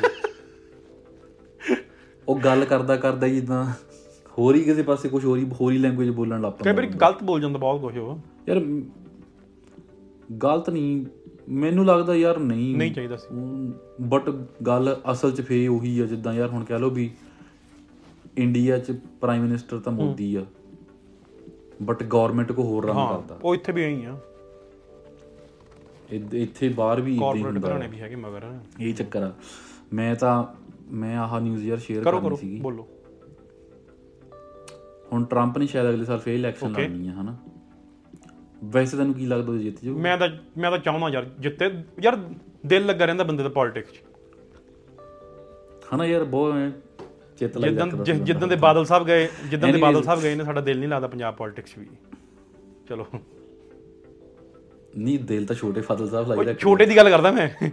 ਉਹ। ਗੱਲ ਕਰਦਾ ਕਰਦਾ ਜਿੱਦਾਂ ਹੋਰ ਹੀ ਕਿਸੇ ਪਾਸੇ ਕੁਝ ਹੋਰ ਹੀ ਹੋਰ ਹੀ ਲੈਂਗੁਏਜ ਬੋਲਣ ਲੱਗ ਕਈ ਪੈਂਦਾ। ਵਾਰੀ ਗਲਤ ਬੋਲ ਜਾਂਦਾ ਬਹੁਤ ਕੁਝ ਉਹ। ਯਾਰ ਗਲਤ ਨਹੀਂ। ਮੈਨੂੰ ਲੱਗਦਾ ਯਾਰ ਨਹੀਂ। ਨਹੀਂ ਚਾਹੀਦਾ ਸੀ। ਬਟ ਗੱਲ ਅਸਲ 'ਚ ਫੇ ਉਹੀ ਆ ਜਿੱਦਾਂ ਯਾਰ ਹੁਣ ਕਹਿ ਲਓ ਵੀ ਇੰਡੀਆ 'ਚ ਪ੍ਰਾਈਮ ਮਿਨਿਸਟਰ ਤਾਂ ਮੋਦੀ ਆ। ਬਟ ਗਵਰਨਮੈਂਟ ਕੋ ਹੋਰ ਰੰਗ ਕਰਦਾ। ਉਹ ਇੱਥੇ ਵੀ ਆਈ ਆ। ਇੱਥੇ ਬਾਹਰ ਵੀ ਇਦਾਂ ਹੀ ਕਾਰਪੋਰੇਟ ਹੁੰਦਾ ਘਰਾਣੇ ਵੀ ਹੈਗੇ ਮਗਰ। ਇਹ ਚੱਕਰ ਆ। ਮੈਂ ਤਾਂ ਮੈਂ ਆਹ ਨਿਊਜ਼ ਯਾਰ ਸ਼ੇਅਰ ਕਰੋ ਕਰਨੀ ਕਰੋ। ਸੀਗੀ। ਬੋਲੋ। ਹੁਣ ਟਰੰਪ ਨੇ ਸ਼ਾਇਦ ਅਗਲੇ ਸਾਲ ਫੇਰ ਇਲੈਕਸ਼ਨ ਲੜਨੀ ਆ ਹਨਾ? ਵੈਸੇ ਤੈਨੂੰ ਕੀ ਲੱਗਦਾ ਉਹ ਜਿੱਤ ਜਾਊ ਮੈਂ ਤਾਂ ਮੈਂ ਤਾਂ ਚਾਹੁੰਦਾ ਯਾਰ ਜਿੱਤੇ। ਯਾਰ ਦਿਲ ਲੱਗਾ ਰਹਿੰਦਾ ਬੰਦੇ ਦਾ ਪੋਲਿਟਿਕਸ 'ਚ। ਹਨਾ ਯਾਰ ਬਹੁਤ ਚਿੱਤ ਲੱਗ ਜਾਂਦਾ ਜਿ- ਜਿੱਦਣ ਦੇ ਬਾਦਲ ਸਾਹਿਬ ਗਏ ਜਿੱਦਣ ਦੇ ਬਾਦਲ ਸਾਹਿਬ ਗਏ ਨੇ ਸਾਡਾ ਦਿਲ ਨਹੀਂ ਲੱਗਦਾ ਪੰਜਾਬ ਪੋਲਿਟਿਕਸ ਵੀ। ਚਲੋ। ਨਹੀਂ ਦਿਲ ਤਾਂ ਛੋਟੇ ਫਾਦਰ ਸਾਹਿਬ ਰੱਖ ਛੋਟੇ ਦੀ ਗੱਲ ਕਰਦਾ ਮੈਂ।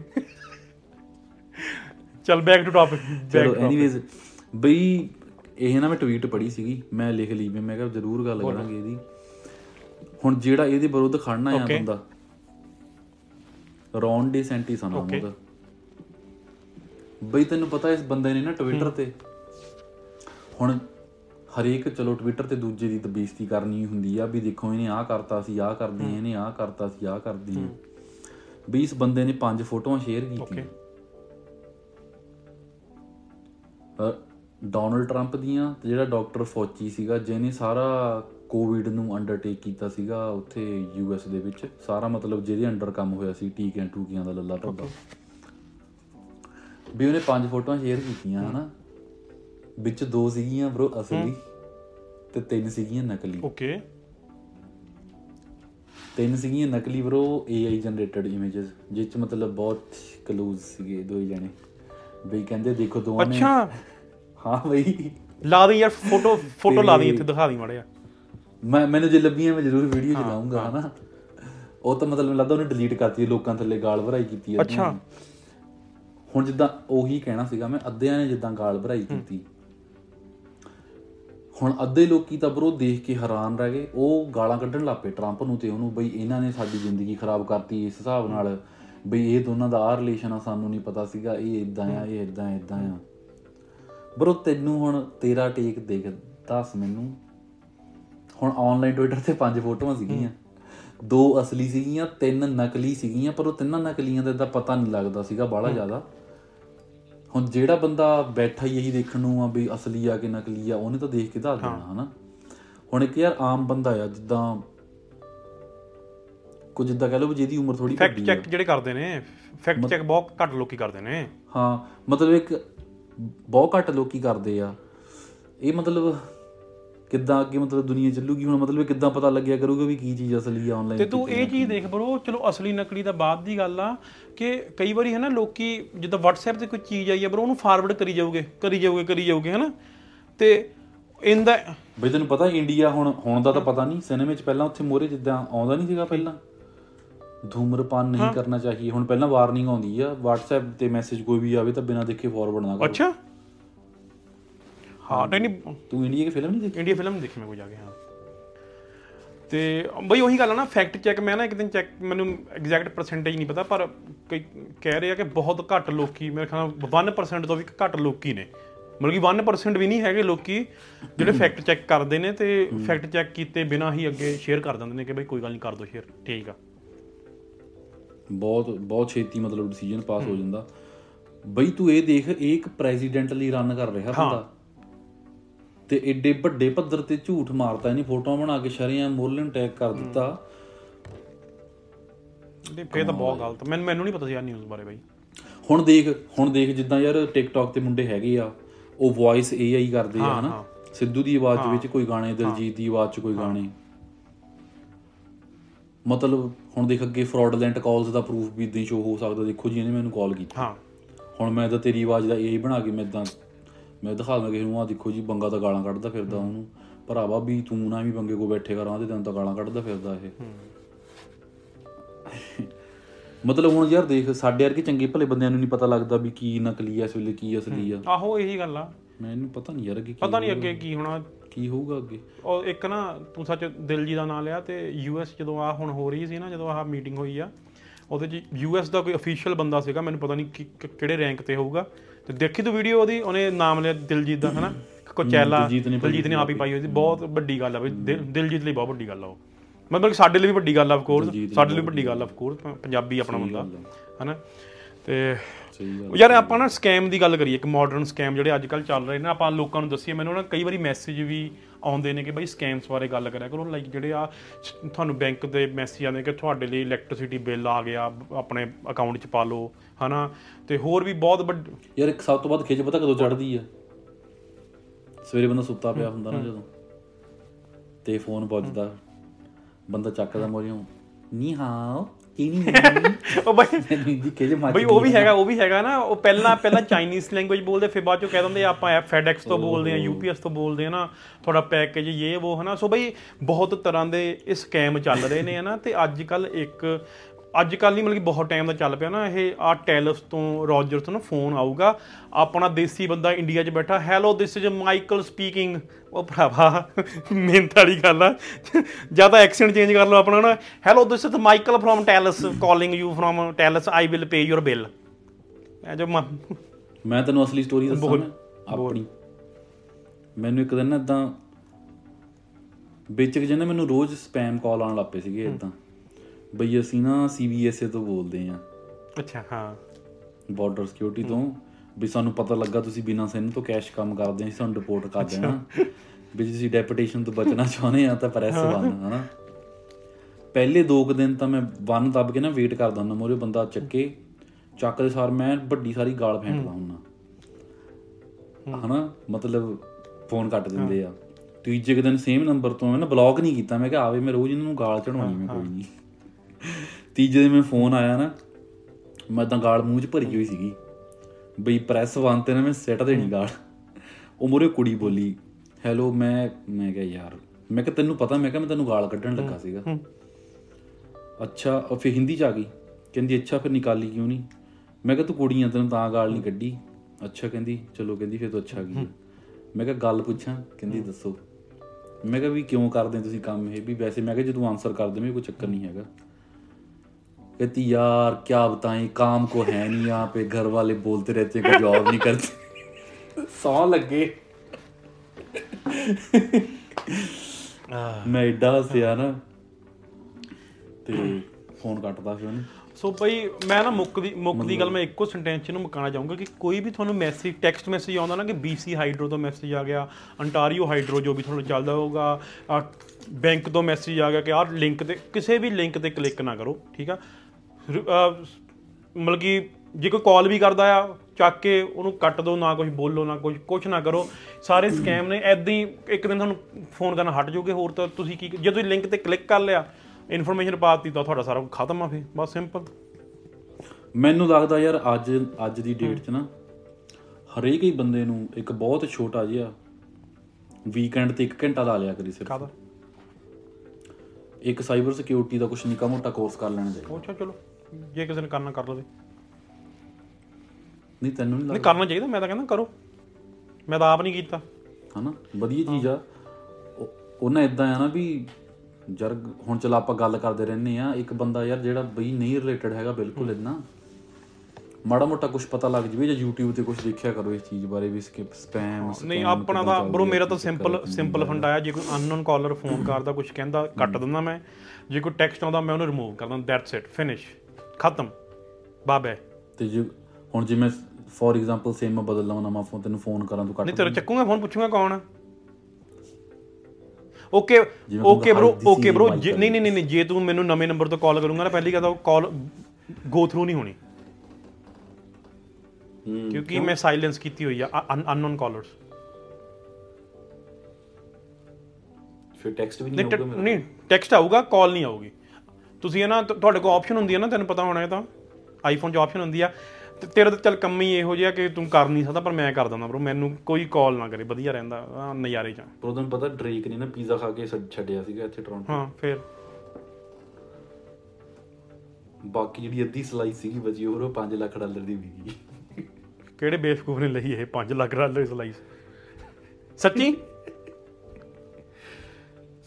ਚਲ ਬੈਕ ਟੂ ਟਾਪਿਕ ਚਲੋ ਐਨੀਵੇਜ਼ ਬਈ ਇਹ ਨਾ ਮੈਂ ਟਵੀਟ ਪੜ੍ਹੀ ਸੀਗੀ ਮੈਂ ਲਿਖ ਲਈ ਮੈਂ ਕਿਹਾ ਜ਼ਰੂਰ ਗੱਲ ਕਰਾਂਗੇ ਇਹਦੀ। ਹੁਣ ਜਿਹੜਾ ਇਹਦੇ ਵਿਰੁੱਧ ਖੜਨਾ ਆ ਬੰਦਾ ਰੌਨ ਡੀ ਸੈਂਟਿਸ ਨਾਮ ਉਹਦਾ। ਬਈ ਤੈਨੂੰ ਪਤਾ ਇਸ ਬੰਦੇ ਨੇ ਨਾ ਟਵਿੱਟਰ ਤੇ ਹੁਣ ਹਰੇਕ ਚਲੋ ਟਵਿੱਟਰ ਤੇ ਦੂਜੇ ਦੀ ਤਾਂ ਬੇਇੱਜ਼ਤੀ ਕਰਨੀ ਹੁੰਦੀ ਆ ਵੀ ਦੇਖੋ ਇਹਨੇ ਆਹ ਕਰਤਾ ਸੀ ਆਹ ਕਰਦੀ ਆ, ਇਹਨੇ ਆਹ ਕਰਤਾ ਸੀ ਆਹ ਕਰਦੀ ਆ। ਵੀ ਇਸ ਬੰਦੇ ਨੇ ਪੰਜ ਫੋਟੋਆਂ ਸ਼ੇਅਰ ਕੀਤੀਆਂ। ਡੋਨਲਡ ਟਰੰਪ ਦੀਆਂ ਤੇ ਜਿਹੜਾ ਡਾਕਟਰ ਫੌਚੀ ਸੀਗਾ ਜਿਹਨੇ ਸਾਰਾ ਕੋਵਿਡ ਨੂੰ ਅੰਡਰਟੇਕ ਕੀਤਾ ਸੀਗਾ ਉੱਥੇ ਯੂਐਸ ਦੇ ਵਿੱਚ ਸਾਰਾ ਮਤਲਬ ਜਿਹਦੇ ਅੰਡਰ ਕੰਮ ਹੋਇਆ ਸੀ ਟੀਕਿਆਂ ਟੂਕਿਆਂ ਦਾ ਲੱਲਾ ਟੱਬਾ ਵੀ ਉਹਨੇ ਪੰਜ ਫੋਟੋਆਂ ਸ਼ੇਅਰ ਕੀਤੀਆਂ ਹਨਾ? ਵਿੱਚ ਦੋ ਸੀਗੀਆਂ ਬ్రో ਅਸਲੀ ਤੇ ਤਿੰਨ ਸੀਗੀਆਂ ਨਕਲੀ। ਓਕੇ। ਤਿੰਨ ਸੀਗੀਆਂ ਨਕਲੀ ਬ్రో AI ਜਨਰੇਟਡ ਇਮੇजेस ਜਿਹ ਚ ਮਤਲਬ ਬਹੁਤ ਕਲੂਜ਼ ਸੀਗੇ ਦੋ ਹੀ ਜਣੇ। ਬਈ ਕਹਿੰਦੇ ਦੇਖੋ ਦੋਵਾਂ ਨੇ ਅੱਛਾ ਹਾਂ ਬਈ। ਲਾ ਦੇ ਯਾਰ ਫੋਟੋ ਫੋਟੋ ਲਾ ਦੇ ਇੱਥੇ ਦਿਖਾ ਦੀ ਮਾੜਿਆ ਮੈਂ ਮੈਨੂੰ ਜੇ ਲੱਭੀਆਂ ਮੈਂ ਜ਼ਰੂਰ ਵੀਡੀਓ ਚ ਲਾਉਂਗਾ ਹਨਾ। ਉਹ ਤਾਂ ਮਤਲਬ ਲੱਗਦਾ ਉਹਨੇ ਡਿਲੀਟ ਕਰਤੀ ਲੋਕਾਂ ਥੱਲੇ ਗਾਲ ਭਰਾਈ ਕੀਤੀ ਹੈ ਅੱਛਾ। ਹੁਣ ਜਿੱਦਾਂ ਉਹੀ ਕਹਿਣਾ ਸੀਗਾ ਮੈਂ ਅੱਧਿਆਂ ਨੇ ਜਿੱਦਾਂ ਗਾਲ ਭਰਾਈ ਕੀਤੀ। ਹੁਣ ਅੱਧੇ ਲੋਕੀ ਤਾਂ ਬਰੋ ਦੇਖ ਕੇ ਹੈਰਾਨ ਰਹਿ ਗਏ। ਉਹ ਗਾਲਾਂ ਕੱਢਣ ਲੱਪੇ ਟਰੰਪ ਨੂੰ ਤੇ ਉਹਨੂੰ ਬਈ ਇਹਨਾਂ ਨੇ ਸਾਡੀ ਜ਼ਿੰਦਗੀ ਖਰਾਬ ਕਰਤੀ ਇਸ ਹਿਸਾਬ ਨਾਲ। ਬਈ ਇਹ ਦੋਨਾਂ ਦਾ ਆ ਰਿਲੇਸ਼ਨ ਆ ਸਾਨੂੰ ਨਹੀਂ ਪਤਾ ਸੀਗਾ ਇਹ ਇਦਾਂ ਆ ਇਹ ਇਦਾਂ ਇਦਾਂ ਆ। ਬਰੋ ਤੈਨੂੰ ਹੁਣ ਤੇਰਾ ਟੇਕ ਦੇਖ ਦੱਸ ਮੈਨੂੰ। ਹੁਣ ਆਨਲਾਈਨ ਟਵਿੱਟਰ ਤੇ ਪੰਜ ਫੋਟੋਆਂ ਸੀਗੀਆਂ। ਦੋ ਅਸਲੀ ਸੀਗੀਆਂ ਤਿੰਨ ਨਕਲੀ ਸੀਗੀਆਂ ਪਰ ਉਹ ਤਿੰਨਾਂ ਨਕਲੀਆਂ ਦਾ ਤਾਂ ਪਤਾ ਨਹੀਂ ਲੱਗਦਾ ਸੀਗਾ ਬਾਹਲਾ ਜ਼ਿਆਦਾ। ਹੁਣ ਜਿਹੜਾ ਬੰਦਾ ਬੈਠਾ ਹੀ ਇਹੀ ਦੇਖਣ ਨੂੰ ਆ ਵੀ ਅਸਲੀ ਆ ਕਿ ਨਕਲੀ ਆ ਉਹਨੇ ਤਾਂ ਦੇਖ ਕੇ ਦੱਸ ਦੇਣਾ ਹਨਾ? ਹੁਣ ਇੱਕ ਯਾਰ ਆਮ ਬੰਦਾ ਆ ਜਿੱਦਾਂ ਕੁਝ ਜਿੱਦਾਂ ਕਹ ਲਓ ਵੀ ਜਿਹਦੀ ਉਮਰ ਥੋੜੀ ਫੈਕਟ ਚੈੱਕ ਜਿਹੜੇ ਕਰਦੇ ਨੇ ਫੈਕਟ ਚੈੱਕ ਬਹੁਤ ਘੱਟ ਲੋਕੀ ਕਰਦੇ ਨੇ। ਹਾਂ ਮਤਲਬ ਇੱਕ ਬਹੁਤ ਘੱਟ ਲੋਕੀ ਕਰਦੇ ਆ। ਇਹ ਮਤਲਬ ਕਿੱਦਾਂ ਅੱਗੇ ਮਤਲਬ ਦੁਨੀਆ ਚੱਲੂਗੀ ਹੁਣ ਮਤਲਬ ਕਿੱਦਾਂ ਪਤਾ ਲੱਗਿਆ ਕਰੂਗਾ ਵੀ ਕੀ ਚੀਜ਼ ਅਸਲੀ ਆ ਤੇ ਆਨਲਾਈਨ ਤੂੰ ਇਹ ਚੀਜ਼ ਦੇਖ ਬਰੋ ਚਲੋ ਅਸਲੀ ਨਕਲੀ ਦਾ ਬਾਅਦ ਦੀ ਗੱਲ ਆ ਕਿ ਕਈ ਵਾਰੀ ਹੈ ਨਾ ਲੋਕੀ ਜਿੱਦਾਂ WhatsApp ਤੇ ਕੋਈ ਚੀਜ਼ ਆਈ ਆ ਬਰੋ ਉਹਨੂੰ ਫਾਰਵਰਡ ਕਰੀ ਜਾਓਗੇ ਕਰੀ ਜਾਓਗੇ ਕਰੀ ਜਾਓਗੇ ਹਨਾ? ਤੇ ਇਹਦਾ ਬਈ ਤੈਨੂੰ ਪਤਾ ਇੰਡੀਆ ਹੁਣ ਹੁਣ ਦਾ ਤਾਂ ਪਤਾ ਨਹੀਂ ਸਿਨੇਮੇ 'ਚ ਪਹਿਲਾਂ ਉੱਥੇ ਮੋਰੇ ਜਿੱਦਾਂ ਆਉਂਦਾ ਨਹੀਂ ਸੀਗਾ ਪਹਿਲਾਂ। ਧੂਮਰਪਾਨ ਨਹੀਂ ਕਰਨਾ ਚਾਹੀਏ। ਹੁਣ ਪਹਿਲਾਂ ਵਾਰਨਿੰਗ ਆਉਂਦੀ ਆ WhatsApp ਤੇ ਮੈਸੇਜ ਕੋਈ ਵੀ ਆਵੇ ਤਾਂ ਬਿਨਾਂ ਦੇਖੇ ਫਾਰਵਰਡ ਨਾ ਕਰੋ। ਅੱਛਾ। ਹਾਂ ਨਹੀਂ ਤੂੰ ਇੰਡੀਆ ਦੀ ਫਿਲਮ ਨਹੀਂ ਦੇਖੀ? ਇੰਡੀਆ ਫਿਲਮ ਦੇਖੀ ਮੈਂ ਕੋਈ ਜਾ ਕੇ ਹਾਂ। ਤੇ ਬਈ ਉਹੀ ਗੱਲ ਆ ਨਾ ਫੈਕਟ ਚੈੱਕ ਮੈਂ ਨਾ ਇੱਕ ਦਿਨ ਚੈੱਕ ਮੈਨੂੰ ਐਗਜ਼ੈਕਟ ਪਰਸੈਂਟੇਜ ਨਹੀਂ ਪਤਾ ਪਰ ਕਈ ਕਹਿ ਰਹੇ ਆ ਕਿ ਬਹੁਤ ਘੱਟ ਲੋਕੀ ਮੇਰੇ ਖਿਆਲ ਨਾਲ 1% ਤੋਂ ਵੀ ਘੱਟ ਲੋਕੀ ਨੇ। ਮਤਲਬ ਕਿ 1% ਵੀ ਨਹੀਂ ਹੈਗੇ ਲੋਕੀ ਜਿਹੜੇ ਫੈਕਟ ਚੈੱਕ ਕਰਦੇ ਨੇ ਤੇ ਫੈਕਟ ਚੈੱਕ ਕੀਤੇ ਬਿਨਾ ਹੀ ਅੱਗੇ ਸ਼ੇਅਰ ਕਰ ਦਿੰਦੇ ਨੇ ਕਿ ਬਈ ਕੋਈ ਗੱਲ ਨਹੀਂ ਕਰ ਦੋ ਸ਼ੇਅਰ ਠੀਕ ਆ। ਬਹੁਤ ਬਹੁਤ ਛੇਤੀ ਮਤਲਬ ਡਿਸੀਜਨ ਪਾਸ ਹੋ ਜਾਂਦਾ। ਬਈ ਤੂੰ ਇਹ ਦੇਖ ਇਹ ਇੱਕ ਪ੍ਰੈਜ਼ੀਡੈਂਟ ਲਈ ਰਨ ਕਰ ਰਿਹਾ ਬੰਦਾ। ਤੇ ਐਡੇ ਵੱਡੇ ਪੱਧਰ ਤੇ ਝੂਠ ਮਾਰਤਾ ਇਹਨੇ ਫੋਟੋਆਂ ਬਣਾ ਕੇ ਸ਼ਰਿਆਂ ਮੋਲਨ ਟੈਗ ਕਰ ਦਿੱਤਾ। ਤੇ ਫੇਰ ਤਾਂ ਬਹੁਤ ਗਲਤ। ਮੈਨੂੰ ਮੈਨੂੰ ਨਹੀਂ ਪਤਾ ਸੀ ਆ ਨਿਊਜ਼ ਬਾਰੇ ਬਈ। ਹੁਣ ਦੇਖ ਹੁਣ ਦੇਖ ਜਿੱਦਾਂ ਯਾਰ ਟਿਕਟੌਕ ਤੇ ਮੁੰਡੇ ਹੈਗੇ ਆ ਉਹ ਵੌਇਸ AI ਕਰਦੇ ਆ ਹਨਾ? ਸਿੱਧੂ ਦੀ ਆਵਾਜ਼ ਵਿੱਚ ਕੋਈ ਗਾਣੇ ਦਿਲਜੀਤ ਦੀ ਆਵਾਜ਼ 'ਚ ਕੋਈ ਗਾਣੇ। ਮਤਲਬ ਹੁਣ ਦੇਖ ਅੱਗੇ ਫਰਾਡਲੈਂਟ ਕਾਲਸ ਦਾ ਪ੍ਰੂਫ ਵੀ ਇਦਾਂ ਸ਼ੋ ਹੋ ਸਕਦਾ ਦੇਖੋ ਜੀ ਇਹਨੇ ਮੈਨੂੰ ਕਾਲ ਕੀਤੀ। ਹਾਂ। ਹੁਣ ਮੈਂ ਤਾਂ ਤੇਰੀ ਆਵਾਜ਼ ਦਾ AI ਬਣਾ ਕੇ ਮੈਂ ਇਦਾਂ ਮੈਂ ਦਿਖਾ ਦਾਂ ਕਿਸੇ ਨੂੰ ਆ ਦੇਖੋ ਜੀ ਬੰਗਾ ਤਾਂ ਗਾਲਾਂ ਕੱਢਦਾ ਫਿਰਦਾ ਉਹਨੂੰ। ਭਰਾਵਾ ਵੀ ਤੂੰ ਨਾ ਵੀ ਬੰਗੇ ਕੋ ਬੈਠੇ ਕਰਾਂ ਤੇ ਤੈਨੂੰ ਤਾਂ ਗਾਲਾਂ ਕੱਢਦਾ ਫਿਰਦਾ ਇਹ। ਮਤਲਬ ਹੁਣ ਯਾਰ ਦੇਖ ਸਾਡੇ ਵਰਗੇ ਚੰਗੇ ਭਲੇ ਬੰਦਿਆਂ ਨੂੰ ਨਹੀਂ ਪਤਾ ਲੱਗਦਾ ਵੀ ਕੀ ਨਕਲੀ ਆ ਇਸ ਵੇਲੇ ਕੀ ਅਸਲੀ ਆ। ਆਹੋ ਇਹੀ ਗੱਲ ਆ। ਮੈਨੂੰ ਪਤਾ ਨਹੀਂ ਯਾਰ ਅੱਗੇ ਕੀ ਪਤਾ ਨਹੀਂ ਅੱਗੇ ਕੀ ਹੋਣਾ। ਕੀ ਹੋਊਗਾ ਅੱਗੇ? ਉਹ ਇੱਕ ਨਾ ਤੂੰ ਸੱਚ ਦਿਲਜੀ ਦਾ ਨਾਮ ਲਿਆ ਤੇ ਯੂਐਸ ਜਦੋਂ ਆ ਹੁਣ ਹੋ ਰਹੀ ਸੀ ਨਾ ਜਦੋਂ ਆਹ ਮੀਟਿੰਗ ਹੋਈ ਆ ਉਹਦੇ ਚ ਯੂਐਸ ਦਾ ਕੋਈ ਅਫੀਸ਼ੀਅਲ ਬੰਦਾ ਸੀਗਾ ਮੈਨੂੰ ਪਤਾ ਨਹੀਂ ਕਿਹੜੇ ਰੈਂਕ ਤੇ ਹੋਊਗਾ। ਤੇ ਦੇਖੀ ਤੂੰ ਵੀਡੀਓ ਉਹਦੀ ਉਹਨੇ ਨਾਮ ਲਿਆ ਦਿਲਜੀਤ ਦਾ ਹਨਾ? ਕੋਚੈਲਾ ਦਿਲਜੀਤ ਨੇ ਆਪ ਹੀ ਪਾਈ ਹੋਈ ਸੀ। ਬਹੁਤ ਵੱਡੀ ਗੱਲ ਆ ਬਈ ਦਿਲ- ਦਿਲਜੀਤ ਲਈ ਬਹੁਤ ਵੱਡੀ ਗੱਲ ਆ ਉਹ। ਮਤਲਬ ਸਾਡੇ ਲਈ ਵੀ ਵੱਡੀ ਗੱਲ ਆ ਆਫ ਕੋਰਸ ਸਾਡੇ ਲਈ ਵੱਡੀ ਗੱਲ ਆ ਆਫ ਕੋਰਸ ਪੰਜਾਬੀ ਆਪਣਾ ਬੰਦਾ ਹਨਾ? ਤੇ ਗੱਲ ਯਾਰ ਆਪਾਂ ਨਾ ਸਕੈਮ ਦੀ ਗੱਲ ਕਰੀਏ ਇੱਕ ਮਾਡਰਨ ਸਕੈਮ ਜਿਹੜੇ ਅੱਜ ਕੱਲ ਚੱਲ ਰਹੇ ਨੇ ਆਪਾਂ ਲੋਕਾਂ ਨੂੰ ਦੱਸੀਏ ਮੈਨੂੰ ਨਾ ਕਈ ਵਾਰੀ ਮੈਸੇਜ ਵੀ ਆਉਂਦੇ ਨੇ ਕਿ ਬਈ ਸਕੈਮਸ ਬਾਰੇ ਗੱਲ ਕਰਿਆ ਕਰੋ ਲਾਈਕ ਜਿਹੜੇ ਆ ਤੁਹਾਨੂੰ ਬੈਂਕ ਦੇ ਮੈਸੇਜ ਆਉਂਦੇ ਕਿ ਤੁਹਾਡੇ ਲਈ ਇਲੈਕਟ੍ਰਿਸਿਟੀ ਬਿੱਲ ਆ ਗਿਆ ਆਪਣੇ ਅਕਾਊਂਟ 'ਚ ਪਾ ਲਓ ਹਨਾ? ਤੇ ਹੋਰ ਵੀ ਬਹੁਤ ਵੱਡ ਯਾਰ ਇੱਕ ਸਭ ਤੋਂ ਵੱਧ ਖਿੱਚ ਪਤਾ ਕਦੋਂ ਚੜਦੀ ਆ? ਸਵੇਰੇ ਬੰਦਾ ਸੁੱਤਾ ਪਿਆ ਹੁੰਦਾ ਨਾ ਜਦੋਂ ਤੇ ਫੋਨ ਵੱਜਦਾ ਬੰਦਾ ਚੱਕਦਾ ਮੋਰਿਓ ਨੀ ਹਾਓ ਕੀ ਨਹੀਂ ਉਹ ਬਈ ਮੈਨੂੰ ਦੀ ਖਿੱਚ ਮੱਚ ਬਈ ਉਹ ਵੀ ਹੈਗਾ ਉਹ ਵੀ ਹੈਗਾ ਨਾ ਉਹ ਪਹਿਲਾਂ ਪਹਿਲਾਂ ਚਾਈਨੀਜ਼ ਲੈਂਗੁਏਜ ਬੋਲਦੇ ਫਿਰ ਬਾਅਦ ਚੋਂ ਕਹਿ ਦਿੰਦੇ ਆਪਾਂ ਐਪ ਫੈਡੈਕਸ ਤੋਂ ਬੋਲਦੇ ਆ ਯੂਪੀਐਸ ਤੋਂ ਬੋਲਦੇ ਆ ਨਾ ਤੁਹਾਡਾ ਪੈਕੇਜ ਇਹ ਉਹ ਹਨਾ। ਸੋ ਬਈ ਬਹੁਤ ਤਰ੍ਹਾਂ ਦੇ ਇਹ ਸਕੈਮ ਚੱਲ ਰਹੇ ਨੇ ਹਨਾ ਤੇ ਅੱਜ ਕੱਲ ਇੱਕ ਅੱਜ ਕੱਲ ਨਹੀਂ ਮਤਲਬ ਕਿ ਬਹੁਤ ਟਾਈਮ ਦਾ ਚੱਲ ਪਿਆ ਨਾ ਇਹ ਆ ਟੈਲਸ ਤੋਂ ਰੋਜਰਸ ਤੋਂ ਨਾ ਫੋਨ ਆਊਗਾ। ਆਪਣਾ ਦੇਸੀ ਬੰਦਾ ਇੰਡੀਆ 'ਚ ਬੈਠਾ। Hello this is Michael speaking ਉਹ ਭਰਾਵਾ ਮਿਹਨਤ ਵਾਲੀ ਗੱਲ ਆ। ਜਾਂ ਤਾਂ ਐਕਸੈਂਟ ਚੇਂਜ ਕਰ ਲਓ ਆਪਣਾ ਨਾ। Hello this is Michael from Telus calling you from Telus I will pay your bill ਇਹ ਜੋ ਮ- ਤੈਨੂੰ ਅਸਲੀ ਸਟੋਰੀ ਦੱਸਾਂ ਆਪਣੀ। ਮੈਨੂੰ ਇੱਕ ਦਿਨ ਨਾ ਇਦਾਂ ਵਿੱਚ ਜਿਹਨੇ ਮੈਨੂੰ ਰੋਜ਼ ਸਪੈਮ ਕਾਲ ਆਉਣ ਲੱਪੇ ਸੀਗੇ ਇਦਾਂ ਬਈ ਅਸੀਂ ਨਾ ਸੀਬੀਐਸਏ ਤੋਂ ਬੋਲਦੇ ਆ ਅੱਛਾ ਹਾਂ। ਬਾਰਡਰ ਸਿਕਿਉਰਿਟੀ ਤੋਂ। ਵੀ ਸਾਨੂੰ ਪਤਾ ਲੱਗਾ ਤੁਸੀਂ ਬਿਨਾਂ ਸਿਮ ਤੋਂ ਕੈਸ਼ ਕੰਮ ਕਰਦੇ ਅਸੀਂ ਤੁਹਾਨੂੰ ਰਿਪੋਰਟ ਕਰ ਦੇਣਾ। ਵੀ ਤੁਸੀਂ ਡੈਪੂਟੇਸ਼ਨ ਤੋਂ ਬਚਣਾ ਚਾਹੁੰਦੇ ਆ ਤਾਂ ਪ੍ਰੈਸ ਵਨ ਹਨਾ। ਪਹਿਲੇ ਦੋ ਕੁ ਦਿਨ ਤਾਂ ਮੈਂ ਵਨ ਦੱਬ ਕੇ ਨਾ ਵੇਟ ਕਰਦਾ ਹੁੰਦਾ ਮੋਰੇ ਬੰਦਾ ਚੱਕੇ ਚੱਕਦੇ ਸਾਰ ਮੈਂ ਵੱਡੀ ਸਾਰੀ ਗਾਲ ਫੈਂਕਦਾ ਹੁੰਦਾ। ਹਨਾ ਮਤਲਬ ਫੋਨ ਕੱਟ ਦਿੰਦੇ ਆ। ਤੀਜੇ ਦਿਨ ਸੇਮ ਨੰਬਰ ਤੋਂ ਮੈਂ ਨਾ ਬਲੌਕ ਨਹੀਂ ਕੀਤਾ ਮੈਂ ਕਿਹਾ ਆਵੇ ਮੈਂ ਰੋਜ਼ ਇਹਨਾਂ ਨੂੰ ਗਾਲ ਚੜਾਉਣੀ ਮੈਂ ਕੋਈ ਨਹੀਂ ਤੀਜੇ ਦਿਨ ਮੈਨੂੰ ਫੋਨ ਆਇਆ ਨਾ ਮੈਂ ਤਾਂ ਗਾਲ ਮੂੰਹ 'ਚ ਭਰੀ ਹੋਈ ਸੀਗੀ। ਬਈ ਪ੍ਰੈਸ ਵਨ ਤੇ ਨਾ ਮੈਂ ਸਿੱਟ ਦੇਣੀ ਗਾਲ। ਉਹ ਮੁਰੇ ਕੁੜੀ ਬੋਲੀ ਹੈਲੋ ਮੈਂ ਮੈਂ ਕਿਹਾ ਯਾਰ ਮੈਂ ਕਿਹਾ ਤੈਨੂੰ ਪਤਾ ਮੈਂ ਕਿਹਾ ਮੈਂ ਤੈਨੂੰ ਗਾਲ ਕੱਢਣ ਲੱਗਾ ਸੀਗਾ। ਅੱਛਾ ਉਹ ਫੇ ਹਿੰਦੀ ਚ ਆ ਗਈ। ਕਹਿੰਦੀ ਅੱਛਾ ਫਿਰ ਨਿਕਾਲੀ ਕਿਉਂ ਨਹੀਂ ਮੈਂ ਕਿਹਾ ਤੂੰ ਕੁੜੀਆਂ ਤੈਨੂੰ ਤਾਂ ਗਾਲ ਨਹੀਂ ਕੱਢੀ। ਅੱਛਾ ਕਹਿੰਦੀ ਚਲੋ ਕਹਿੰਦੀ ਫੇ ਤੂੰ ਅੱਛਾ ਗਈ ਮੈਂ ਕਿਹਾ ਗੱਲ ਪੁੱਛਾਂ? ਕਹਿੰਦੀ ਦੱਸੋ। ਮੈਂ ਕਿਹਾ ਵੀ ਕਿਉਂ ਕਰਦੇ ਤੁਸੀਂ ਕੰਮ ਇਹ? ਵੀ ਵੈਸੇ ਮੈਂ ਕਿਹਾ ਜੇ ਤੂੰ ਆਨਸਰ ਕਰ ਦੇਵੇਂ ਕੋਈ ਚੱਕਰ ਨਹੀਂ ਹੈਗਾ। कहती यार क्या बताएं काम को है नहीं यहाँ पे घर वाले बोलते रहते हैं कि जॉब नहीं करते सौ लगे ਮੈਂ ਐਡਾ ਹੱਸਿਆ ਨਾ ਤੇ ਫੋਨ ਕੱਟਦਾ ਸੀ ਉਹਨੇ ਸੋ ਬਈ ਮੈਂ ਨਾ ਮੁੱਕ ਦੀ ਮੁੱਕ ਦੀ ਗੱਲ ਮੈਂ ਇੱਕੋ ਸੈਂਟੈਂਸ ਨੂੰ ਮੁਕਾਣਾ ਚਾਹੂੰਗਾ ਕਿ ਕੋਈ ਵੀ ਤੁਹਾਨੂੰ ਮੈਸੇਜ ਟੈਕਸਟ ਮੈਸੇਜ ਆਉਂਦਾ ਨਾ ਕਿ BC ਹਾਈਡਰੋ ਤੋਂ ਮੈਸੇਜ ਆ ਗਿਆ ਅੰਟਾਰੀਓ ਹਾਈਡਰੋ ਜੋ ਵੀ ਤੁਹਾਨੂੰ ਚੱਲਦਾ ਹੋਊਗਾ ਬੈਂਕ ਤੋਂ ਮੈਸੇਜ ਆ ਗਿਆ ਕਿ ਆਹ ਲਿੰਕ ਤੇ ਕਿਸੇ ਵੀ ਲਿੰਕ ਤੇ ਕਲਿੱਕ ਨਾ ਕਰੋ ਠੀਕ ਆ ਰ- ਅਹ, ਮਤਲਬ ਕਿ ਜੇ ਕੋਈ ਕਾਲ ਵੀ ਕਰਦਾ ਆ ਚੱਕ ਕੇ ਉਹਨੂੰ ਕੱਟ ਦਿਓ ਨਾ ਕੁਝ ਬੋਲੋ ਨਾ ਕੁਝ ਕੁਝ ਨਾ ਕਰੋ। ਸਾਰੇ ਸਕੈਮ ਨੇ ਐਦਾਂ ਹੀ ਇੱਕ ਦਿਨ ਤੁਹਾਨੂੰ ਫੋਨ ਕਰਨਾ ਹਟ ਜਾਓਗੇ ਹੋਰ ਤਾਂ ਤੁਸੀਂ ਕੀ ਜੇ ਤੁਸੀਂ ਲਿੰਕ ਤੇ ਕਲਿੱਕ ਕਰ ਲਿਆ ਇਨਫੋਰਮੇਸ਼ਨ ਪਾਤੀ ਤਾਂ ਤੁਹਾਡਾ ਸਾਰਾ ਕੁਝ ਖਤਮ ਆ ਫੇ ਬਸ ਸਿੰਪਲ ਮੈਨੂੰ ਲੱਗਦਾ ਯਾਰ ਅੱਜ ਅੱਜ ਦੀ ਡੇਟ 'ਚ ਨਾ ਹਰੇਕ ਹੀ ਬੰਦੇ ਨੂੰ ਇੱਕ ਬਹੁਤ ਛੋਟਾ ਜਿਹਾ ਵੀਕਐਂਡ ਤੇ 1 ਘੰਟਾ ਲਾ ਲਿਆ ਕਰੀ ਸਿਰਫ ਕਾਦਾ ਇੱਕ ਸਾਈਬਰ ਸਿਕਿਉਰਿਟੀ ਦਾ ਕੁਝ ਨਿੱਕਾ ਮੋਟਾ ਕੋਰਸ ਕਰ ਲੈਣਾ ਚਾਹੀਦਾ ਅੱਛਾ ਚਲੋ। ਜੇ ਕਿਸੇ ਨੇ ਕਰਨਾ ਕਰ ਲਵੇ ਨਹੀਂ ਤੈਨੂੰ ਨਹੀਂ ਨਹੀਂ ਲੱਗਦਾ? ਕਰਨਾ ਚਾਹੀਦਾ ਮੈਂ ਤਾਂ ਕਹਿੰਦਾ ਕਰੋ। ਮੈਂ ਤਾਂ ਆਪ ਨਹੀਂ ਕੀਤਾ। ਹਨਾ? ਵਧੀਆ ਚੀਜ਼ ਆ। ਉਹ- ਉਹਨਾਂ ਇਦਾਂ ਆ ਨਾ ਵੀ ਯਾਰ ਹੁਣ ਚਲ ਆਪਾਂ ਗੱਲ ਕਰਦੇ ਰਹਿੰਦੇ ਆ ਇੱਕ ਬੰਦਾ ਯਾਰ ਜਿਹੜਾ ਬਈ ਨਹੀਂ ਰਿਲੇਟਡ ਹੈਗਾ ਬਿਲਕੁਲ ਇਦਾਂ ਮਾੜਾ ਮੋਟਾ ਕੁਝ ਪਤਾ ਲੱਗ ਜਵੇ ਜਾਂ YouTube ਤੇ ਕੁਝ ਦੇਖਿਆ ਕਰੋ ਇਸ ਚੀਜ਼ ਬਾਰੇ ਵੀ ਸਕਿਪ ਸਪੈਮ ਨਹੀਂ ਆਪਣਾ ਤਾਂ ਬਰੋ ਮੇਰਾ ਤਾਂ ਸਿੰਪਲ ਸਿੰਪਲ ਫੰਡ ਆਇਆ ਜੇ ਕੋਈ ਅਨਨੋਨ ਕਾਲਰ ਫੋਨ ਕਰਦਾ ਕੁਝ ਕਹਿੰਦਾ ਕੱਟ ਦਿੰਦਾ ਮੈਂ। ਜੇ ਕੋਈ ਟੈਕਸਟ ਆਉਂਦਾ ਮੈਂ ਉਹਨੂੰ ਰਿਮੂਵ ਕਰ ਦਿੰਦਾ ਦੈਟਸ ਇਟ ਫਿਨਿਸ਼ ਖਤਮ। ਬਾਬੇ। ਤੇ ਜੇ ਹੁਣ ਜੇ ਮੈਂ ਫੋਰ ਐਗਜ਼ਾਮਪਲ ਸੇਮ ਮੈਂ ਬਦਲ ਲਵਾਂ ਨਵਾਂ ਫੋਨ ਤੈਨੂੰ ਫੋਨ ਕਰਾਂ ਤੂੰ ਕੱਟ ਨਹੀਂ ਤੇਰੇ ਚੱਕੂਗਾ ਫੋਨ ਪੁੱਛੂਗਾ ਕੌਣ? Okay okay the okay mic ਨਹੀਂ ਨਹੀਂ ਨਹੀਂ ਜੇ ਤੂੰ ਮੈਨੂੰ ਨਵੇਂ ਨੰਬਰ ਤੋਂ ਕਾਲ ਕਰੂੰਗਾ ਨਾ ਪਹਿਲੀ ਗੱਲ ਤਾਂ ਕਾਲ ਗੋ ਥਰੂ ਨਹੀਂ ਹੋਣੀ। ਕਿਉਂਕਿ ਮੈਂ ਸਾਇਲੈਂਸ ਕੀਤੀ ਹੋਈ ਆ ਅਨਨੋਨ ਕਾਲਰਸ ਫਿਰ ਟੈਕਸਟ ਵੀ ਨਹੀਂ ਆਊਗਾ ਨਹੀਂ ਟੈਕਸਟ ਆਊਗਾ ਕਾਲ ਨਹੀਂ ਆਊਗੀ। ਤੁਸੀਂ ਨਾ ਤੁਹਾਡੇ ਕੋਲ ਆਪਸ਼ਨ ਹੁੰਦੀ ਹੈ ਨਾ ਤੈਨੂੰ ਪਤਾ ਹੋਣਾ ਇਹ ਤਾਂ। ਆਈਫੋਨ 'ਚ ਆਪਸ਼ਨ ਹੁੰਦੀ ਆ। ਤੇ ਤੇਰਾ ਤਾਂ ਚੱਲ ਕੰਮ ਹੀ ਇਹੋ ਜਿਹਾ ਕਿ ਤੂੰ ਕਰ ਨਹੀਂ ਸਕਦਾ ਪਰ ਮੈਂ ਕਰ ਦਿੰਦਾ ਬ్రో ਮੈਨੂੰ ਕੋਈ ਕਾਲ ਨਾ ਕਰੇ ਵਧੀਆ ਰਹਿੰਦਾ ਨਜ਼ਾਰੇ 'ਚ। ਪਰ ਉਹਨੂੰ ਪਤਾ ਡ੍ਰੇਕ ਨੇ ਨਾ ਪੀਜ਼ਾ ਖਾ ਕੇ ਛੱਡ- ਛੱਡਿਆ ਸੀਗਾ ਇੱਥੇ ਟੋਰਾਂਟੋ ਹਾਂ ਫਿਰ। ਬਾਕੀ ਜਿਹੜੀ ਅੱਧੀ ਸਲਾਈ ਸੀਗੀ ਬਚੀ ਹੋਰ ਉਹ 5 ਲੱਖ ਡਾਲਰ ਦੀ ਵਿਕੀ ਕਿਹੜੇ ਬੇਵਕੂਫ ਨੇ ਲਈ ਇਹ 5 ਲੱਖ ਡਾਲਰ ਸਲਾਈਸ ਸੱਚੀ?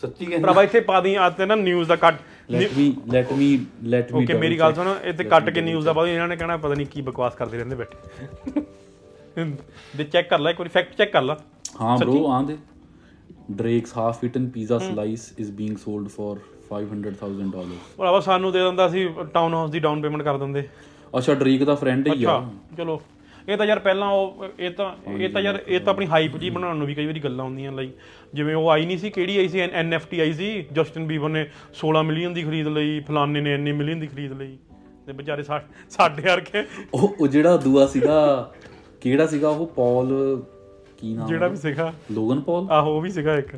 ਸੱਚੀ ਕਹਿੰਦਾ ਭਰਾਵਾ ਇੱਥੇ ਪਾ ਦੀ ਆ ਤੇ ਨਾ ਨਿਊਜ਼ ਦਾ ਕੱਟ। Let me let me let me okay ਮੇਰੀ ਗੱਲ ਸੁਣ ਇੱਥੇ ਕੱਟ ਕੇ ਨਿਊਜ਼ ਦਾ ਬਾਅਦ ਇਹਨਾਂ ਨੇ ਕਹਿਣਾ ਪਤਾ ਨਹੀਂ ਕੀ ਬਕਵਾਸ ਕਰਦੇ ਰਹਿੰਦੇ ਬੈਠੇ। ਦੇ ਚੈੱਕ ਕਰ ਲੈ ਇੱਕ ਵਾਰੀ ਫੈਕਟ ਚੈੱਕ ਕਰ ਲੈ। ਹਾਂ ਬ్రో ਆਂਦੇ Drake's half eaten pizza slice is being sold for 500000 dollar ਭਰਾਵਾ ਸਾਨੂੰ ਦੇ ਦਿੰਦਾ ਸੀ ਟਾਊਨ ਹਾਊਸ ਦੀ ਡਾਊਨ ਪੇਮੈਂਟ ਕਰ ਦਿੰਦੇ। ਅੱਛਾ ਡ੍ਰੇਕ ਦਾ ਫਰੈਂਡ ਹੀ ਆ। ਚਲੋ। ਇਹ ਤਾਂ ਯਾਰ ਪਹਿਲਾਂ ਉਹ ਇਹ ਤਾਂ ਇਹ ਤਾਂ ਯਾਰ ਇਹ ਤਾਂ ਆਪਣੀ ਹਾਈਪ ਜੀ ਬਣਾਉਣ ਨੂੰ ਵੀ ਕਈ ਵਾਰੀ ਗੱਲਾਂ ਹੁੰਦੀਆਂ ਲਈ ਜਿਵੇਂ ਉਹ ਆਈ ਨਹੀਂ ਸੀ ਕਿਹੜੀ ਆਈ ਸੀ? ਐਨਐਫਟੀ ਆਈ ਸੀ? ਜਸਟਨ ਬੀਬਰ ਨੇ 16 ਮਿਲੀਅਨ ਦੀ ਖਰੀਦ ਲਈ ਫਲਾਣੇ ਨੇ ਇੰਨੇ ਮਿਲੀਅਨ ਦੀ ਖਰੀਦ ਲਈ। ਤੇ ਵਿਚਾਰੇ ਸਾਡੇ ਵਰਗੇ। ਉਹ ਉਹ ਜਿਹੜਾ ਦੂਆ ਸੀਗਾ ਕਿਹੜਾ ਸੀਗਾ ਉਹ? ਪੌਲ ਕੀ ਨਾਮ ਜਿਹੜਾ ਵੀ ਸੀਗਾ। ਲੋਗਨ ਪੌਲ ਆਹੋ ਉਹ ਵੀ ਸੀਗਾ ਇੱਕ।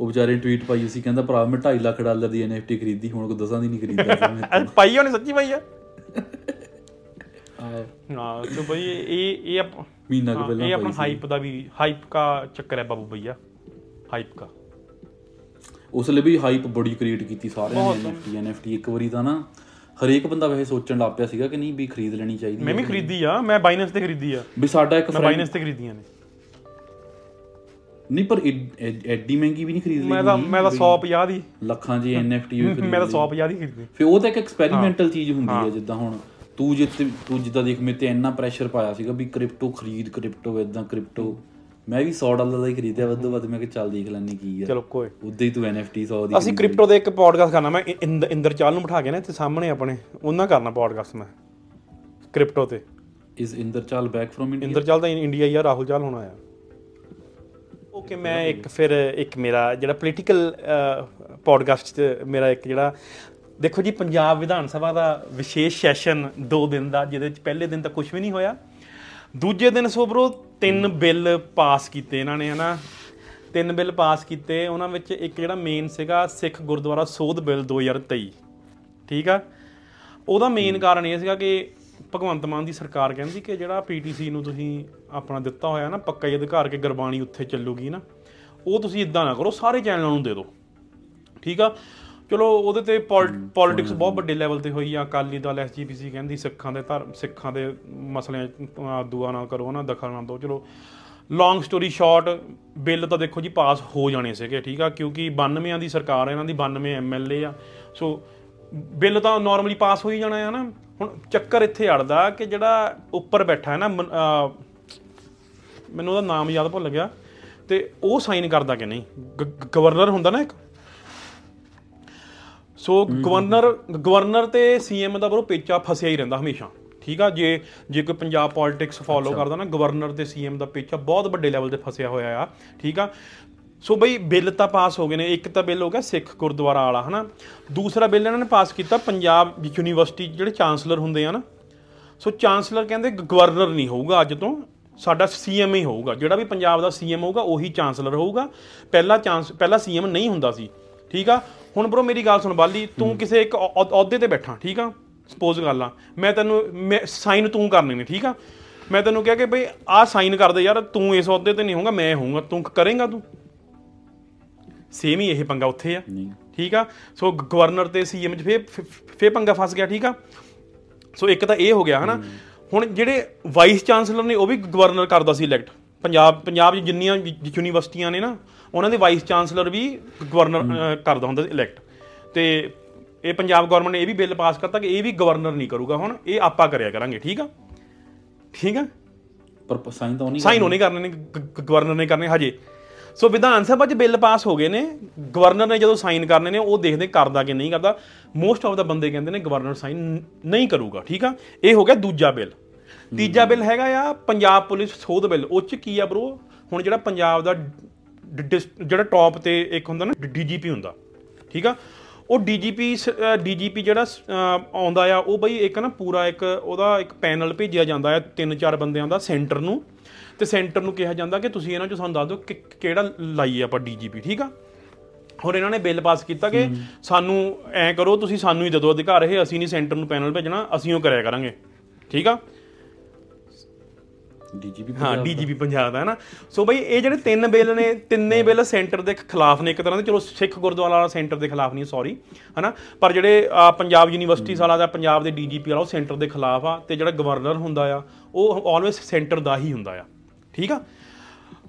ਉਹ ਵਿਚਾਰੇ ਟਵੀਟ ਪਾਈ ਸੀ ਕਹਿੰਦਾ ਭਰਾ ਮੈਂ 2.5 ਲੱਖ ਡਾਲਰ ਦੀ NFT ਖਰੀਦੀ ਹੁਣ ਕੋ ਦਸਾਂ ਦੀ ਨਹੀਂ ਖਰੀਦਦਾ ਪਾਈ ਉਹਨੇ ਸੱਚੀ ਪਾਈ ਆ? ਹਾਂ ਤੇ ਬਈ ਇਹ ਇਹ ਆਪ- ਮਹੀਨਾ ਕੁ ਹਾਂ, ਪਹਿਲਾਂ ਇਹ ਆਪਣਾ ਪਾਈ। ਹਾਈਪ ਦਾ ਵੀ ਹਾਈਪ ਦਾ ਚੱਕਰ ਹੈ ਬਾਬੂ ਭਈਆ ਹਾਈਪ ਦਾ ਉਸ ਲਈ ਵੀ ਹਾਈਪ ਬੜੀ ਕ੍ਰੀਏਟ ਕੀਤੀ ਸਾਰਿਆਂ ਨੇ NFT NFT ਇੱਕ ਵਾਰੀ ਤਾਂ ਨਾ ਹਰੇਕ ਬੰਦਾ ਵੈਸੇ ਸੋਚਣ ਲੱਗ ਪਿਆ ਸੀਗਾ ਕਿ ਨਹੀਂ ਵੀ ਖਰੀਦ ਲੈਣੀ ਚਾਹੀਦੀ ਮੈਂ ਹੈ ਵੀ ਖਰੀਦੀ ਆ ਮੈਂ ਬਾਈਨੈਂਸ ਤੇ ਖਰੀਦੀ ਆ। ਵੀ ਸਾਡਾ ਇੱਕ ਮੈਂ friend- ਬਾਈਨੈਂਸ ਤੇ ਖਰੀਦੀਆਂ ਨੇ। ਨਹੀਂ ਪਰ ਐ- ਐ- ਐਡੀ ਮਹਿੰਗੀ ਵੀ ਨਹੀਂ ਖਰੀਦ ਲਈ ਮੈਂ ਤਾਂ ਮੈਂ ਤਾਂ ਵੀ 150 ਦੀ। ਲੱਖਾਂ ਦੀ NFT ਵੀ ਖਰੀਦ ਮੈਂ ਤਾਂ ਲਈ। 150 ਦੀ ਖਰੀਦੀ। ਫਿਰ ਉਹ ਤਾਂ ਇੱਕ ਐਕਸਪੈਰੀਮੈਂਟਲ ਚੀਜ਼ ਹੁੰਦੀ ਹੈ। ਜਿੱਦਾਂ ਹੁਣ ਤੂੰ ਜਿੱਤੇ ਤੂੰ ਜਿੱਦਾਂ ਦੇਖ ਮੇਰੇ ਤੇ ਇੰਨਾ ਪ੍ਰੈਸ਼ਰ ਪਾਇਆ ਸੀਗਾ ਵੀ ਕ੍ਰਿਪਟੋ ਖਰੀਦ ਕ੍ਰਿਪਟੋ ਇਦਾਂ ਕ੍ਰਿਪਟੋ ਮੈਂ ਵੀ 100 ਡਾਲਰ ਦਾ ਹੀ ਖਰੀਦਿਆ ਵੱਧ ਤੋਂ ਵੱਧ ਮੈਂ ਕਿ ਚੱਲ ਦੇਖ ਲੈਣੇ ਕੀ ਆ। ਚਲੋ ਕੋਈ। ਉਦੋਂ ਹੀ ਤੂੰ NFT 100 ਦੀ ਅਸੀਂ ਕ੍ਰਿਪਟੋ ਦੇ ਇੱਕ ਪੋਡਕਾਸਟ ਕਰਨਾ ਮੈਂ ਇੰਦਰ ਚਾਲ ਨੂੰ ਬਿਠਾ ਕੇ ਨਾ ਇੱਥੇ ਸਾਹਮਣੇ ਆਪਣੇ ਉਹਨਾਂ ਕਰਨਾ ਪੋਡਕਾਸਟ ਮੈਂ ਕ੍ਰਿਪਟੋ ਤੇ। ਇਸ ਇੰਦਰ ਚਾਲ ਬੈਕ ਫਰਮ ਇੰਡੀਆ ਇੰਦਰ ਚਾਲ ਤਾਂ ਇੰਡੀਆ ਹੀ ਆ ਰਾਹੁਲ ਚਾਲ ਹੋਣਾ ਆ ਓਕੇ ਮੈਂ ਇੱਕ ਫਿਰ ਇੱਕ ਮੇਰਾ ਜਿਹੜਾ ਪੋਲੀਟੀਕਲ ਪੋਡਕਾਸਟ ਮੇਰਾ ਇੱਕ ਜਿਹੜਾ ਦੇਖੋ ਜੀ ਪੰਜਾਬ ਵਿਧਾਨ ਸਭਾ ਦਾ ਵਿਸ਼ੇਸ਼ ਸੈਸ਼ਨ 2 ਦਿਨ ਦਾ ਜਿਹਦੇ ਵਿੱਚ ਪਹਿਲੇ ਦਿਨ ਤਾਂ ਕੁਝ ਵੀ ਨਹੀਂ ਹੋਇਆ। ਦੂਜੇ ਦਿਨ ਸੋਬਰੋ ਤਿੰਨ ਬਿੱਲ ਪਾਸ ਕੀਤੇ ਇਹਨਾਂ ਨੇ ਹਨਾ? ਤਿੰਨ ਬਿੱਲ ਪਾਸ ਕੀਤੇ ਉਹਨਾਂ ਵਿੱਚ ਇੱਕ ਜਿਹੜਾ ਮੇਨ ਸੀਗਾ ਸਿੱਖ ਗੁਰਦੁਆਰਾ ਸੋਧ ਬਿੱਲ 2023 ਠੀਕ ਆ? ਉਹਦਾ ਮੇਨ ਕਾਰਨ ਇਹ ਸੀਗਾ ਕਿ ਭਗਵੰਤ ਮਾਨ ਦੀ ਸਰਕਾਰ ਕਹਿੰਦੀ ਕਿ ਜਿਹੜਾ ਪੀਟੀਸੀ ਨੂੰ ਤੁਸੀਂ ਆਪਣਾ ਦਿੱਤਾ ਹੋਇਆ ਨਾ ਪੱਕਾ ਹੀ ਅਧਿਕਾਰ ਕੇ ਗੁਰਬਾਣੀ ਉੱਥੇ ਚੱਲੂਗੀ ਨਾ ਉਹ ਤੁਸੀਂ ਇਦਾਂ ਨਾ ਕਰੋ ਸਾਰੇ ਚੈਨਲਾਂ ਨੂੰ ਦੇ ਦਿਓ। ਠੀਕ ਆ? ਚਲੋ ਉਹਦੇ ਤੇ ਪੋਲਿਟਿਕਸ ਬਹੁਤ ਵੱਡੇ ਲੈਵਲ ਤੇ ਹੋਈ ਆ ਅਕਾਲੀ ਦਲ ਐਸਜੀਪੀਸੀ ਕਹਿੰਦੀ ਸਿੱਖਾਂ ਦੇ ਧਰਮ ਸਿੱਖਾਂ ਦੇ ਮਸਲਿਆਂ ਦੁਆ ਨਾ ਕਰੋ ਨਾ ਦਖਲ ਨਾ ਦਿਓ ਚਲੋ ਲੌਂਗ ਸਟੋਰੀ ਸ਼ਾਰਟ ਬਿੱਲ ਤਾਂ ਦੇਖੋ ਜੀ ਪਾਸ ਹੋ ਜਾਣੇ ਸੀਗੇ ਠੀਕ ਆ ਕਿਉਂਕਿ 92ਾਂ ਦੀ ਸਰਕਾਰ ਹੈ ਇਹਨਾਂ ਦੀ 92 ਐਮਐਲਏ ਆ। ਸੋ ਬਿੱਲ ਤਾਂ ਨਾਰਮਲੀ ਪਾਸ ਹੋ ਹੀ ਜਾਣਾ ਹੈ ਨਾ। ਹੁਣ ਚੱਕਰ ਇੱਥੇ ਅੜਦਾ ਕਿ ਜਿਹੜਾ ਉੱਪਰ ਬੈਠਾ ਹੈ ਨਾ ਮਨ- ਉਹਦਾ ਨਾਮ ਯਾਦ ਭੁੱਲ ਗਿਆ। ਤੇ ਉਹ ਸਾਈਨ ਕਰਦਾ ਕਿ ਨਹੀਂ? ਗਵਰਨਰ ਹੁੰਦਾ ਨਾ ਇੱਕ? ਸੋ ਗਵਰਨਰ ਗਵਰਨਰ ਤੇ ਸੀਐਮ ਦਾ ਬਰੋ ਪੇਚਾ ਫਸਿਆ ਹੀ ਰਹਿੰਦਾ ਹਮੇਸ਼ਾ। ਠੀਕ ਆ? ਜੇ ਜੇ ਕੋਈ ਪੰਜਾਬ ਪੋਲਿਟਿਕਸ ਫੋਲੋ ਕਰਦਾ ਨਾ ਗਵਰਨਰ ਤੇ ਸੀਐਮ ਦਾ ਪੇਚਾ ਬਹੁਤ ਵੱਡੇ ਲੈਵਲ ਤੇ ਫਸਿਆ ਹੋਇਆ ਆ। ਠੀਕ ਆ? ਸੋ ਬਈ ਬਿੱਲ ਤਾਂ ਪਾਸ ਹੋ ਗਏ ਨੇ। ਇੱਕ ਤਾਂ ਬਿੱਲ ਹੋ ਗਿਆ ਸਿੱਖ ਗੁਰਦੁਆਰਾ ਵਾਲਾ ਹਨਾ? ਦੂਸਰਾ ਬਿੱਲ ਇਹਨਾਂ ਨੇ ਪਾਸ ਕੀਤਾ ਪੰਜਾਬ ਯੂਨੀਵਰਸਿਟੀ ਜਿਹੜੇ ਚਾਂਸਲਰ ਹੁੰਦੇ ਆ ਨਾ। ਸੋ ਚਾਂਸਲਰ ਕਹਿੰਦੇ ਗਵਰਨਰ ਨਹੀਂ ਹੋਊਗਾ ਅੱਜ ਤੋਂ। ਸਾਡਾ ਸੀਐਮ ਹੀ ਹੋਊਗਾ। ਜਿਹੜਾ ਵੀ ਪੰਜਾਬ ਦਾ ਸੀਐਮ ਹੋਊਗਾ ਉਹੀ ਚਾਂਸਲਰ ਹੋਊਗਾ। ਪਹਿਲਾ ਚਾਂਸ ਪਹਿਲਾ ਸੀਐਮ ਨਹੀਂ ਹੁੰਦਾ ਸੀ। ਠੀਕ ਆ? ਹੁਣ ਬਰੋ ਮੇਰੀ ਗੱਲ ਸੁਣ ਬਾਲੀ ਤੂੰ ਕਿਸੇ ਇੱਕ ਅਹੁ- ਅਹੁ- ਅਹੁਦੇ ਤੇ ਬੈਠਾ ਠੀਕ ਆ? ਸਪੋਜ਼ ਕਰ ਲਾ ਮੈਂ ਤੈਨੂੰ ਸਾਈਨ ਤੂੰ ਕਰਨੇ ਨੇ ਠੀਕ ਆ? ਮੈਂ ਤੈਨੂੰ ਕਿਹਾ ਕਿ ਬਈ ਆਹ ਸਾਈਨ ਕਰ ਦੇ ਯਾਰ ਤੂੰ ਇਸ ਅਹੁਦੇ ਤੇ ਨਹੀਂ ਹੋਊਗਾ ਮੈਂ ਹੋਊਗਾ ਤੂੰ ਕਰੇਂਗਾ ਤੂੰ? ਸੇਮ ਹੀ ਇਹ ਪੰਗਾ ਉੱਥੇ ਆ ਠੀਕ ਆ? ਸੋ ਗਵਰਨਰ ਤੇ ਸੀਐਮ ਚ ਫੇ ਫੇ ਪੰਗਾ ਫਸ ਗਿਆ ਠੀਕ ਆ? ਸੋ ਇੱਕ ਤਾਂ ਇਹ ਹੋ ਗਿਆ ਹਨਾ? ਹੁਣ ਜਿਹੜੇ ਵਾਈਸ ਚਾਂਸਲਰ ਨੇ ਉਹ ਵੀ ਗਵਰਨਰ ਕਰਦਾ ਸੀ ਇਲੈਕਟ ਪੰਜਾਬ ਪੰਜਾਬ 'ਚ ਜਿੰਨੀਆਂ ਯੂਨੀਵਰਸਿਟੀਆਂ ਨੇ ਨਾ ਉਹਨਾਂ ਦੇ ਵਾਈਸ ਚਾਂਸਲਰ ਵੀ ਗਵਰਨਰ ਕਰਦਾ ਹੁੰਦਾ ਇਲੈਕਟ ਤੇ ਇਹ ਪੰਜਾਬ ਗਵਰਨਮੈਂਟ ਨੇ ਇਹ ਵੀ ਬਿੱਲ ਪਾਸ ਕਰਤਾ ਕਿ ਇਹ ਵੀ ਗਵਰਨਰ ਨਹੀਂ ਕਰੂਗਾ ਹੁਣ ਇਹ ਆਪਾਂ ਕਰਿਆ ਕਰਾਂਗੇ ਠੀਕ ਆ? ਠੀਕ ਆ? ਪਰ ਸਾਈਨ ਤਾਂ ਨਹੀਂ ਸਾਈਨ ਉਹਨੇ ਕਰਨੇ ਨੇ ਗਵਰਨਰ ਨੇ ਕਰਨੇ ਹਜੇ। ਸੋ ਵਿਧਾਨ ਸਭਾ 'ਚ ਬਿੱਲ ਪਾਸ ਹੋ ਗਏ ਨੇ ਗਵਰਨਰ ਨੇ ਜਦੋਂ ਸਾਈਨ ਕਰਨੇ ਨੇ ਉਹ ਦੇਖਦੇ ਕਰਦਾ ਕਿ ਨਹੀਂ ਕਰਦਾ। ਮੋਸਟ ਆਫ ਦਾ ਬੰਦੇ ਕਹਿੰਦੇ ਨੇ ਗਵਰਨਰ ਸਾਈਨ ਨਹੀਂ ਕਰੂਗਾ ਠੀਕ ਆ? ਇਹ ਹੋ ਗਿਆ ਦੂਜਾ ਬਿੱਲ ਤੀਜਾ ਬਿੱਲ ਹੈਗਾ ਆ ਪੰਜਾਬ ਪੁਲਿਸ ਸੋਧ ਬਿੱਲ ਉਹ 'ਚ ਕੀ ਆ ਬ్రో ਹੁਣ ਜਿਹੜਾ ਪੰਜਾਬ ਦਾ ਜਿਹੜਾ ਟੌਪ ਤੇ ਇੱਕ ਹੁੰਦਾ ਨਾ ਡੀਜੀਪੀ ਹੁੰਦਾ। ਠੀਕ ਆ? ਉਹ ਡੀਜੀਪੀ ਡੀਜੀਪੀ ਜਿਹੜਾ ਆਉਂਦਾ ਆ ਉਹ ਬਈ ਇੱਕ ਨਾ ਪੂਰਾ ਇੱਕ ਉਹਦਾ ਇੱਕ ਪੈਨਲ ਭੇਜਿਆ ਜਾਂਦਾ ਆ ਤਿੰਨ ਚਾਰ ਬੰਦਿਆਂ ਦਾ ਸੈਂਟਰ ਨੂੰ। ਤੇ ਸੈਂਟਰ ਨੂੰ ਕਿਹਾ ਜਾਂਦਾ ਕਿ ਤੁਸੀਂ ਇਹਨਾਂ ਚੋਂ ਸਾਨੂੰ ਦੱਸ ਦਿਓ ਕਿ ਕਿਹੜਾ ਲਾਈਏ ਆਪਾਂ ਡੀਜੀਪੀ ਠੀਕ ਆ? ਹੋਰ ਇਹਨਾਂ ਨੇ ਬਿੱਲ ਪਾਸ ਕੀਤਾ ਕਿ ਸਾਨੂੰ ਐ ਕਰੋ ਤੁਸੀਂ ਸਾਨੂੰ ਹੀ ਦੇ ਦਿਓ ਅਧਿਕਾਰ ਇਹ ਅਸੀਂ ਨਹੀਂ ਸੈਂਟਰ ਨੂੰ ਪੈਨਲ ਭੇਜਣਾ ਅਸੀਂ ਉਹ ਕਰਿਆ ਕਰਾਂਗੇ। ਠੀਕ ਆ? ਡੀਜੀਪੀ ਹਾਂ ਡੀਜੀਪੀ ਪੰਜਾਬ ਦਾ ਹੈ ਨਾ ਸੋ ਬਈ ਇਹ ਜਿਹੜੇ ਤਿੰਨ ਬਿੱਲ ਨੇ ਤਿੰਨੇ ਬਿੱਲ ਸੈਂਟਰ ਦੇ ਖਿਲਾਫ ਨੇ ਇੱਕ ਤਰ੍ਹਾਂ ਦੇ। ਚਲੋ ਸਿੱਖ ਗੁਰਦੁਆਰਾ ਵਾਲਾ ਸੈਂਟਰ ਦੇ ਖਿਲਾਫ ਨਹੀਂ ਸੌਰੀ ਹਨਾ? ਪਰ ਜਿਹੜੇ ਪੰਜਾਬ ਯੂਨੀਵਰਸਿਟੀ ਵਾਲਾ ਦਾ ਪੰਜਾਬ ਦੇ ਡੀਜੀਪੀ ਵਾਲਾ ਉਹ ਸੈਂਟਰ ਦੇ ਖਿਲਾਫ ਆ ਤੇ ਜਿਹੜਾ ਗਵਰਨਰ ਹੁੰਦਾ ਆ ਉਹ ਆਲਵੇਸ ਸੈਂਟਰ ਦਾ ਹੀ ਹੁੰਦਾ ਆ। ਠੀਕ ਆ?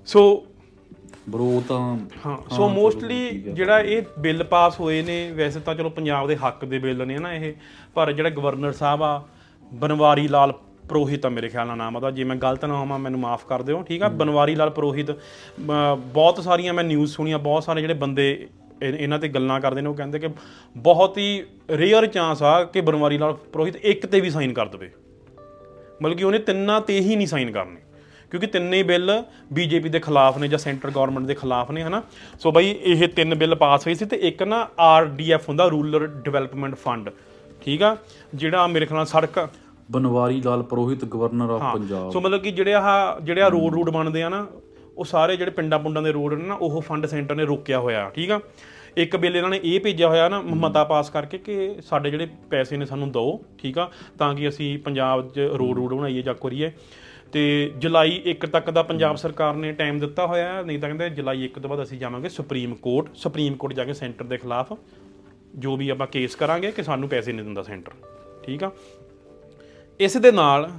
ਸੋ ਬਰੋ ਤਾਂ ਹਾਂ ਸੋ ਮੋਸਟਲੀ ਜਿਹੜਾ ਇਹ ਬਿੱਲ ਪਾਸ ਹੋਏ ਨੇ ਵੈਸੇ ਤਾਂ ਚਲੋ ਪੰਜਾਬ ਦੇ ਹੱਕ ਦੇ ਬਿੱਲ ਨੇ ਨਾ ਇਹ? ਪਰ ਜਿਹੜਾ ਗਵਰਨਰ ਸਾਹਿਬ ਆ ਬਨਵਾਰੀ ਲਾਲ ਪ੍ਰੋਹਿਤ ਆ ਮੇਰੇ ਖਿਆਲ ਨਾਲ ਨਾਮ ਆਦਾ ਜੇ ਮੈਂ ਗਲਤ ਨਾ ਹੋਵਾਂ ਮੈਨੂੰ ਮਾਫ ਕਰ ਦਿਓ ਠੀਕ ਆ? ਬਨਵਾਰੀ ਲਾਲ ਪ੍ਰੋਹਿਤ ਅਮ, ਬਹੁਤ ਸਾਰੀਆਂ ਮੈਂ ਨਿਊਜ਼ ਸੁਣੀਆਂ ਬਹੁਤ ਸਾਰੇ ਜਿਹੜੇ ਬੰਦੇ ਇਹ- ਇਹਨਾਂ ਤੇ ਗੱਲਾਂ ਕਰਦੇ ਨੇ ਉਹ ਕਹਿੰਦੇ ਕਿ ਬਹੁਤ ਹੀ ਰੇਅਰ ਚਾਂਸ ਆ ਕਿ ਬਨਵਾਰੀ ਲਾਲ ਪ੍ਰੋਹਿਤ ਇੱਕ ਤੇ ਵੀ ਸਾਈਨ ਕਰ ਦੇਵੇ। ਮਤਲਬ ਕਿ ਉਹਨੇ ਤਿੰਨਾਂ ਤੇ ਹੀ ਨਹੀਂ ਸਾਈਨ ਕਰਨੇ। ਕਿਉਂਕਿ ਤਿੰਨੇ ਹੀ ਬਿੱਲ ਬੀਜੇਪੀ ਦੇ ਖਿਲਾਫ ਨੇ ਜਾਂ ਸੈਂਟਰ ਗਵਰਨਮੈਂਟ ਦੇ ਖਿਲਾਫ ਨੇ ਹਨਾ? ਸੋ ਬਈ ਇਹ ਤਿੰਨ ਬਿੱਲ ਪਾਸ ਹੋਏ ਸੀ ਤੇ ਇੱਕ ਨਾ ਆਰਡੀਐਫ ਹੁੰਦਾ ਰੂਰਲ ਡਿਵੈਲਪਮੈਂਟ ਫੰਡ ਠੀਕ ਆ? ਜਿਹੜਾ ਮੇਰੇ ਖਿਆਲ ਨਾਲ ਸੜਕ Banwari Lal Purohit governor of Punjab. So ਮਤਲਬ ਕਿ ਜਿਹੜੇ ਆਹ ਜਿਹੜੇ ਆ ਰੋਡ ਰੂਡ ਬਣਦੇ ਆ ਨਾ ਉਹ ਸਾਰੇ ਜਿਹੜੇ ਪਿੰਡਾਂ ਪੁੰਡਾਂ ਦੇ ਰੋਡ ਨੇ ਨਾ ਉਹ ਫੰਡ ਸੈਂਟਰ ਨੇ ਰੋਕਿਆ ਹੋਇਆ ਠੀਕ ਆ? ਇੱਕ ਬਿੱਲ ਇਹਨਾਂ ਨੇ ਇਹ ਭੇਜਿਆ ਹੋਇਆ ਨਾ ਮਤਾ ਪਾਸ ਕਰਕੇ ਕਿ ਸਾਡੇ ਜਿਹੜੇ ਪੈਸੇ ਨੇ ਸਾਨੂੰ ਦਿਓ ਠੀਕ ਆ? ਤਾਂ ਕਿ ਅਸੀਂ ਪੰਜਾਬ 'ਚ ਰੋਡ ਰੂਡ ਬਣਾਈਏ ਜਾਂ ਕਰੀਏ। ਤੇ ਜੁਲਾਈ 1 ਤੱਕ ਦਾ ਪੰਜਾਬ ਸਰਕਾਰ ਨੇ ਟਾਈਮ ਦਿੱਤਾ ਹੋਇਆ ਨਹੀਂ ਤਾਂ ਕਹਿੰਦੇ ਜੁਲਾਈ 1 ਤੋਂ ਬਾਅਦ ਅਸੀਂ ਜਾਵਾਂਗੇ ਸੁਪਰੀਮ ਕੋਰਟ। ਸੁਪਰੀਮ ਕੋਰਟ ਜਾ ਕੇ ਸੈਂਟਰ ਦੇ ਖਿਲਾਫ ਜੋ ਵੀ ਆਪਾਂ ਕੇਸ ਕਰਾਂਗੇ ਕਿ ਸਾਨੂੰ ਪੈਸੇ ਨਹੀਂ ਦਿੰਦਾ ਸੈਂਟਰ ਠੀਕ ਆ? ਇਸ ਦੇ ਨਾਲ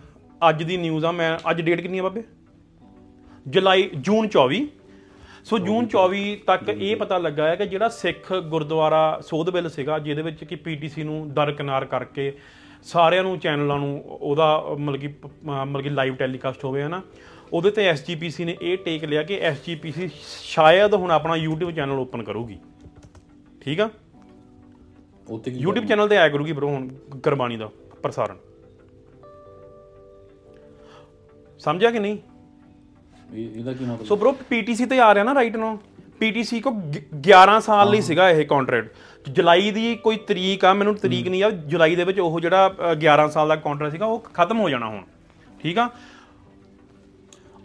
ਅੱਜ ਦੀ ਨਿਊਜ਼ ਆ ਮੈਂ ਅੱਜ ਡੇਟ ਕਿੰਨੀ ਆ ਬਾਬੇ? ਜੁਲਾਈ ਜੂਨ 24 ਸੋ ਜੂਨ 24 ਤੱਕ ਇਹ ਪਤਾ ਲੱਗਾ ਹੈ ਕਿ ਜਿਹੜਾ ਸਿੱਖ ਗੁਰਦੁਆਰਾ ਸੋਧ ਬਿੱਲ ਸੀਗਾ ਜਿਹਦੇ ਵਿੱਚ ਕਿ ਪੀਟੀਸੀ ਨੂੰ ਦਰਕਿਨਾਰ ਕਰਕੇ ਸਾਰਿਆਂ ਨੂੰ ਚੈਨਲਾਂ ਨੂੰ ਉਹਦਾ ਮਤਲਬ ਕਿ ਮਤਲਬ ਕਿ ਲਾਈਵ ਟੈਲੀਕਾਸਟ ਹੋਵੇ ਹਨਾ ਉਹਦੇ ਤੇ ਐਸਜੀਪੀਸੀ ਨੇ ਇਹ ਟੇਕ ਲਿਆ ਕਿ ਐਸਜੀਪੀਸੀ ਸ਼ਾਇਦ ਹੁਣ ਆਪਣਾ YouTube ਚੈਨਲ ਓਪਨ ਕਰੂਗੀ। ਠੀਕ ਆ? ਉੱਤੇ YouTube ਚੈਨਲ ਤੇ ਆਇਆ ਕਰੂਗੀ ਬਰੋ ਹੁਣ ਗੁਰਬਾਣੀ ਦਾ ਪ੍ਰਸਾਰਣ। ਸਮਝਿਆ ਕਿ ਨਹੀਂ? ਇਹ- ਇਹਦਾ ਕੀ ਮਤਲਬ? ਸੋ ਬ్రో ਪੀਟੀਸੀ ਤੇ ਆ ਰਿਹਾ ਨਾ ਰਾਈਟ ਨਾਓ ਪੀਟੀਸੀ ਕੋ ਗ- 11 ਸਾਲ ਲਈ ਸੀਗਾ ਇਹ ਕੰਟਰੈਕਟ ਜੁਲਾਈ ਦੀ ਕੋਈ ਤਰੀਕ ਆ ਮੈਨੂੰ ਤਰੀਕ ਨਹੀਂ ਆ। ਜੁਲਾਈ ਦੇ ਵਿੱਚ ਉਹ ਜਿਹੜਾ ਅ, 11 ਸਾਲ ਦਾ ਕੰਟਰੈਕਟ ਸੀਗਾ ਉਹ ਖਤਮ ਹੋ ਜਾਣਾ ਹੁਣ। ਠੀਕ ਆ?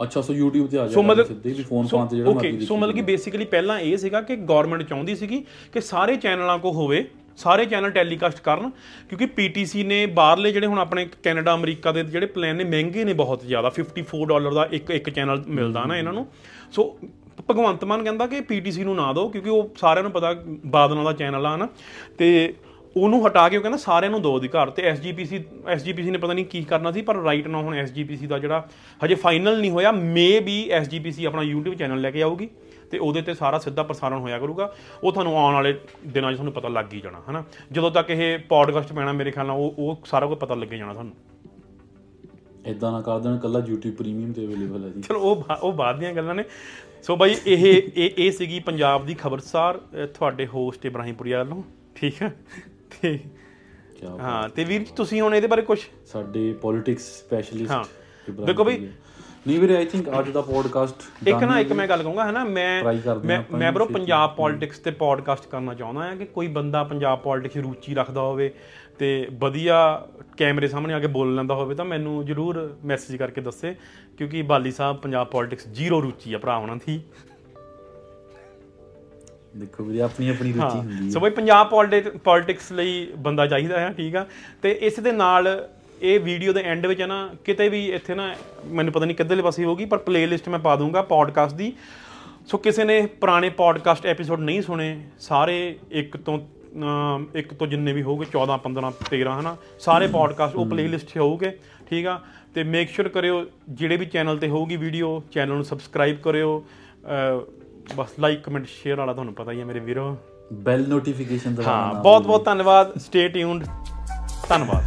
ਅੱਛਾ ਸੋ YouTube ਤੇ ਆ ਜਾਏਗਾ ਮਤਲਬ ਸਿੱਧੇ ਵੀ ਫੋਨ ਫਾਨ ਤੇ ਜਿਹੜਾ ਓਕੇ ਮਰਜ਼ੀ ਸੋ ਮਤਲਬ ਕਿ ਬੇਸਿਕਲੀ ਪਹਿਲਾਂ ਇਹ ਸੀਗਾ ਕਿ ਗਵਰਨਮੈਂਟ ਚਾਹੁੰਦੀ ਸੀਗੀ ਕਿ ਸਾਰੇ ਚੈਨਲਾਂ ਕੋ ਹੋਵੇ ਸਾਰੇ ਚੈਨਲ ਟੈਲੀਕਾਸਟ ਕਰਨ, ਕਿਉਂਕਿ ਪੀਟੀਸੀ ਨੇ ਬਾਹਰਲੇ ਜਿਹੜੇ ਹੁਣ ਆਪਣੇ ਕੈਨੇਡਾ, ਅਮਰੀਕਾ ਦੇ ਜਿਹੜੇ ਪਲਾਨ ਨੇ, ਮਹਿੰਗੇ ਨੇ ਬਹੁਤ ਜ਼ਿਆਦਾ। 54 ਡਾਲਰ ਦਾ ਇੱਕ ਇੱਕ ਚੈਨਲ ਮਿਲਦਾ ਨਾ ਇਹਨਾਂ ਨੂੰ। ਸੋ ਭਗਵੰਤ ਮਾਨ ਕਹਿੰਦਾ ਕਿ ਪੀਟੀਸੀ ਨੂੰ ਨਾ ਦਿਓ, ਕਿਉਂਕਿ ਉਹ ਸਾਰਿਆਂ ਨੂੰ ਪਤਾ ਬਾਦਲਾਂ ਦਾ ਚੈਨਲ ਆ ਨਾ। ਤੇ ਉਹਨੂੰ ਹਟਾ ਕੇ ਉਹ ਕਹਿੰਦਾ ਸਾਰਿਆਂ ਨੂੰ ਦੋ ਅਧਿਕਾਰ। ਤੇ ਐਸਜੀਪੀਸੀ ਐਸਜੀਪੀਸੀ ਨੇ ਪਤਾ ਨਹੀਂ ਕੀ ਕਰਨਾ ਸੀ, ਪਰ ਰਾਈਟ ਨਾ ਹੁਣ ਐਸਜੀਪੀਸੀ ਦਾ ਜਿਹੜਾ ਹਜੇ ਫਾਈਨਲ ਨਹੀਂ ਹੋਇਆ ਮੇ ਵੀ ਐਸਜੀਪੀਸੀ ਆਪਣਾ YouTube ਚੈਨਲ ਲੈ ਕੇ ਆਊਗੀ। ਤੇ ਉਹਦੇ ਤੇ ਸਾਰਾ ਸਿੱਧਾ ਪ੍ਰਸਾਰਣ ਹੋਇਆ ਕਰੂਗਾ। ਉਹ ਤੁਹਾਨੂੰ ਆਉਣ ਵਾਲੇ ਦਿਨਾਂ 'ਚ ਤੁਹਾਨੂੰ ਪਤਾ ਲੱਗ ਹੀ ਜਾਣਾ ਹਨਾ? ਜਦੋਂ ਤੱਕ ਇਹ ਪੋਡਕਾਸਟ ਪੈਣਾ ਮੇਰੇ ਖਿਆਲ ਨਾਲ ਉਹ ਉਹ ਸਾਰਾ ਕੁਝ ਪਤਾ ਲੱਗੇ ਜਾਣਾ ਤੁਹਾਨੂੰ। ਇਦਾਂ ਨਾ ਕਰ ਦੇਣ ਕੱਲਾ YouTube ਪ੍ਰੀਮੀਅਮ ਤੇ ਅਵੇਲੇਬਲ ਹੈ ਜੀ। ਚਲੋ ਉਹ ਉਹ ਬਾਅਦ ਦੀਆਂ ਗੱਲਾਂ ਨੇ। ਸੋ ਬਾਈ ਇਹ ਇਹ ਇਹ ਸੀਗੀ ਪੰਜਾਬ ਦੀ ਖਬਰਸਾਰ ਤੁਹਾਡੇ ਹੋਸਟ ਇਬਰਾਹਿਮਪੁਰੀਆ ਵੱਲੋਂ ਠੀਕ ਹੈ? ਤੇ ਹਾਂ ਤੇ ਵੀਰ ਜੀ ਤੁਸੀਂ ਹੁਣ ਇਹਦੇ ਬਾਰੇ ਕੁਝ ਸਾਡੇ ਪੋਲਿਟਿਕਸ ਹਾਂ। ਸਪੈਸ਼ਲਿਸਟ ਦੇਖੋ ਬਈ- ਨਹੀਂ ਵੀਰੇ ਆਈ ਥਿੰਕ ਅੱਜ ਦਾ ਪੋਡਕਾਸਟ ਇੱਕ ਨਾ ਇੱਕ ਮੈਂ ਗੱਲ ਕਹੂੰਗਾ ਹੈ ਨਾ ਮੈਂ ਮੈਂ ਬਰੋ ਪੰਜਾਬ ਪੋਲਿਟਿਕਸ ਤੇ ਪੋਡਕਾਸਟ ਕਰਨਾ ਚਾਹੁੰਦਾ ਹਾਂ ਕਿ ਕੋਈ ਬੰਦਾ ਪੰਜਾਬ ਪੋਲਿਟਿਕਸ ਰੁਚੀ ਰੱਖਦਾ ਹੋਵੇ ਤੇ ਵਧੀਆ ਕੈਮਰੇ ਸਾਹਮਣੇ ਆ ਕੇ ਬੋਲ ਲੈਂਦਾ ਹੋਵੇ ਤਾਂ ਮੈਨੂੰ ਜਰੂਰ ਮੈਸੇਜ ਕਰਕੇ ਦੱਸੇ ਕਿਉਂਕਿ ਬਾਲੀ ਸਾਹਿਬ ਪੰਜਾਬ ਪੋਲਿਟਿਕਸ ਜ਼ੀਰੋ ਰੁਚੀ ਆ ਭਰਾ ਉਹਨਾਂ ਦੀ। ਦੇਖੋ ਵੀਰੇ ਆਪਣੀ ਆਪਣੀ ਰੁਚੀ ਹੁੰਦੀ ਹੈ। ਸੋ ਬਈ ਪੰਜਾਬ ਪੋਲਿਟਿਕਸ ਲਈ ਬੰਦਾ ਚਾਹੀਦਾ ਹੈ ਠੀਕ ਆ? ਤੇ ਇਸ ਦੇ ਨਾਲ ਇਹ ਵੀਡੀਓ ਦੇ ਐਂਡ ਵਿੱਚ ਨਾ ਕਿਤੇ ਵੀ ਇੱਥੇ ਨਾ ਮੈਨੂੰ ਪਤਾ ਨਹੀਂ ਕਿੱਧਰਲੇ ਪਾਸੇ ਹੋਊਗੀ ਪਰ ਪਲੇਲਿਸਟ ਮੈਂ ਪਾ ਦੂੰਗਾ ਪੋਡਕਾਸਟ ਦੀ। ਸੋ ਕਿਸੇ ਨੇ ਪੁਰਾਣੇ ਪੋਡਕਾਸਟ ਐਪੀਸੋਡ ਨਹੀਂ ਸੁਣੇ ਸਾਰੇ ਇੱਕ ਤੋਂ ਇੱਕ ਤੋਂ ਜਿੰਨੇ ਵੀ ਹੋਊਗੇ 14 15 13 ਹਨਾ ਸਾਰੇ ਪੋਡਕਾਸਟ ਉਹ ਪਲੇਲਿਸਟ 'ਚ ਹੋਊਗੇ ਠੀਕ ਆ? ਤੇ ਮੇਕ ਸ਼ੋਰ ਕਰਿਓ ਜਿਹੜੇ ਵੀ ਚੈਨਲ ਤੇ ਹੋਊਗੀ ਵੀਡੀਓ ਚੈਨਲ ਨੂੰ ਸਬਸਕ੍ਰਾਈਬ ਕਰਿਓ ਬਸ ਲਾਈਕ ਕਮੈਂਟ ਸ਼ੇਅਰ ਵਾਲਾ ਤੁਹਾਨੂੰ ਪਤਾ ਹੀ ਹੈ ਮੇਰੇ ਵੀਰੋ। ਬੈਲ ਨੋਟੀਫਿਕੇਸ਼ਨ ਦਾ ਹਾਂ ਬਹੁਤ ਬਹੁਤ ਧੰਨਵਾਦ ਸਟੇ ਟਿਊਨਡ ਧੰਨਵਾਦ।